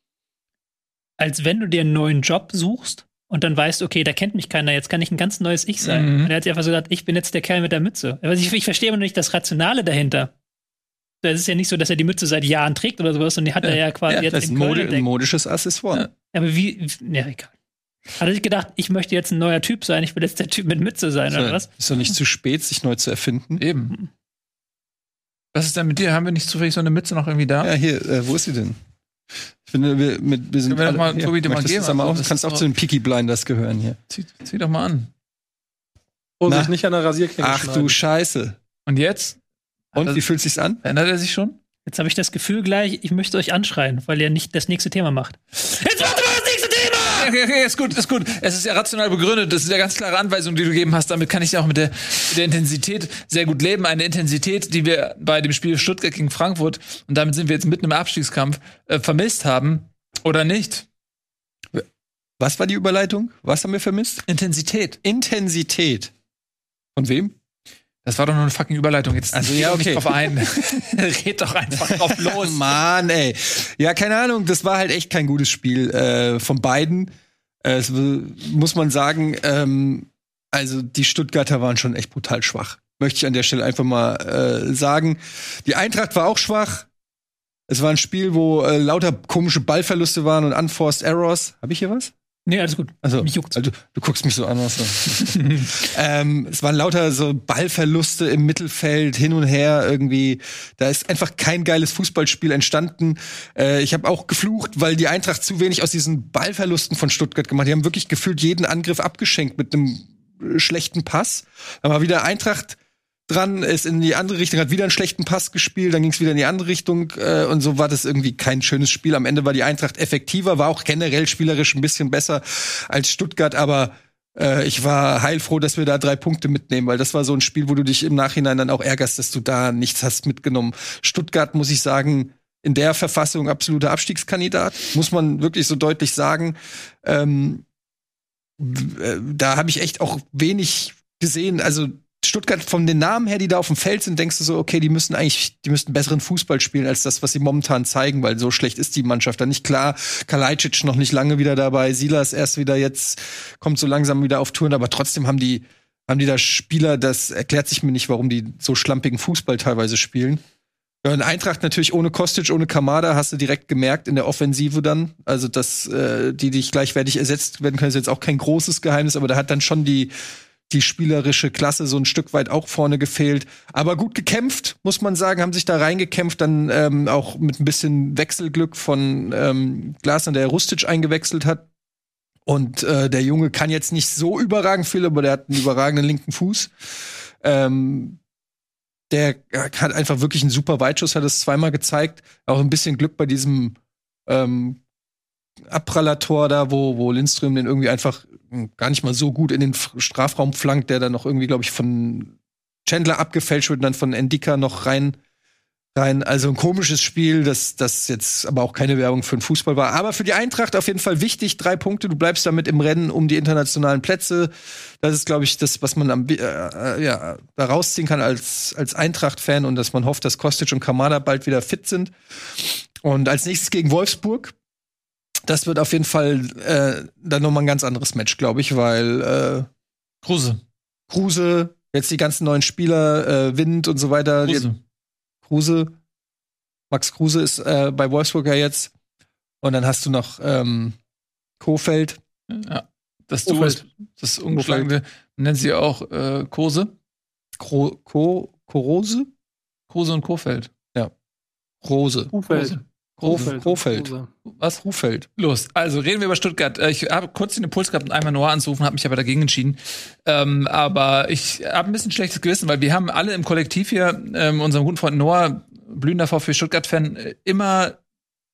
als wenn du dir einen neuen Job suchst und dann weißt, okay, da kennt mich keiner, jetzt kann ich ein ganz neues Ich sein. Mhm. Und er hat sich einfach so gedacht, ich bin jetzt der Kerl mit der Mütze. Aber ich, ich verstehe immer noch nicht das Rationale dahinter. Es ist ja nicht so, dass er die Mütze seit Jahren trägt oder sowas, und die hat ja. er ja quasi ja, jetzt das ist Mode, ein modisches Accessoire. Ja. Aber wie, ja, egal. Hat er sich gedacht, ich möchte jetzt ein neuer Typ sein, ich will jetzt der Typ mit Mütze sein, so, oder was? Ist doch nicht zu spät, sich neu zu erfinden. Eben. Was ist denn mit dir? Haben wir nicht zufällig so eine Mütze noch irgendwie da? Ja, hier, äh, wo ist sie denn? Ich finde, wir, mit, wir sind. Können wir alle, mal, Tobi, dir mal geben? Also, auch, du kannst auch zu den Peaky Blinders gehören hier. Zieh, zieh doch mal an. Vorsicht, nicht an der Rasierklinge Ach du Scheiße. Und jetzt? Und wie fühlt sich's an? Ändert er sich schon? Jetzt habe ich das Gefühl gleich, ich möchte euch anschreien, weil ihr nicht das nächste Thema macht. Jetzt warte mal das nächste Thema! Okay, okay, ist gut, ist gut. Es ist ja rational begründet. Das ist ja ganz klare Anweisung, die du gegeben hast. Damit kann ich ja auch mit der, mit der Intensität sehr gut leben. Eine Intensität, die wir bei dem Spiel Stuttgart gegen Frankfurt, und damit sind wir jetzt mitten im Abstiegskampf, äh, vermisst haben. Oder nicht? Was war die Überleitung? Was haben wir vermisst? Intensität. Intensität. Von wem? Das war doch nur eine fucking Überleitung. Jetzt also ja, okay. drauf ein. Red doch einfach drauf los. Mann, ey. Ja, keine Ahnung. Das war halt echt kein gutes Spiel äh, von beiden. Äh, es, muss man sagen. Ähm, also die Stuttgarter waren schon echt brutal schwach. Möchte ich an der Stelle einfach mal äh, sagen. Die Eintracht war auch schwach. Es war ein Spiel, wo äh, lauter komische Ballverluste waren und unforced Errors. Habe ich hier was? Nee, alles gut. Also, mich juckt's. Also, du guckst mich so an. Was so. ähm, es waren lauter so Ballverluste im Mittelfeld, hin und her irgendwie. Da ist einfach kein geiles Fußballspiel entstanden. Äh, ich habe auch geflucht, weil die Eintracht zu wenig aus diesen Ballverlusten von Stuttgart gemacht. Die haben wirklich gefühlt jeden Angriff abgeschenkt mit einem schlechten Pass. Da war wieder Eintracht dran, ist in die andere Richtung, hat wieder einen schlechten Pass gespielt, dann ging es wieder in die andere Richtung äh, und so war das irgendwie kein schönes Spiel. Am Ende war die Eintracht effektiver, war auch generell spielerisch ein bisschen besser als Stuttgart, aber äh, ich war heilfroh, dass wir da drei Punkte mitnehmen, weil das war so ein Spiel, wo du dich im Nachhinein dann auch ärgerst, dass du da nichts hast mitgenommen. Stuttgart, muss ich sagen, in der Verfassung absoluter Abstiegskandidat, muss man wirklich so deutlich sagen. Ähm, äh, da habe ich echt auch wenig gesehen. Also Stuttgart von den Namen her, die da auf dem Feld sind, denkst du so, okay, die müssen eigentlich, die müssten besseren Fußball spielen als das, was sie momentan zeigen, weil so schlecht ist die Mannschaft da nicht klar. Kalajdzic noch nicht lange wieder dabei, Silas erst wieder jetzt, kommt so langsam wieder auf Touren, aber trotzdem haben die, haben die da Spieler, das erklärt sich mir nicht, warum die so schlampigen Fußball teilweise spielen. Ja, in Eintracht natürlich ohne Kostic, ohne Kamada hast du direkt gemerkt in der Offensive dann. Also, dass äh, die dich gleichwertig ersetzt werden können, ist jetzt auch kein großes Geheimnis, aber da hat dann schon die die spielerische Klasse so ein Stück weit auch vorne gefehlt. Aber gut gekämpft, muss man sagen, haben sich da reingekämpft, dann ähm, auch mit ein bisschen Wechselglück von ähm, Glasner, der Rustic eingewechselt hat. Und äh, der Junge kann jetzt nicht so überragend viel, aber der hat einen überragenden linken Fuß. Ähm, der hat einfach wirklich einen super Weitschuss, hat es zweimal gezeigt. Auch ein bisschen Glück bei diesem ähm, Abprallator da, wo, wo Lindström den irgendwie einfach gar nicht mal so gut in den Strafraum flankt, der dann noch irgendwie, glaube ich, von Chandler abgefälscht wird und dann von Endika noch rein. Rein, also ein komisches Spiel, das, das jetzt aber auch keine Werbung für den Fußball war. Aber für die Eintracht auf jeden Fall wichtig, drei Punkte. Du bleibst damit im Rennen um die internationalen Plätze. Das ist, glaube ich, das, was man am, äh, äh, ja, da rausziehen kann als, als Eintracht-Fan und dass man hofft, dass Kostic und Kamada bald wieder fit sind. Und als nächstes gegen Wolfsburg Das wird auf jeden Fall äh, dann nochmal ein ganz anderes Match, glaube ich, weil äh, Kruse. Kruse, jetzt die ganzen neuen Spieler, äh, Wind und so weiter. Kruse. Kruse. Max Kruse ist äh, bei Wolfsburg ja jetzt. Und dann hast du noch ähm, Kofeld. Ja. Das Duo ist das ungeschlagene, nennen sie auch äh, Kose. Kro Ko Korose? Kruse und Kofeld. Rose. Ufeld. Krofeld. Krofeld. Was? Rufeld. Los, also reden wir über Stuttgart. Äh, Ich habe kurz den Impuls gehabt, einmal Noah anzurufen, habe mich aber dagegen entschieden. Ähm, aber ich habe ein bisschen schlechtes Gewissen, weil wir haben alle im Kollektiv hier, ähm, unserem guten Freund Noah, blühender VfB Stuttgart-Fan, äh, immer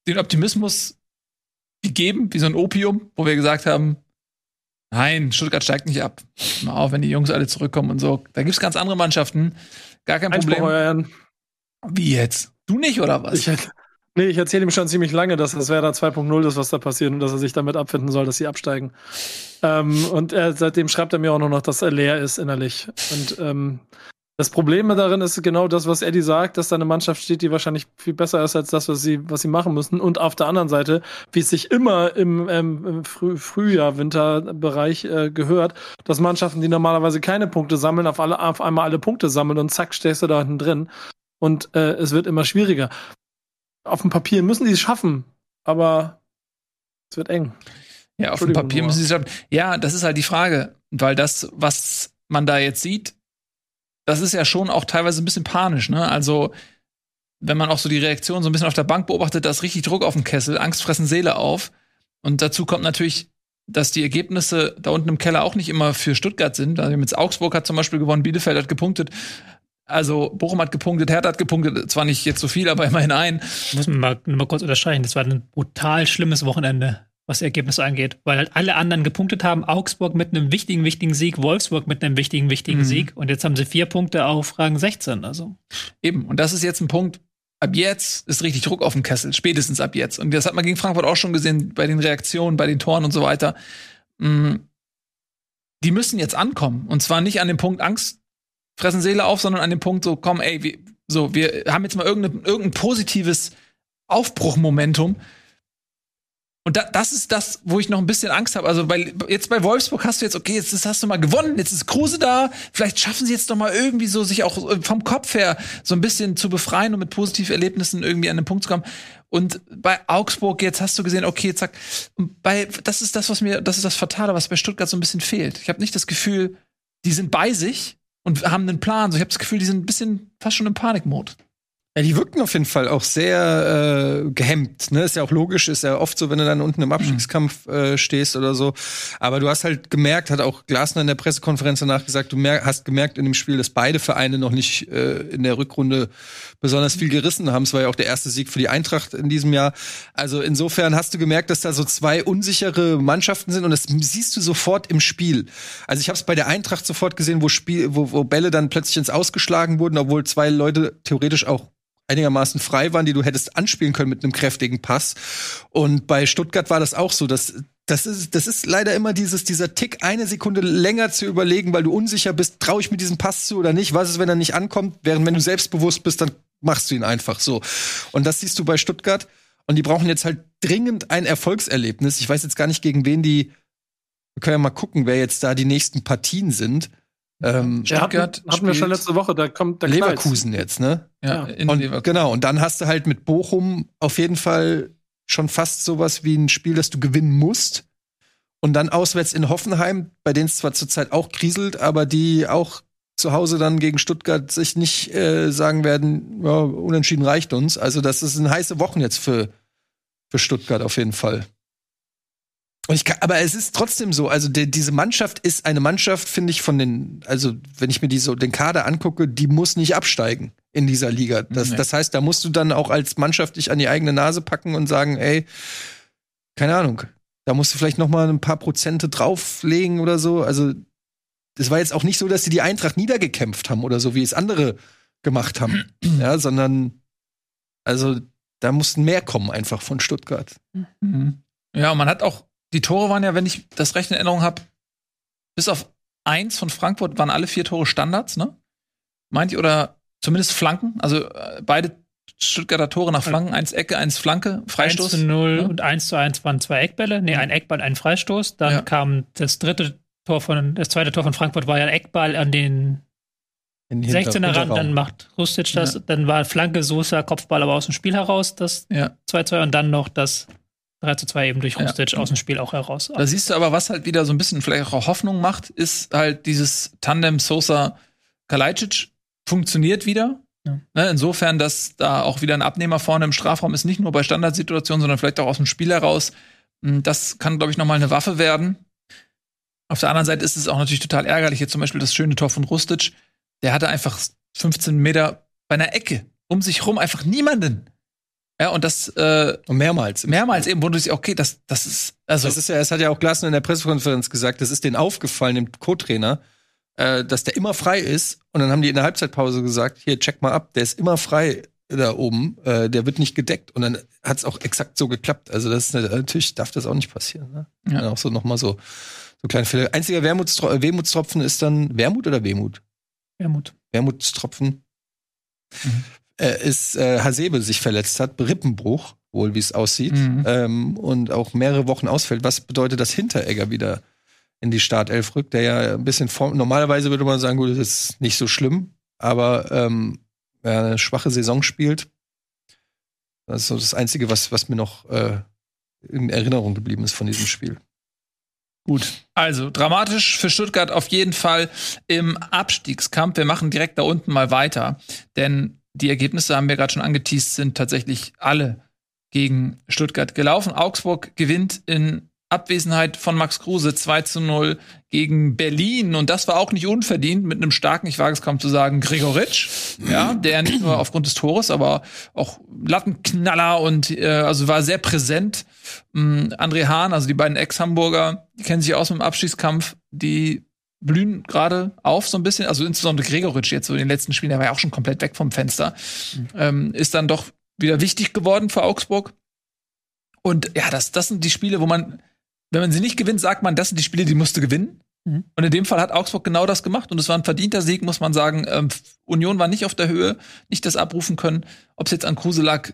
den Optimismus gegeben, wie so ein Opium, wo wir gesagt haben, nein, Stuttgart steigt nicht ab. Mal auf, wenn die Jungs alle zurückkommen und so. Da gibt's ganz andere Mannschaften. Gar kein Problem. Wie jetzt? Du nicht, oder was? Ich, nee, ich erzähle ihm schon ziemlich lange, dass das Werder 2.0 ist, was da passiert und dass er sich damit abfinden soll, dass sie absteigen. Ähm, und er, seitdem schreibt er mir auch nur noch, dass er leer ist innerlich. Und ähm, das Problem darin ist genau das, was Eddie sagt, dass da eine Mannschaft steht, die wahrscheinlich viel besser ist als das, was sie, was sie machen müssen. Und auf der anderen Seite, wie es sich immer im, ähm, Früh Frühjahr, Winterbereich äh, gehört, dass Mannschaften, die normalerweise keine Punkte sammeln, auf, alle, auf einmal alle Punkte sammeln und zack, stehst du da hinten drin. Und äh, es wird immer schwieriger. Auf dem Papier müssen die es schaffen, aber es wird eng. Ja, auf dem Papier müssen sie es haben. Ja, das ist halt die Frage, weil das, was man da jetzt sieht, das ist ja schon auch teilweise ein bisschen panisch, ne? Also, wenn man auch so die Reaktion so ein bisschen auf der Bank beobachtet, da ist richtig Druck auf dem Kessel, Angst fressen Seele auf. Und dazu kommt natürlich, dass die Ergebnisse da unten im Keller auch nicht immer für Stuttgart sind. Also mit Augsburg hat zum Beispiel gewonnen, Bielefeld hat gepunktet. Also Bochum hat gepunktet, Hertha hat gepunktet, zwar nicht jetzt so viel, aber immerhin ein. Muss man mal, mal kurz unterstreichen, das war ein brutal schlimmes Wochenende, was die Ergebnisse angeht, weil halt alle anderen gepunktet haben. Augsburg mit einem wichtigen, wichtigen Sieg, Wolfsburg mit einem wichtigen, wichtigen Mhm. Sieg und jetzt haben sie vier Punkte auf Rang 16. Also Eben. Und das ist jetzt ein Punkt. Ab jetzt ist richtig Druck auf dem Kessel, spätestens ab jetzt. Und das hat man gegen Frankfurt auch schon gesehen, bei den Reaktionen, bei den Toren und so weiter. Mm, Die müssen jetzt ankommen. Und zwar nicht an dem Punkt Angst, fressen Seele auf, sondern an dem Punkt so, komm, ey, wir, so, wir haben jetzt mal irgendein, irgendein positives Aufbruchmomentum. Und da, das ist das, wo ich noch ein bisschen Angst habe. Also, weil jetzt bei Wolfsburg hast du jetzt, okay, jetzt hast du mal gewonnen, jetzt ist Kruse da, vielleicht schaffen sie jetzt doch mal irgendwie so, sich auch äh, vom Kopf her so ein bisschen zu befreien und mit positiven Erlebnissen irgendwie an den Punkt zu kommen. Und bei Augsburg, jetzt hast du gesehen, okay, zack, bei, das ist das, was mir, das ist das Fatale, was bei Stuttgart so ein bisschen fehlt. Ich habe nicht das Gefühl, die sind bei sich und haben einen Plan. So, ich habe das Gefühl, die sind ein bisschen fast schon im Panikmod. Ja, die wirkten auf jeden Fall auch sehr äh, gehemmt. Ne? Ist ja auch logisch, ist ja oft so, wenn du dann unten im Abstiegskampf äh, stehst oder so. Aber du hast halt gemerkt, hat auch Glasner in der Pressekonferenz danach gesagt, du hast gemerkt in dem Spiel, dass beide Vereine noch nicht äh, in der Rückrunde besonders viel gerissen haben. Es war ja auch der erste Sieg für die Eintracht in diesem Jahr. Also insofern hast du gemerkt, dass da so zwei unsichere Mannschaften sind und das siehst du sofort im Spiel. Also ich habe es bei der Eintracht sofort gesehen, wo Spiel, wo, wo Bälle dann plötzlich ins Ausgeschlagen wurden, obwohl zwei Leute theoretisch auch einigermaßen frei waren, die du hättest anspielen können mit einem kräftigen Pass. Und bei Stuttgart war das auch so. Das, das, ist, das ist leider immer dieses, dieser Tick, eine Sekunde länger zu überlegen, weil du unsicher bist, traue ich mir diesen Pass zu oder nicht? Was ist, wenn er nicht ankommt? Während wenn du selbstbewusst bist, dann machst du ihn einfach so. Und das siehst du bei Stuttgart. Und die brauchen jetzt halt dringend ein Erfolgserlebnis. Ich weiß jetzt gar nicht, gegen wen die. Wir können ja mal gucken, wer jetzt da die nächsten Partien sind. Ähm, Ja, hatten, Stuttgart hatten wir schon letzte Woche, da kommt der Leverkusen jetzt, ne? Ja, Ja. Und genau, und dann hast du halt mit Bochum auf jeden Fall schon fast sowas wie ein Spiel, das du gewinnen musst. Und dann auswärts in Hoffenheim, bei denen es zwar zurzeit auch kriselt, aber die auch zu Hause dann gegen Stuttgart sich nicht äh, sagen werden, ja, unentschieden reicht uns. Also das ist eine heiße Wochen jetzt für, für Stuttgart auf jeden Fall. Kann, aber es ist trotzdem so, also der, diese Mannschaft ist eine Mannschaft, finde ich, von den, also wenn ich mir die so den Kader angucke, die muss nicht absteigen in dieser Liga. Das, Nee. das heißt, da musst du dann auch als Mannschaft dich an die eigene Nase packen und sagen, ey, keine Ahnung, da musst du vielleicht noch mal ein paar Prozente drauflegen oder so. Also das war jetzt auch nicht so, dass sie die Eintracht niedergekämpft haben oder so, wie es andere gemacht haben, ja, sondern also da mussten mehr kommen einfach von Stuttgart. Mhm. Ja, und man hat auch, die Tore waren ja, wenn ich das recht in Erinnerung habe, bis auf eins von Frankfurt waren alle vier Tore Standards, ne? Meint ihr, oder zumindest Flanken? Also äh, beide Stuttgarter Tore nach Flanken, eins Ecke, eins Flanke, 1 Freistoß. zu 0 Ja. und 1 zu 1 waren zwei Eckbälle. Nee, ein Eckball, ein Freistoß. Dann Ja. kam das dritte Tor von, das zweite Tor von Frankfurt war ja ein Eckball an den den 16er Rand, dann macht Rustic das, Ja. dann war Flanke Sosa, Kopfball aber aus dem Spiel heraus, das Ja. 2-2 und dann noch das 3 zu 2 eben durch Ja. Rustic aus dem Spiel auch heraus. Da siehst du aber, was halt wieder so ein bisschen vielleicht auch Hoffnung macht, ist halt dieses Tandem Sosa Kalajdzic funktioniert wieder. Ja. Ne, insofern, dass da auch wieder ein Abnehmer vorne im Strafraum ist, nicht nur bei Standardsituationen, sondern vielleicht auch aus dem Spiel heraus. Hm, Das kann, glaube ich, noch mal eine Waffe werden. Auf der anderen Seite ist es auch natürlich total ärgerlich. Jetzt zum Beispiel das schöne Tor von Rustic. Der hatte einfach 15 Meter bei einer Ecke um sich rum einfach niemanden. Ja, und das äh, Und mehrmals. mehrmals eben, wo du dich, okay, das, das ist, also, Das ist ja, es hat ja auch Glasner in der Pressekonferenz gesagt, das ist denen aufgefallen, dem Co-Trainer, äh, dass der immer frei ist. Und dann haben die in der Halbzeitpause gesagt, hier, check mal ab, der ist immer frei da oben, äh, der wird nicht gedeckt. Und dann hat es auch exakt so geklappt. Also das ist eine, natürlich darf das auch nicht passieren. Ne? Ja. Ja. Auch so nochmal so, so kleine Fälle. Einziger Wermutstro äh, Wehmutstropfen ist dann Wermut oder Wehmut? Wermut. Wermutstropfen Mhm. Äh, ist äh, Hasebe sich verletzt hat, Rippenbruch, wohl wie es aussieht, Mhm. ähm, und auch mehrere Wochen ausfällt. Was bedeutet, dass Hinteregger wieder in die Startelf rückt, der ja ein bisschen form normalerweise würde man sagen, gut, das ist nicht so schlimm, aber ähm, wer eine schwache Saison spielt, das ist so das Einzige, was, was mir noch äh, in Erinnerung geblieben ist von diesem Spiel. Gut. Also, dramatisch für Stuttgart auf jeden Fall im Abstiegskampf. Wir machen direkt da unten mal weiter. Denn die Ergebnisse haben wir gerade schon angeteased, sind tatsächlich alle gegen Stuttgart gelaufen. Augsburg gewinnt in Abwesenheit von Max Kruse 2 zu 0 gegen Berlin. Und das war auch nicht unverdient mit einem starken, ich wage es kaum zu sagen, Gregoritsch. Ja, der nicht nur aufgrund des Tores, aber auch Lattenknaller und äh, also war sehr präsent. Ähm, André Hahn, also die beiden Ex-Hamburger, die kennen sich aus mit dem Abschießkampf, die blühen gerade auf so ein bisschen. Also insbesondere Gregoritsch jetzt so in den letzten Spielen, der war ja auch schon komplett weg vom Fenster. Ähm, ist dann doch wieder wichtig geworden für Augsburg. Und ja, das, das sind die Spiele, wo man, wenn man sie nicht gewinnt, sagt man, das sind die Spiele, die musste gewinnen. Mhm. Und in dem Fall hat Augsburg genau das gemacht und es war ein verdienter Sieg, muss man sagen. Ähm, Union war nicht auf der Höhe, nicht das abrufen können. Ob es jetzt an Kruse lag,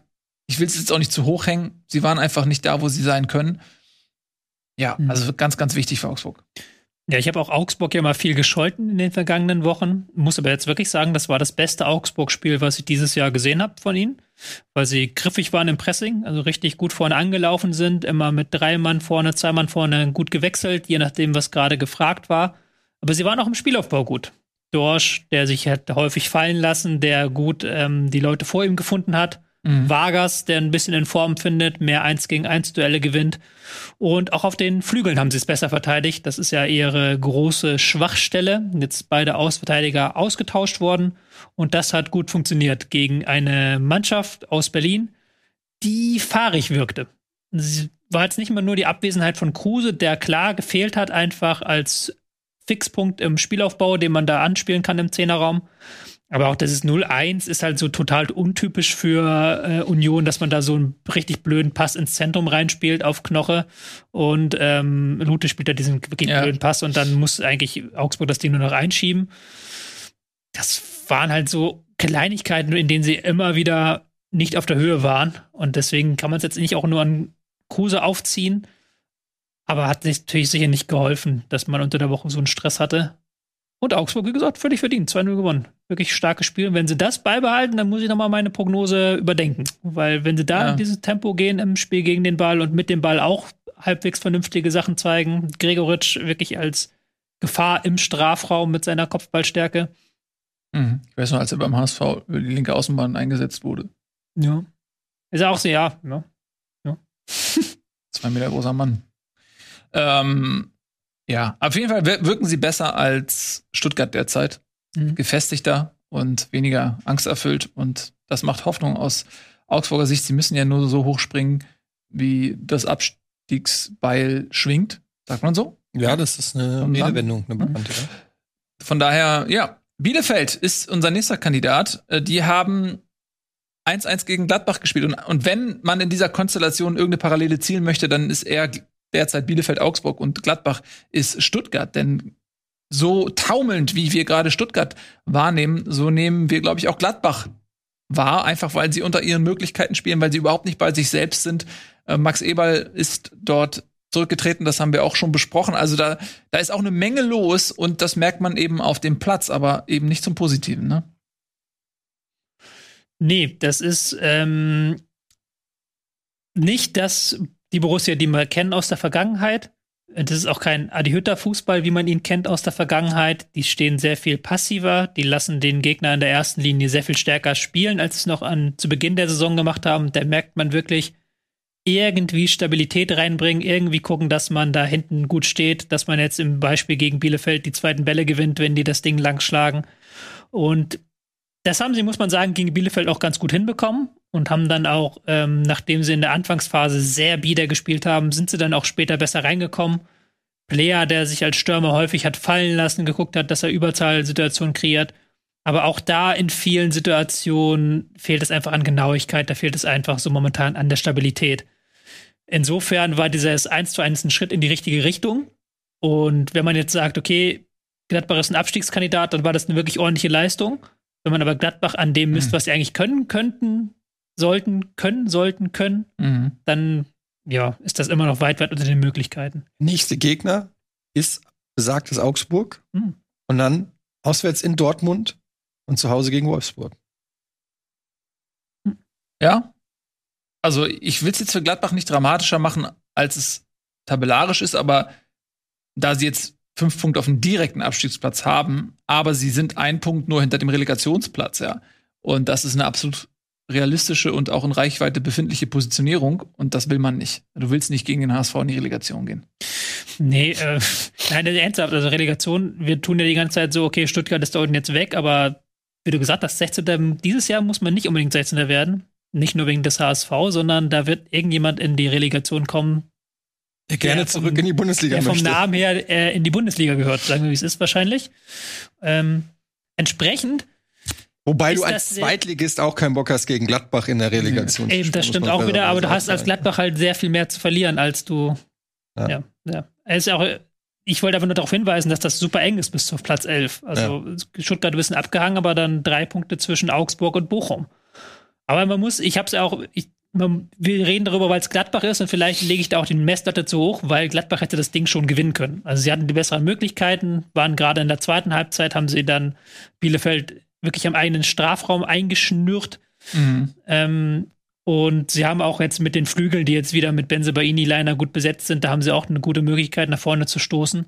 ich will es jetzt auch nicht zu hoch hängen. Sie waren einfach nicht da, wo sie sein können. Ja, Mhm. also ganz, ganz wichtig für Augsburg. Ja, ich habe auch Augsburg ja mal viel gescholten in den vergangenen Wochen. Muss aber jetzt wirklich sagen, das war das beste Augsburg-Spiel, was ich dieses Jahr gesehen habe von ihnen, weil sie griffig waren im Pressing, also richtig gut vorne angelaufen sind, immer mit drei Mann vorne, zwei Mann vorne gut gewechselt, je nachdem, was gerade gefragt war. Aber sie waren auch im Spielaufbau gut. Dorsch, der sich hat häufig fallen lassen, der gut ähm, die Leute vor ihm gefunden hat. Mhm. Vargas, der ein bisschen in Form findet, mehr 1 gegen 1 Duelle gewinnt. Und auch auf den Flügeln haben sie es besser verteidigt. Das ist ja ihre große Schwachstelle. Jetzt beide Ausverteidiger ausgetauscht worden. Und das hat gut funktioniert gegen eine Mannschaft aus Berlin, die fahrig wirkte. Es war jetzt nicht mal nur die Abwesenheit von Kruse, der klar gefehlt hat, einfach als Fixpunkt im Spielaufbau, den man da anspielen kann im Zehnerraum. Aber auch dieses 0-1 ist halt so total untypisch für äh, Union, dass man da so einen richtig blöden Pass ins Zentrum reinspielt auf Knoche und ähm, Lute spielt da diesen wirklich Ja. blöden Pass und dann muss eigentlich Augsburg das Ding nur noch einschieben. Das waren halt so Kleinigkeiten, in denen sie immer wieder nicht auf der Höhe waren und deswegen kann man es jetzt nicht auch nur an Kruse aufziehen, aber hat sich natürlich sicher nicht geholfen, dass man unter der Woche so einen Stress hatte. Und Augsburg, wie gesagt, völlig verdient. 2-0 gewonnen. Wirklich starkes Spiel. Und wenn sie das beibehalten, dann muss ich nochmal meine Prognose überdenken. Weil wenn sie da Ja. in dieses Tempo gehen im Spiel gegen den Ball und mit dem Ball auch halbwegs vernünftige Sachen zeigen, Gregoritsch wirklich als Gefahr im Strafraum mit seiner Kopfballstärke. Mhm. Ich weiß noch, als er beim HSV über die linke Außenbahn eingesetzt wurde. Ja. Ist ja auch so, ja. ja. Zwei Meter großer Mann. Ähm, ja, auf jeden Fall wir- wirken sie besser als Stuttgart derzeit. Mhm. Gefestigter und weniger angsterfüllt. Und das macht Hoffnung aus Augsburger Sicht. Sie müssen ja nur so hoch springen, wie das Abstiegsbeil schwingt. Sagt man so? Ja, das ist eine Redewendung, eine bekannte. Ja. Von daher, ja, Bielefeld ist unser nächster Kandidat. Äh, Die haben 1-1 gegen Gladbach gespielt. Und, und wenn man in dieser Konstellation irgendeine Parallele zielen möchte, dann ist er derzeit Bielefeld, Augsburg und Gladbach ist Stuttgart. Denn so taumelnd, wie wir gerade Stuttgart wahrnehmen, so nehmen wir, glaube ich, auch Gladbach war, einfach weil sie unter ihren Möglichkeiten spielen, weil sie überhaupt nicht bei sich selbst sind. Äh, Max Eberl ist dort zurückgetreten, das haben wir auch schon besprochen. Also da, da ist auch eine Menge los und das merkt man eben auf dem Platz, aber eben nicht zum Positiven, ne? Nee, das ist ähm, nicht das, die Borussia, die wir kennen aus der Vergangenheit. Das ist auch kein Adi Hütter Fußball, wie man ihn kennt aus der Vergangenheit. Die stehen sehr viel passiver, die lassen den Gegner in der ersten Linie sehr viel stärker spielen, als sie es noch an, zu Beginn der Saison gemacht haben. Da merkt man wirklich, irgendwie Stabilität reinbringen, irgendwie gucken, dass man da hinten gut steht, dass man jetzt im Beispiel gegen Bielefeld die zweiten Bälle gewinnt, wenn die das Ding lang schlagen. Und das haben sie, muss man sagen, gegen Bielefeld auch ganz gut hinbekommen und haben dann auch, ähm, nachdem sie in der Anfangsphase sehr bieder gespielt haben, sind sie dann auch später besser reingekommen. Player, der sich als Stürmer häufig hat fallen lassen, geguckt hat, dass er Überzahlsituationen kreiert. Aber auch da in vielen Situationen fehlt es einfach an Genauigkeit, da fehlt es einfach so momentan an der Stabilität. Insofern war dieses 1 zu 1 ein Schritt in die richtige Richtung. Und wenn man jetzt sagt, okay, Gladbach ist ein Abstiegskandidat, dann war das eine wirklich ordentliche Leistung. Wenn man aber Gladbach an dem misst, mhm. was sie eigentlich können, könnten, sollten, können, sollten, können, mhm. dann ja, ist das immer noch weit, weit unter den Möglichkeiten. Nächste Gegner ist besagtes Augsburg mhm. und dann auswärts in Dortmund und zu Hause gegen Wolfsburg. Ja, also ich will es jetzt für Gladbach nicht dramatischer machen, als es tabellarisch ist, aber da sie jetzt fünf Punkte auf dem direkten Abstiegsplatz haben, aber sie sind ein Punkt nur hinter dem Relegationsplatz, ja. Und das ist eine absolut realistische und auch in Reichweite befindliche Positionierung und das will man nicht. Du willst nicht gegen den HSV in die Relegation gehen. Nee, äh, nein, ernsthaft, also Relegation, wir tun ja die ganze Zeit so, okay, Stuttgart ist da unten jetzt weg, aber wie du gesagt hast, 16. dieses Jahr muss man nicht unbedingt 16. werden. Nicht nur wegen des HSV, sondern da wird irgendjemand in die Relegation kommen. Der gerne der zurück vom, in die Bundesliga der möchte. vom Namen her äh, in die Bundesliga gehört, sagen wir, wie es ist wahrscheinlich. Ähm, entsprechend Wobei du als Zweitligist auch keinen Bock hast gegen Gladbach in der Relegation. Eben, das stimmt auch wieder, aber du hast als Gladbach halt sehr viel mehr zu verlieren, als du. Ja, ja. ja. Es ist auch, ich wollte einfach nur darauf hinweisen, dass das super eng ist bis auf Platz 11. Also ja. Stuttgart ein bisschen abgehangen, aber dann drei Punkte zwischen Augsburg und Bochum. Aber man muss, ich habe es ja auch, ich, man, wir reden darüber, weil es Gladbach ist und vielleicht lege ich da auch den Messlatte zu hoch, weil Gladbach hätte das Ding schon gewinnen können. Also sie hatten die besseren Möglichkeiten, waren gerade in der zweiten Halbzeit, haben sie dann Bielefeld wirklich am eigenen Strafraum eingeschnürt. Mhm. Ähm, und sie haben auch jetzt mit den Flügeln, die jetzt wieder mit Benzebaini Liner gut besetzt sind, da haben sie auch eine gute Möglichkeit, nach vorne zu stoßen.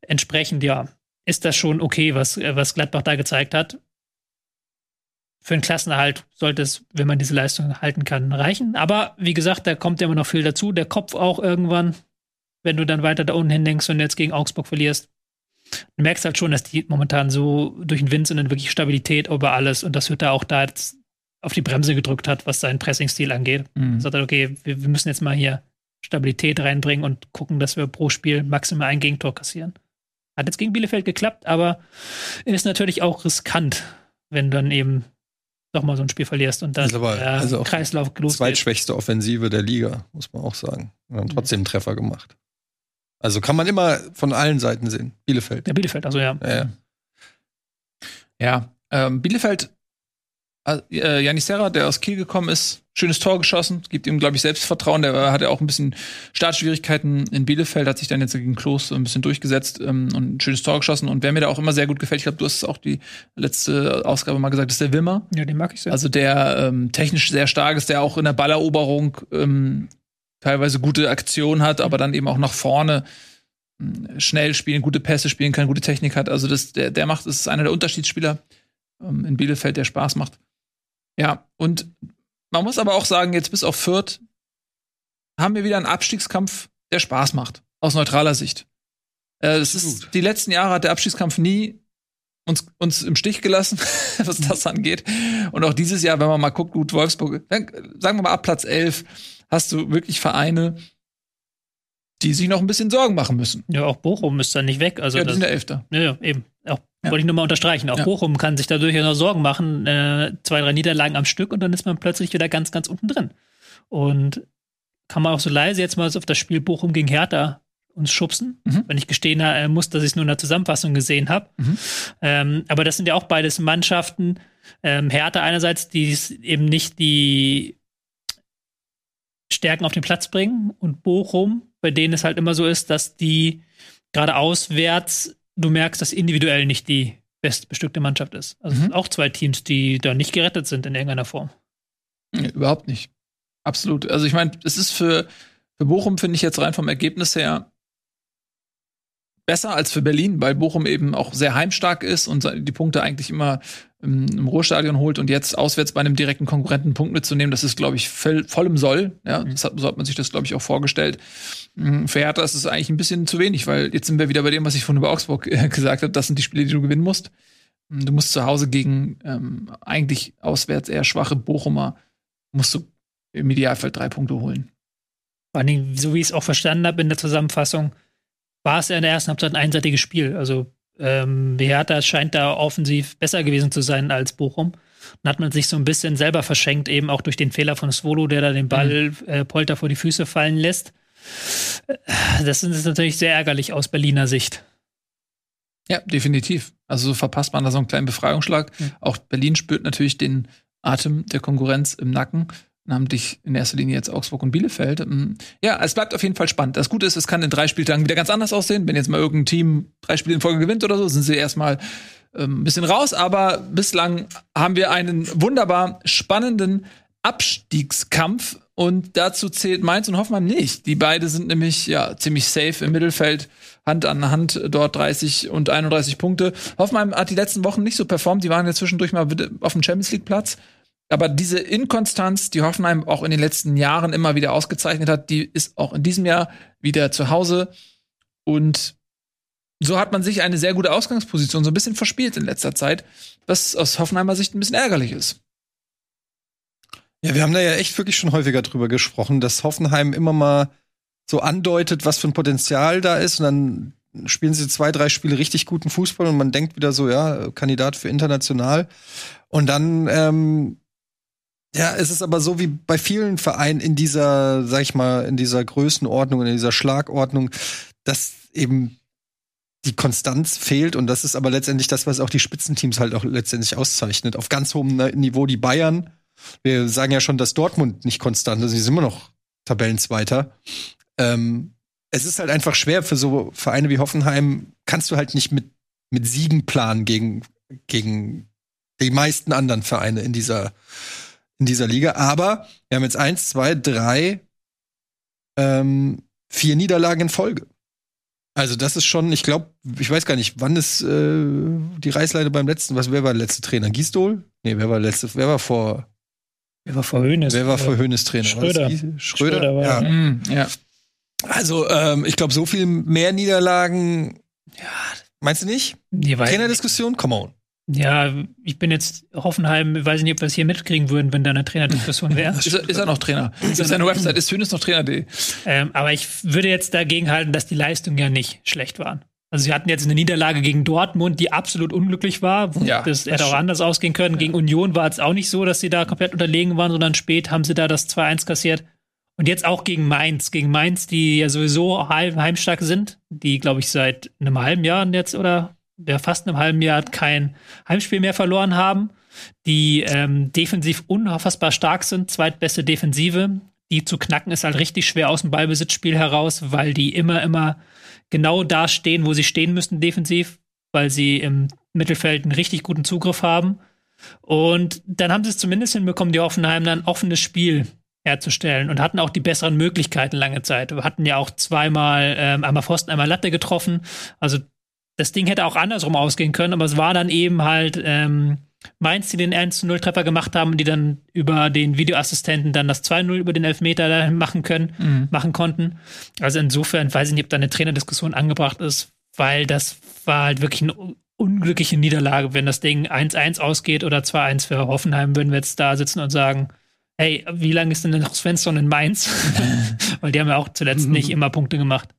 Entsprechend, ja, ist das schon okay, was, was Gladbach da gezeigt hat für einen Klassenerhalt sollte es, wenn man diese Leistung halten kann, reichen. Aber wie gesagt, da kommt ja immer noch viel dazu. Der Kopf auch irgendwann, wenn du dann weiter da unten hindenkst und jetzt gegen Augsburg verlierst. Du merkst halt schon, dass die momentan so durch den Wind sind und wirklich Stabilität über alles und das wird da auch da jetzt auf die Bremse gedrückt hat, was seinen Pressingstil angeht. Mhm. Sagt halt, okay, wir, wir müssen jetzt mal hier Stabilität reinbringen und gucken, dass wir pro Spiel maximal ein Gegentor kassieren. Hat jetzt gegen Bielefeld geklappt, aber ist natürlich auch riskant, wenn dann eben doch mal so ein Spiel verlierst und dann aber, der also Kreislauf losgeht. Zweitschwächste Offensive der Liga, muss man auch sagen. Wir haben trotzdem einen Treffer gemacht. Also kann man immer von allen Seiten sehen. Bielefeld. Ja, Bielefeld, also ja. Ja, ja. ja ähm, Bielefeld äh, Janis Serra, der aus Kiel gekommen ist, schönes Tor geschossen, gibt ihm, glaube ich, Selbstvertrauen. Der hatte auch ein bisschen Startschwierigkeiten in Bielefeld, hat sich dann jetzt gegen Klos ein bisschen durchgesetzt ähm, und ein schönes Tor geschossen. Und wer mir da auch immer sehr gut gefällt, ich glaube, du hast es auch die letzte Ausgabe mal gesagt, ist der Wimmer. Ja, den mag ich sehr. Also der ähm, technisch sehr stark ist, der auch in der Balleroberung ähm, teilweise gute Aktionen hat, aber dann eben auch nach vorne ähm, schnell spielen, gute Pässe spielen kann, gute Technik hat. Also das, der, der macht, das ist einer der Unterschiedsspieler ähm, in Bielefeld, der Spaß macht. Ja, und man muss aber auch sagen, jetzt bis auf Fürth haben wir wieder einen Abstiegskampf, der Spaß macht, aus neutraler Sicht. Äh, das ist, die letzten Jahre hat der Abstiegskampf nie uns, uns im Stich gelassen, was das angeht. Und auch dieses Jahr, wenn man mal guckt, gut, Wolfsburg, sagen wir mal ab Platz 11, hast du wirklich Vereine, die sich noch ein bisschen Sorgen machen müssen. Ja, auch Bochum ist da nicht weg. Also ja, die sind der Elfter. Ja, ja, eben. Auch ja. wollte ich nur mal unterstreichen. Auch ja. Bochum kann sich da durchaus noch Sorgen machen. Äh, zwei, drei Niederlagen am Stück und dann ist man plötzlich wieder ganz, ganz unten drin. Und kann man auch so leise jetzt mal auf das Spiel Bochum gegen Hertha uns schubsen, mhm. wenn ich gestehen äh, muss, dass ich es nur in der Zusammenfassung gesehen habe. Mhm. Ähm, aber das sind ja auch beides Mannschaften, Ähm, Hertha einerseits, die eben nicht die Stärken auf den Platz bringen und Bochum, bei denen es halt immer so ist, dass die gerade auswärts, du merkst, dass individuell nicht die bestbestückte Mannschaft ist. Also es Mhm. sind auch zwei Teams, die da nicht gerettet sind in irgendeiner Form. Nee, überhaupt nicht. Absolut. Also ich meine, es ist für, für Bochum, finde ich jetzt rein vom Ergebnis her besser als für Berlin, weil Bochum eben auch sehr heimstark ist und die Punkte eigentlich immer im, im Ruhrstadion holt und jetzt auswärts bei einem direkten Konkurrenten einen Punkt mitzunehmen, das ist, glaube ich, voll, voll im Soll. Ja, das hat, so hat man sich das, glaube ich, auch vorgestellt. Mm, Für Hertha ist es eigentlich ein bisschen zu wenig, weil jetzt sind wir wieder bei dem, was ich von über Augsburg äh, gesagt habe. Das sind die Spiele, die du gewinnen musst. Mm, Du musst zu Hause gegen ähm, eigentlich auswärts eher schwache Bochumer, musst du im Idealfall drei Punkte holen. Vor Dingen, so wie ich es auch verstanden habe in der Zusammenfassung, war es ja in der ersten Halbzeit ein einseitiges Spiel. Also ähm, Hertha scheint da offensiv besser gewesen zu sein als Bochum. Dann hat man sich so ein bisschen selber verschenkt, eben auch durch den Fehler von Svolo, der da den Ball äh, Polter vor die Füße fallen lässt. Das ist natürlich sehr ärgerlich aus Berliner Sicht. Ja, definitiv. Also so verpasst man da so einen kleinen Befreiungsschlag. Auch Berlin spürt natürlich den Atem der Konkurrenz im Nacken. Namentlich in erster Linie jetzt Augsburg und Bielefeld. Mm, Ja, es bleibt auf jeden Fall spannend. Das Gute ist, es kann in drei Spieltagen wieder ganz anders aussehen. Wenn jetzt mal irgendein Team drei Spiele in Folge gewinnt oder so, sind sie erstmal ähm, ein bisschen raus. Aber bislang haben wir einen wunderbar spannenden Abstiegskampf. Und dazu zählt Mainz und Hoffmann nicht. Die beide sind nämlich ja ziemlich safe im Mittelfeld, Hand an Hand, dort 30 und 31 Punkte. Hoffmann hat die letzten Wochen nicht so performt. Die waren ja zwischendurch mal auf dem Champions League Platz. Aber diese Inkonstanz, die Hoffenheim auch in den letzten Jahren immer wieder ausgezeichnet hat, die ist auch in diesem Jahr wieder zu Hause. Und so hat man sich eine sehr gute Ausgangsposition so ein bisschen verspielt in letzter Zeit, was aus Hoffenheimer Sicht ein bisschen ärgerlich ist. Ja, wir haben da ja echt wirklich schon häufiger drüber gesprochen, dass Hoffenheim immer mal so andeutet, was für ein Potenzial da ist. Und dann spielen sie zwei, drei Spiele richtig guten Fußball und man denkt wieder so, ja, Kandidat für international. Und dann, ähm, ja, es ist aber so wie bei vielen Vereinen in dieser, sag ich mal, in dieser Größenordnung, in dieser Schlagordnung, dass eben die Konstanz fehlt und das ist aber letztendlich das, was auch die Spitzenteams halt auch letztendlich auszeichnet. Auf ganz hohem Niveau die Bayern. Wir sagen ja schon, dass Dortmund nicht konstant ist, sie sind immer noch Tabellenzweiter. Ähm, es ist halt einfach schwer für so Vereine wie Hoffenheim, kannst du halt nicht mit, mit Siegen planen gegen, gegen die meisten anderen Vereine in dieser, in dieser Liga. Aber wir haben jetzt eins, zwei, drei, ähm, vier Niederlagen in Folge. Also das ist schon, ich glaube, ich weiß gar nicht, wann ist äh, die Reißleine beim letzten, was, wer war der letzte Trainer? Gisdol? Nee, wer war der letzte, wer war vor, Wer war vor Höhnes? wer war vor Höhnes Trainer? Schröder. Schröder? Schröder war- ja. Mm, ja. Also, ähm, ich glaube, so viel mehr Niederlagen, ja, meinst du nicht? Nee, Trainerdiskussion? Come on. Ja, ich bin jetzt Hoffenheim, weiß nicht, ob wir es hier mitkriegen würden, wenn da eine Trainerdiskussion wäre. Ist, er- ist er noch Trainer? Ist seine Website ist Hönes noch Trainer.de. ähm, aber ich würde jetzt dagegen halten, dass die Leistungen ja nicht schlecht waren. Also sie hatten jetzt eine Niederlage gegen Dortmund, die absolut unglücklich war. Ja, das das hätte auch anders ausgehen können. Gegen Union war es auch nicht so, dass sie da komplett unterlegen waren, sondern spät haben sie da das 2-1 kassiert. Und jetzt auch gegen Mainz. Gegen Mainz, die ja sowieso heim, heimstark sind, die, glaube ich, seit einem halben Jahr jetzt oder ja, fast einem halben Jahr kein Heimspiel mehr verloren haben, die ähm, defensiv unfassbar stark sind, zweitbeste Defensive. Die zu knacken ist halt richtig schwer aus dem Ballbesitzspiel heraus, weil die immer, immer genau da stehen, wo sie stehen müssen defensiv, weil sie im Mittelfeld einen richtig guten Zugriff haben. Und dann haben sie es zumindest hinbekommen, die Hoffenheim dann ein offenes Spiel herzustellen und hatten auch die besseren Möglichkeiten lange Zeit. Wir hatten ja auch zweimal, ähm, einmal Pfosten, einmal Latte getroffen. Also das Ding hätte auch andersrum ausgehen können, aber es war dann eben halt ähm, Mainz, die den 1-0-Treffer gemacht haben und die dann über den Videoassistenten dann das 2-0 über den Elfmeter machen können, machen konnten. Also insofern weiß ich nicht, ob da eine Trainerdiskussion angebracht ist, weil das war halt wirklich eine unglückliche Niederlage. Wenn das Ding 1-1 ausgeht oder 2-1 für Hoffenheim, würden wir jetzt da sitzen und sagen, hey, wie lange ist denn noch Svensson in Mainz? weil die haben ja auch zuletzt nicht immer Punkte gemacht.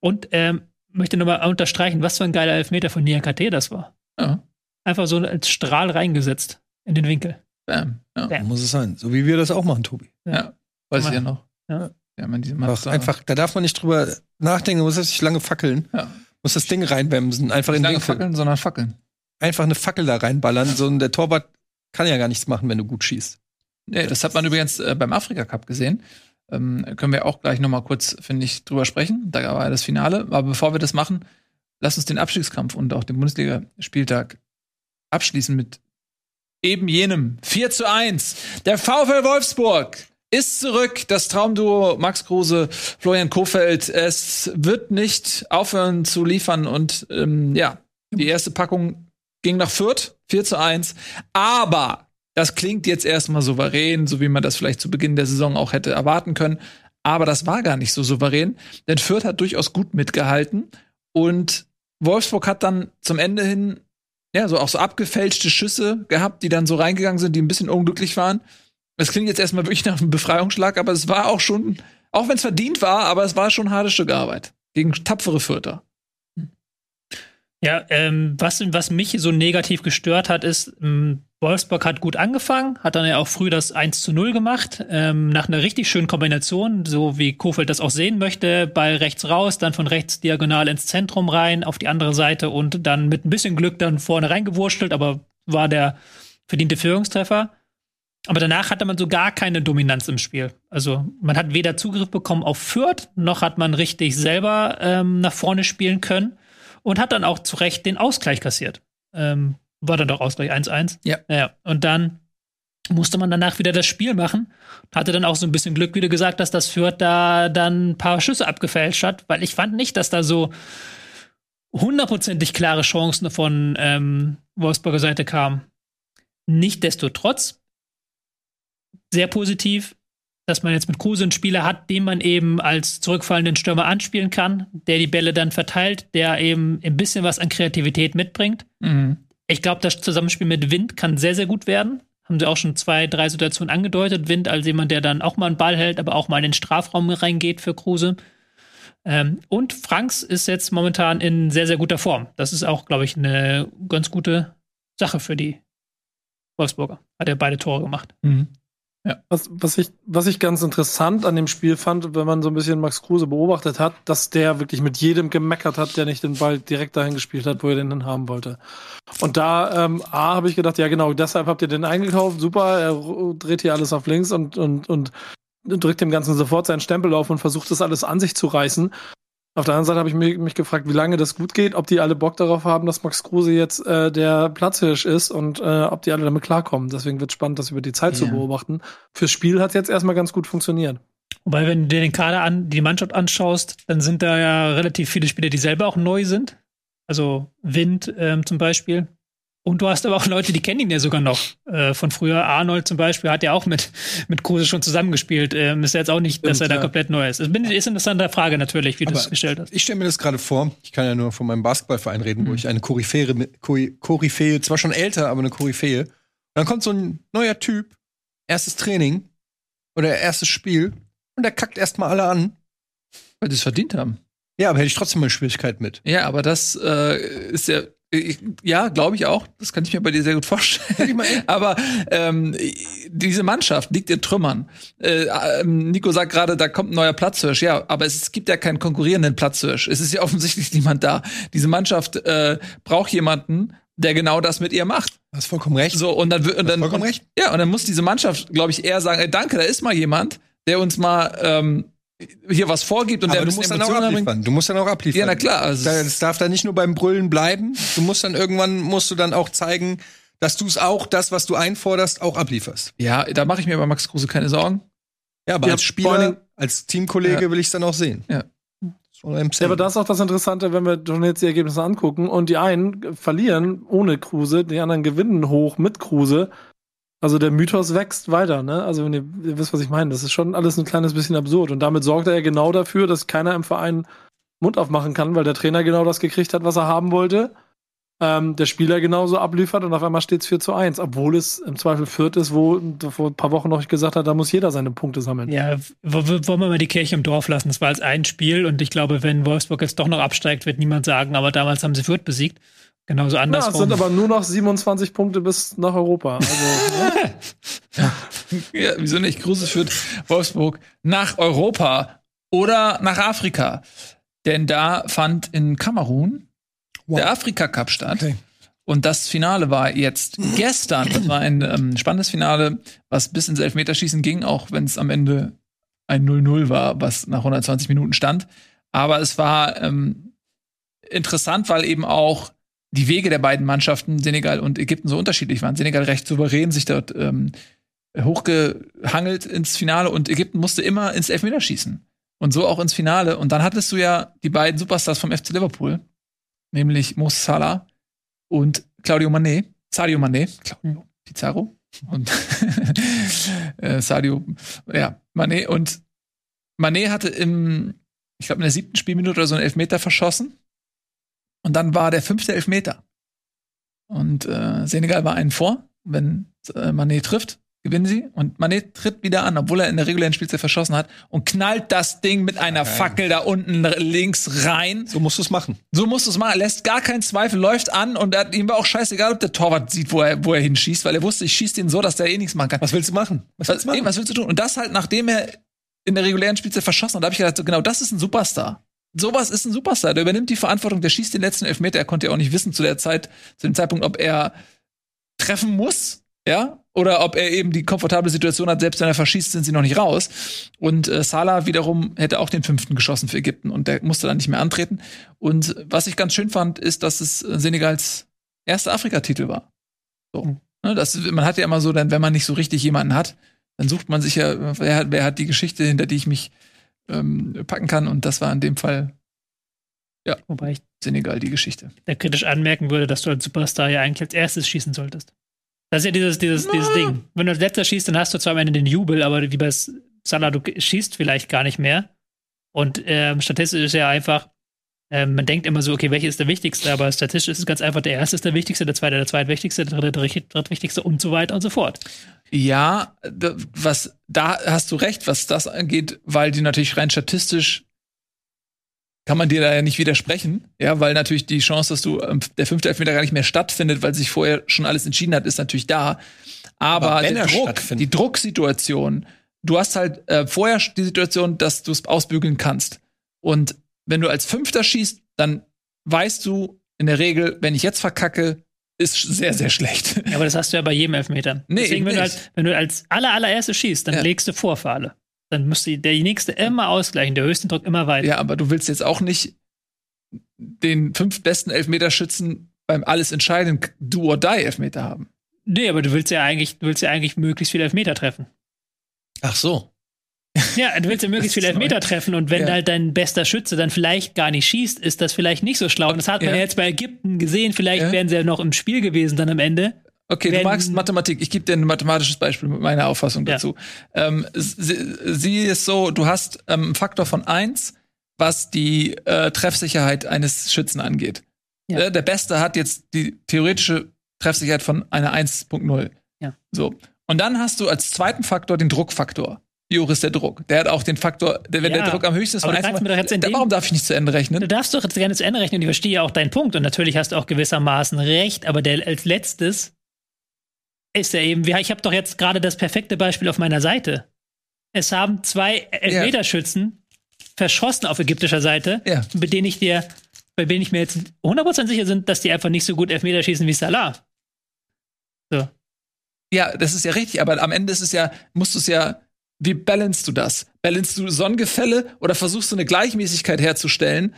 Und ähm, möchte nochmal unterstreichen, was für ein geiler Elfmeter von Niakate das war. Ja. Einfach so als Strahl reingesetzt in den Winkel. Bam. Ja. Bam. Muss es sein. So wie wir das auch machen, Tobi. ja. Weiß ich ja noch. Ja. Ja, man, diese Einfach, einfach, da darf man nicht drüber nachdenken, man muss das nicht lange fackeln. Ja. Muss das Ding reinbremsen, einfach in Nicht den lange Winkel. fackeln, sondern fackeln. einfach eine Fackel da reinballern. So, und der Torwart kann ja gar nichts machen, wenn du gut schießt. Nee, das hat man übrigens äh, beim Afrika Cup gesehen. Ähm, können wir auch gleich noch mal kurz, finde ich, drüber sprechen. Da war ja das Finale. Aber bevor wir das machen, lass uns den Abstiegskampf und auch den Bundesliga-Spieltag abschließen mit eben jenem 4 zu 1. Der VfL Wolfsburg ist zurück. Das Traumduo Max Kruse, Florian Kofeld. Es wird nicht aufhören zu liefern und ähm, ja, die erste Packung ging nach Fürth, 4 zu 1. Aber das klingt jetzt erstmal souverän, so wie man das vielleicht zu Beginn der Saison auch hätte erwarten können. Aber das war gar nicht so souverän, denn Fürth hat durchaus gut mitgehalten und Wolfsburg hat dann zum Ende hin ja so auch so abgefälschte Schüsse gehabt, die dann so reingegangen sind, die ein bisschen unglücklich waren. Das klingt jetzt erstmal wirklich nach einem Befreiungsschlag, aber es war auch schon, auch wenn es verdient war, aber es war schon ein hartes Stück Arbeit gegen tapfere Fürther. Ja, ähm, was, was mich so negativ gestört hat, ist, ähm, Wolfsburg hat gut angefangen, hat dann ja auch früh das 1 zu 0 gemacht, ähm, nach einer richtig schönen Kombination, so wie Kofeld das auch sehen möchte, Ball rechts raus, dann von rechts diagonal ins Zentrum rein, auf die andere Seite und dann mit ein bisschen Glück dann vorne reingewurschtelt, aber war der verdiente Führungstreffer. Aber danach hatte man so gar keine Dominanz im Spiel. Also man hat weder Zugriff bekommen auf Fürth, noch hat man richtig selber ähm, nach vorne spielen können und hat dann auch zu Recht den Ausgleich kassiert. Ähm, war dann doch Ausgleich 1-1. Ja. ja. Und dann musste man danach wieder das Spiel machen. Hatte dann auch so ein bisschen Glück, wie du gesagt hast, dass Fürth da dann ein paar Schüsse abgefälscht hat, weil ich fand nicht, dass da so hundertprozentig klare Chancen von ähm, Wolfsburger Seite kamen. Nichtsdestotrotz sehr positiv dass man jetzt mit Kruse einen Spieler hat, den man eben als zurückfallenden Stürmer anspielen kann, der die Bälle dann verteilt, der eben ein bisschen was an Kreativität mitbringt. Mhm. Ich glaube, das Zusammenspiel mit Wind kann sehr, sehr gut werden. Haben sie auch schon zwei, drei Situationen angedeutet. Wind als jemand, der dann auch mal einen Ball hält, aber auch mal in den Strafraum reingeht für Kruse. Ähm, und Franks ist jetzt momentan in sehr, sehr guter Form. Das ist auch, glaube ich, eine ganz gute Sache für die Wolfsburger. Hat er beide Tore gemacht. Mhm. Ja. Was, was, ich, was ich ganz interessant an dem Spiel fand, wenn man so ein bisschen Max Kruse beobachtet hat, dass der wirklich mit jedem gemeckert hat, der nicht den Ball direkt dahin gespielt hat, wo er den dann haben wollte. Und da, ähm, A, habe ich gedacht, ja genau, deshalb habt ihr den eingekauft, super, er dreht hier alles auf links und, und, und drückt dem Ganzen sofort seinen Stempel auf und versucht das alles an sich zu reißen. Auf der anderen Seite habe ich mich, mich, gefragt, wie lange das gut geht, ob die alle Bock darauf haben, dass Max Kruse jetzt äh, der Platzhirsch ist und äh, ob die alle damit klarkommen. Deswegen wird es spannend, das über die Zeit ja. zu beobachten. Fürs Spiel hat es jetzt erstmal ganz gut funktioniert. Wobei, wenn du dir den Kader an, die Mannschaft anschaust, dann sind da ja relativ viele Spieler, die selber auch neu sind. Also Wind ähm, zum Beispiel. Und du hast aber auch Leute, die kennen ihn ja sogar noch äh, von früher. Arnold zum Beispiel hat ja auch mit, mit Kruse schon zusammengespielt. Ähm, ist ja jetzt auch nicht, Stimmt, dass er da komplett neu ist. Das ist eine interessante Frage natürlich, wie du es gestellt hast. Ich stelle mir das gerade vor, ich kann ja nur von meinem Basketballverein reden, mhm. wo ich eine Koryphäe, Koryphäe, zwar schon älter, aber eine Koryphäe. Und dann kommt so ein neuer Typ, erstes Training oder erstes Spiel und der kackt erstmal alle an. Weil die es verdient haben. Ja, aber hätte ich trotzdem mal eine Schwierigkeit mit. Ja, aber das äh, ist ja ich, ja, glaube ich auch. Das kann ich mir bei dir sehr gut vorstellen. Aber ähm, diese Mannschaft liegt in Trümmern. Äh, ähm, Nico sagt gerade, da kommt ein neuer Platzhirsch. Ja, aber es, es, gibt ja keinen konkurrierenden Platzhirsch. Es ist ja offensichtlich niemand da. Diese Mannschaft äh, braucht jemanden, der genau das mit ihr macht. Hast vollkommen recht. So und dann und dann vollkommen recht. Ja, und dann muss diese Mannschaft, glaube ich, eher sagen, ey, danke, da ist mal jemand, der uns mal ähm, hier was vorgibt und aber der du musst dann auch abliefern. Du musst dann auch abliefern. Ja, na klar. Also das darf dann nicht nur beim Brüllen bleiben. Du musst dann irgendwann musst du dann auch zeigen, dass du es auch das, was du einforderst, auch ablieferst. Ja, da mache ich mir bei Max Kruse keine Sorgen. Ja, aber ja, als Spieler, als Teamkollege ja. will ich es dann auch sehen. Ja. Ja, aber das ist auch das Interessante, wenn wir schon jetzt die Ergebnisse angucken und die einen verlieren ohne Kruse, die anderen gewinnen hoch mit Kruse. Also der Mythos wächst weiter, ne? Also wenn ihr, ihr, wisst, was ich meine, das ist schon alles ein kleines bisschen absurd. Und damit sorgt er ja genau dafür, dass keiner im Verein Mund aufmachen kann, weil der Trainer genau das gekriegt hat, was er haben wollte. Ähm, der Spieler genauso abliefert und auf einmal steht es 4 zu 1, obwohl es im Zweifel Fürth ist, wo vor ein paar Wochen noch gesagt hat, da muss jeder seine Punkte sammeln. Ja, wollen wir mal die Kirche im Dorf lassen. Es war als ein Spiel und ich glaube, wenn Wolfsburg jetzt doch noch absteigt, wird niemand sagen, aber damals haben sie Fürth besiegt. Genauso andersrum. Ja, es sind aber nur noch 27 Punkte bis nach Europa. Also, ne? ja, wieso nicht? Kruse führt Wolfsburg nach Europa oder nach Afrika. Denn da fand in Kamerun wow. der Afrika Cup statt. Okay. Und das Finale war jetzt gestern. Das war ein ähm, spannendes Finale, was bis ins Elfmeterschießen ging, auch wenn es am Ende ein 0-0 war, was nach 120 Minuten stand. Aber es war ähm, interessant, weil eben auch die Wege der beiden Mannschaften, Senegal und Ägypten, so unterschiedlich waren. Senegal recht souverän sich dort ähm, hochgehangelt ins Finale und Ägypten musste immer ins Elfmeterschießen. Und so auch ins Finale. Und dann hattest du ja die beiden Superstars vom FC Liverpool, nämlich Mo Salah und Claudio Mané. Sadio Mané, Claudio Pizarro und äh, Sadio, ja, Mané. Und Mané hatte im, ich glaube, in der siebten Spielminute oder so einen Elfmeter verschossen. Und dann war der fünfte Elfmeter. Und äh, Senegal war einen vor. Wenn äh, Mané trifft, gewinnen sie. Und Mané tritt wieder an, obwohl er in der regulären Spielzeit verschossen hat und knallt das Ding mit einer Okay. Fackel da unten links rein. So musst du es machen. So musst du es machen. Er lässt gar keinen Zweifel, läuft an und er, ihm war auch scheißegal, ob der Torwart sieht, wo er, wo er hinschießt, weil er wusste, ich schieße den so, dass der eh nichts machen kann. Was willst du machen? Was willst du machen? was willst du tun? Und das halt, nachdem er in der regulären Spielzeit verschossen hat, da habe ich gedacht, so, genau, das ist ein Superstar. Sowas ist ein Superstar. Der übernimmt die Verantwortung, der schießt den letzten Elfmeter. Er konnte ja auch nicht wissen zu der Zeit, zu dem Zeitpunkt, ob er treffen muss, ja, oder ob er eben die komfortable Situation hat, selbst wenn er verschießt, sind sie noch nicht raus. Und äh, Salah wiederum hätte auch den fünften geschossen für Ägypten und der musste dann nicht mehr antreten. Und was ich ganz schön fand, ist, dass es Senegals erster Afrikatitel war. So. Ne, das, man hat ja immer so, dann, wenn man nicht so richtig jemanden hat, dann sucht man sich ja, wer, hat- wer hat die Geschichte, hinter die ich mich ähm, packen kann. Und das war in dem Fall Wobei ich Senegal die Geschichte. da kritisch anmerken würde, dass du als Superstar ja eigentlich als erstes schießen solltest. Das ist ja dieses, dieses, dieses Ding. Wenn du als letzter schießt, dann hast du zwar am Ende den Jubel, aber wie bei Salah, du schießt vielleicht gar nicht mehr. Und ähm, statistisch ist ja einfach, ähm, man denkt immer so, okay, welcher ist der wichtigste, aber statistisch ist es ganz einfach, der erste ist der wichtigste, der zweite der zweitwichtigste, der dritte der dritt- drittwichtigste und so weiter und so fort. Ja, da, was, da hast du recht, was das angeht, weil die natürlich rein statistisch kann man dir da ja nicht widersprechen, ja, weil natürlich die Chance, dass du ähm, der fünfte Elfmeter gar nicht mehr stattfindet, weil sich vorher schon alles entschieden hat, ist natürlich da. Aber, Aber der er Druck, die Drucksituation, du hast halt äh, vorher die Situation, dass du es ausbügeln kannst. Und wenn du als Fünfter schießt, dann weißt du in der Regel, wenn ich jetzt verkacke, ist sehr, sehr schlecht. Ja, aber das hast du ja bei jedem Elfmeter. Nee, Deswegen, wenn du, nicht. als, wenn du als aller, allererste schießt, dann Ja. legst du vor für alle. Dann müsste der nächste immer ausgleichen, der höchste Druck immer weiter. Ja, aber du willst jetzt auch nicht den fünf besten Elfmeterschützen beim alles entscheidenden Do-or-Die-Elfmeter haben. Nee, aber du willst ja eigentlich, du willst ja eigentlich möglichst viele Elfmeter treffen. Ach so. Ja, du willst ja möglichst viele. Elfmeter treffen und wenn Ja. halt dein bester Schütze dann vielleicht gar nicht schießt, ist das vielleicht nicht so schlau. Und das hat man Ja. jetzt bei Ägypten gesehen. Vielleicht Ja. wären sie ja noch im Spiel gewesen dann am Ende. Okay, Wenn- du magst Mathematik. Ich gebe dir ein mathematisches Beispiel mit meiner Auffassung dazu. Ähm, sie, sie ist so, du hast ähm, einen Faktor von eins, was die äh, Treffsicherheit eines Schützen angeht. Äh, der Beste hat jetzt die theoretische Treffsicherheit von einer 1.0. Ja. So. Und dann hast du als zweiten Faktor den Druckfaktor. Ist der Druck? Der hat auch den Faktor, der, wenn Ja. der Druck am höchsten ist, Aber von du kannst 1, mir doch jetzt in dem- warum darf ich nicht zu Ende rechnen? Du darfst doch jetzt gerne zu Ende rechnen und ich verstehe ja auch deinen Punkt. Und natürlich hast du auch gewissermaßen recht, aber der als letztes ist ja eben, ich habe doch jetzt gerade das perfekte Beispiel auf meiner Seite. Es haben zwei Elfmeterschützen verschossen auf ägyptischer Seite, Ja. bei denen ich dir, bei denen ich mir jetzt 100% sicher sind, dass die einfach nicht so gut Elfmeter schießen wie Salah. So. Ja, das ist ja richtig, aber am Ende ist es ja, musst du es ja, wie balancest du das? Balancest du Sonnengefälle oder versuchst du eine Gleichmäßigkeit herzustellen?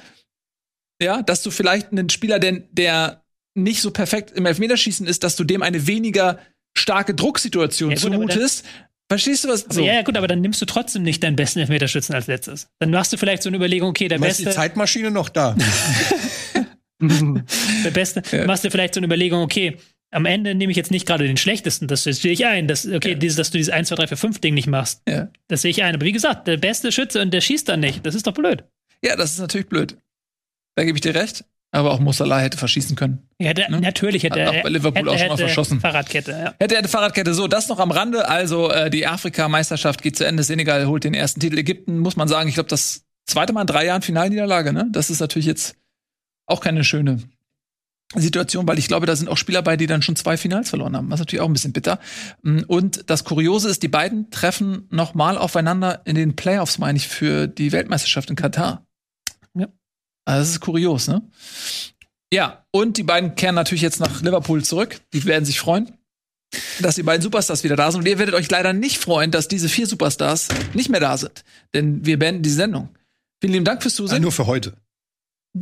Ja, dass du vielleicht einen Spieler, der, der nicht so perfekt im Elfmeterschießen ist, dass du dem eine weniger starke Drucksituation Ja, gut, zumutest. Verstehst du was? Aber ja, ja, gut, aber dann nimmst du trotzdem nicht deinen besten Elfmeterschützen als letztes. Dann machst du vielleicht so eine Überlegung, okay, der Du meinst die beste, Zeitmaschine noch da? der beste, Ja. machst du vielleicht so eine Überlegung, okay, am Ende nehme ich jetzt nicht gerade den schlechtesten, das sehe ich ein. Das, okay, Ja. dieses, dass du dieses 1, 2, 3, 4, 5 Ding nicht machst, Ja. das sehe ich ein. Aber wie gesagt, der beste Schütze und der schießt dann nicht. Das ist doch blöd. ja, das ist natürlich blöd. Da gebe ich dir recht. Aber auch Musala hätte verschießen können. Ja, der, Ne? natürlich hätte Hat er auch bei Liverpool hätte, auch schon mal verschossen. Fahrradkette, ja. Hätte er eine Fahrradkette. So, das noch am Rande. Also äh, die Afrika-Meisterschaft geht zu Ende. Senegal holt den ersten Titel. Ägypten, muss man sagen, ich glaube, das zweite Mal in drei Jahren Finalniederlage. Ne? Das ist natürlich jetzt auch keine schöne Situation, weil ich glaube, da sind auch Spieler bei, die dann schon zwei Finals verloren haben. Das ist natürlich auch ein bisschen bitter. Mm, Und das Kuriose ist, die beiden treffen noch mal aufeinander in den Playoffs, meine ich, für die Weltmeisterschaft in Katar. Ja. Also das ist kurios, ne? Ja, und die beiden kehren natürlich jetzt nach Liverpool zurück. Die werden sich freuen, dass die beiden Superstars wieder da sind. Und ihr werdet euch leider nicht freuen, dass diese vier Superstars nicht mehr da sind. Denn wir beenden die Sendung. Vielen lieben Dank fürs Zusehen. nur für heute.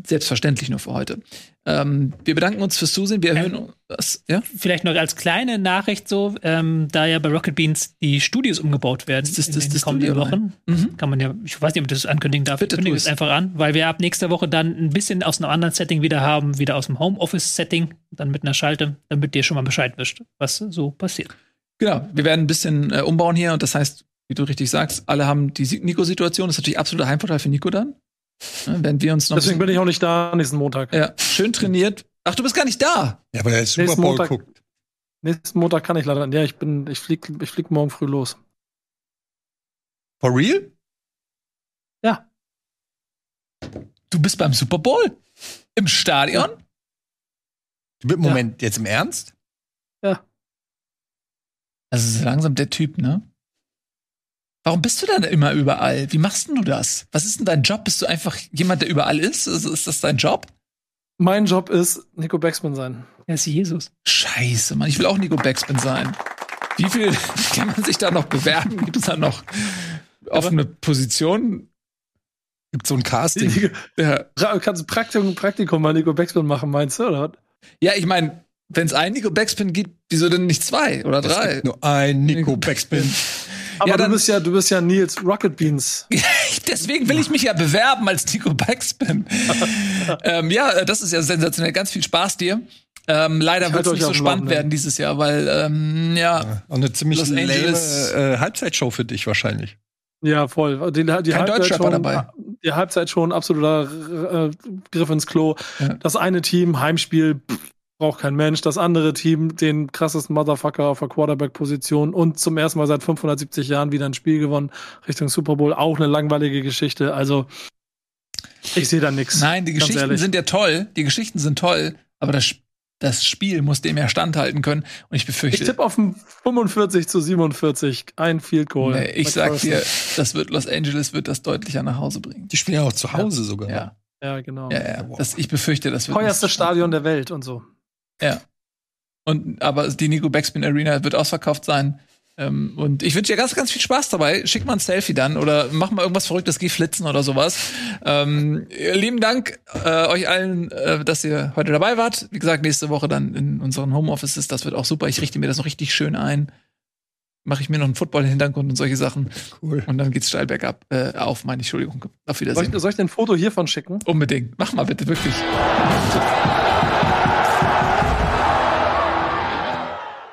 Selbstverständlich nur für heute. Ähm, wir bedanken uns fürs Zusehen. Wir erhöhen das. Ja? Vielleicht noch als kleine Nachricht so, ähm, da ja bei Rocket Beans die Studios umgebaut werden Das ist in das- den das kommenden Wochen, Mhm. kann man ja, ich weiß nicht, ob ich das ankündigen darf, Bitte ich kündige es einfach an, weil wir ab nächster Woche dann ein bisschen aus einem anderen Setting wieder haben, wieder aus dem Homeoffice-Setting, dann mit einer Schalte, damit ihr schon mal Bescheid wisst, was so passiert. Genau. Wir werden ein bisschen äh, umbauen hier. Und das heißt, wie du richtig sagst, alle haben die Si- Nico-Situation. Das ist natürlich absoluter Heimvorteil für Nico dann. Ja, wenn wir uns noch. Deswegen bin ich auch nicht da nächsten Montag. ja, schön trainiert. Ach, du bist gar nicht da. Ja, weil er Super Nächsten Bowl Montag- guckt. Nächsten Montag kann ich leider. Ja, ich bin, ich flieg, ich flieg morgen früh los. For real? Ja. Du bist beim Super Bowl? Im Stadion? Moment, jetzt im Ernst? Also so langsam der Typ, ne? Warum bist du denn immer überall? Wie machst denn du das? Was ist denn dein Job? Bist du einfach jemand, der überall ist? Also ist das dein Job? Mein Job ist Nico Backspin sein. Er ist Jesus. Scheiße, Mann. Ich will auch Nico Backspin sein. Wie viel kann man sich da noch bewerben? Gibt es da noch offene Positionen? Gibt so ein Casting? Ja, kannst du Praktikum, Praktikum bei Nico Backspin machen, meinst du, oder? ja ich meine, wenn es einen Nico Backspin gibt, wieso denn nicht zwei oder Es drei? gibt nur ein Nico Backspin. Aber Ja, dann- du bist ja, du bist ja Nils Rocket Beans. Deswegen will ich mich ja bewerben als Nico Backspin. ähm, ja, äh, das ist ja sensationell. Ganz viel Spaß dir. Ähm, leider wird es nicht so spannend Laufenden. werden dieses Jahr, weil ähm, ja, Und eine ziemlich Los lame Angeles- äh, Halbzeitshow für dich wahrscheinlich. Ja, voll. Die, die Kein Halbzeit Deutschrapper schon, dabei. Die Halbzeit schon absoluter äh, Griff ins Klo. Ja. Das eine Team, Heimspiel, pff, braucht kein Mensch. Das andere Team, den krassesten Motherfucker auf der Quarterback-Position und zum ersten Mal seit 570 Jahren wieder ein Spiel gewonnen Richtung Super Bowl. Auch eine langweilige Geschichte. Also, ich sehe da nichts. nein, die Geschichten ehrlich. sind ja toll. Die Geschichten sind toll, aber das, das Spiel muss dem ja standhalten können. Und ich Ich befürchte, tippe auf ein 45 zu 47, ein Field Goal. nee, ich sag dir, das wird Los Angeles wird das deutlicher nach Hause bringen. Die spielen ja auch zu Hause sogar. Ja, Ja, genau. ja, ja. Das, ich befürchte, das wird Teuerste Stadion der Welt und so. Ja. Und, aber die Nico Backspin Arena wird ausverkauft sein. Ähm, und ich wünsche dir ganz, ganz viel Spaß dabei. Schick mal ein Selfie dann oder mach mal irgendwas Verrücktes, geh flitzen oder sowas. Ähm, lieben Dank äh, euch allen, äh, dass ihr heute dabei wart. Wie gesagt, nächste Woche dann in unseren Homeoffices. Das wird auch super. Ich richte mir das noch richtig schön ein. Mache ich mir noch einen Football-Hintergrund und solche Sachen. Cool. Und dann geht's steil bergab. Äh, auf, meine Entschuldigung. Auf Soll Wiedersehen. ich, soll ich dir ein Foto hiervon schicken? Unbedingt. Mach mal bitte, wirklich.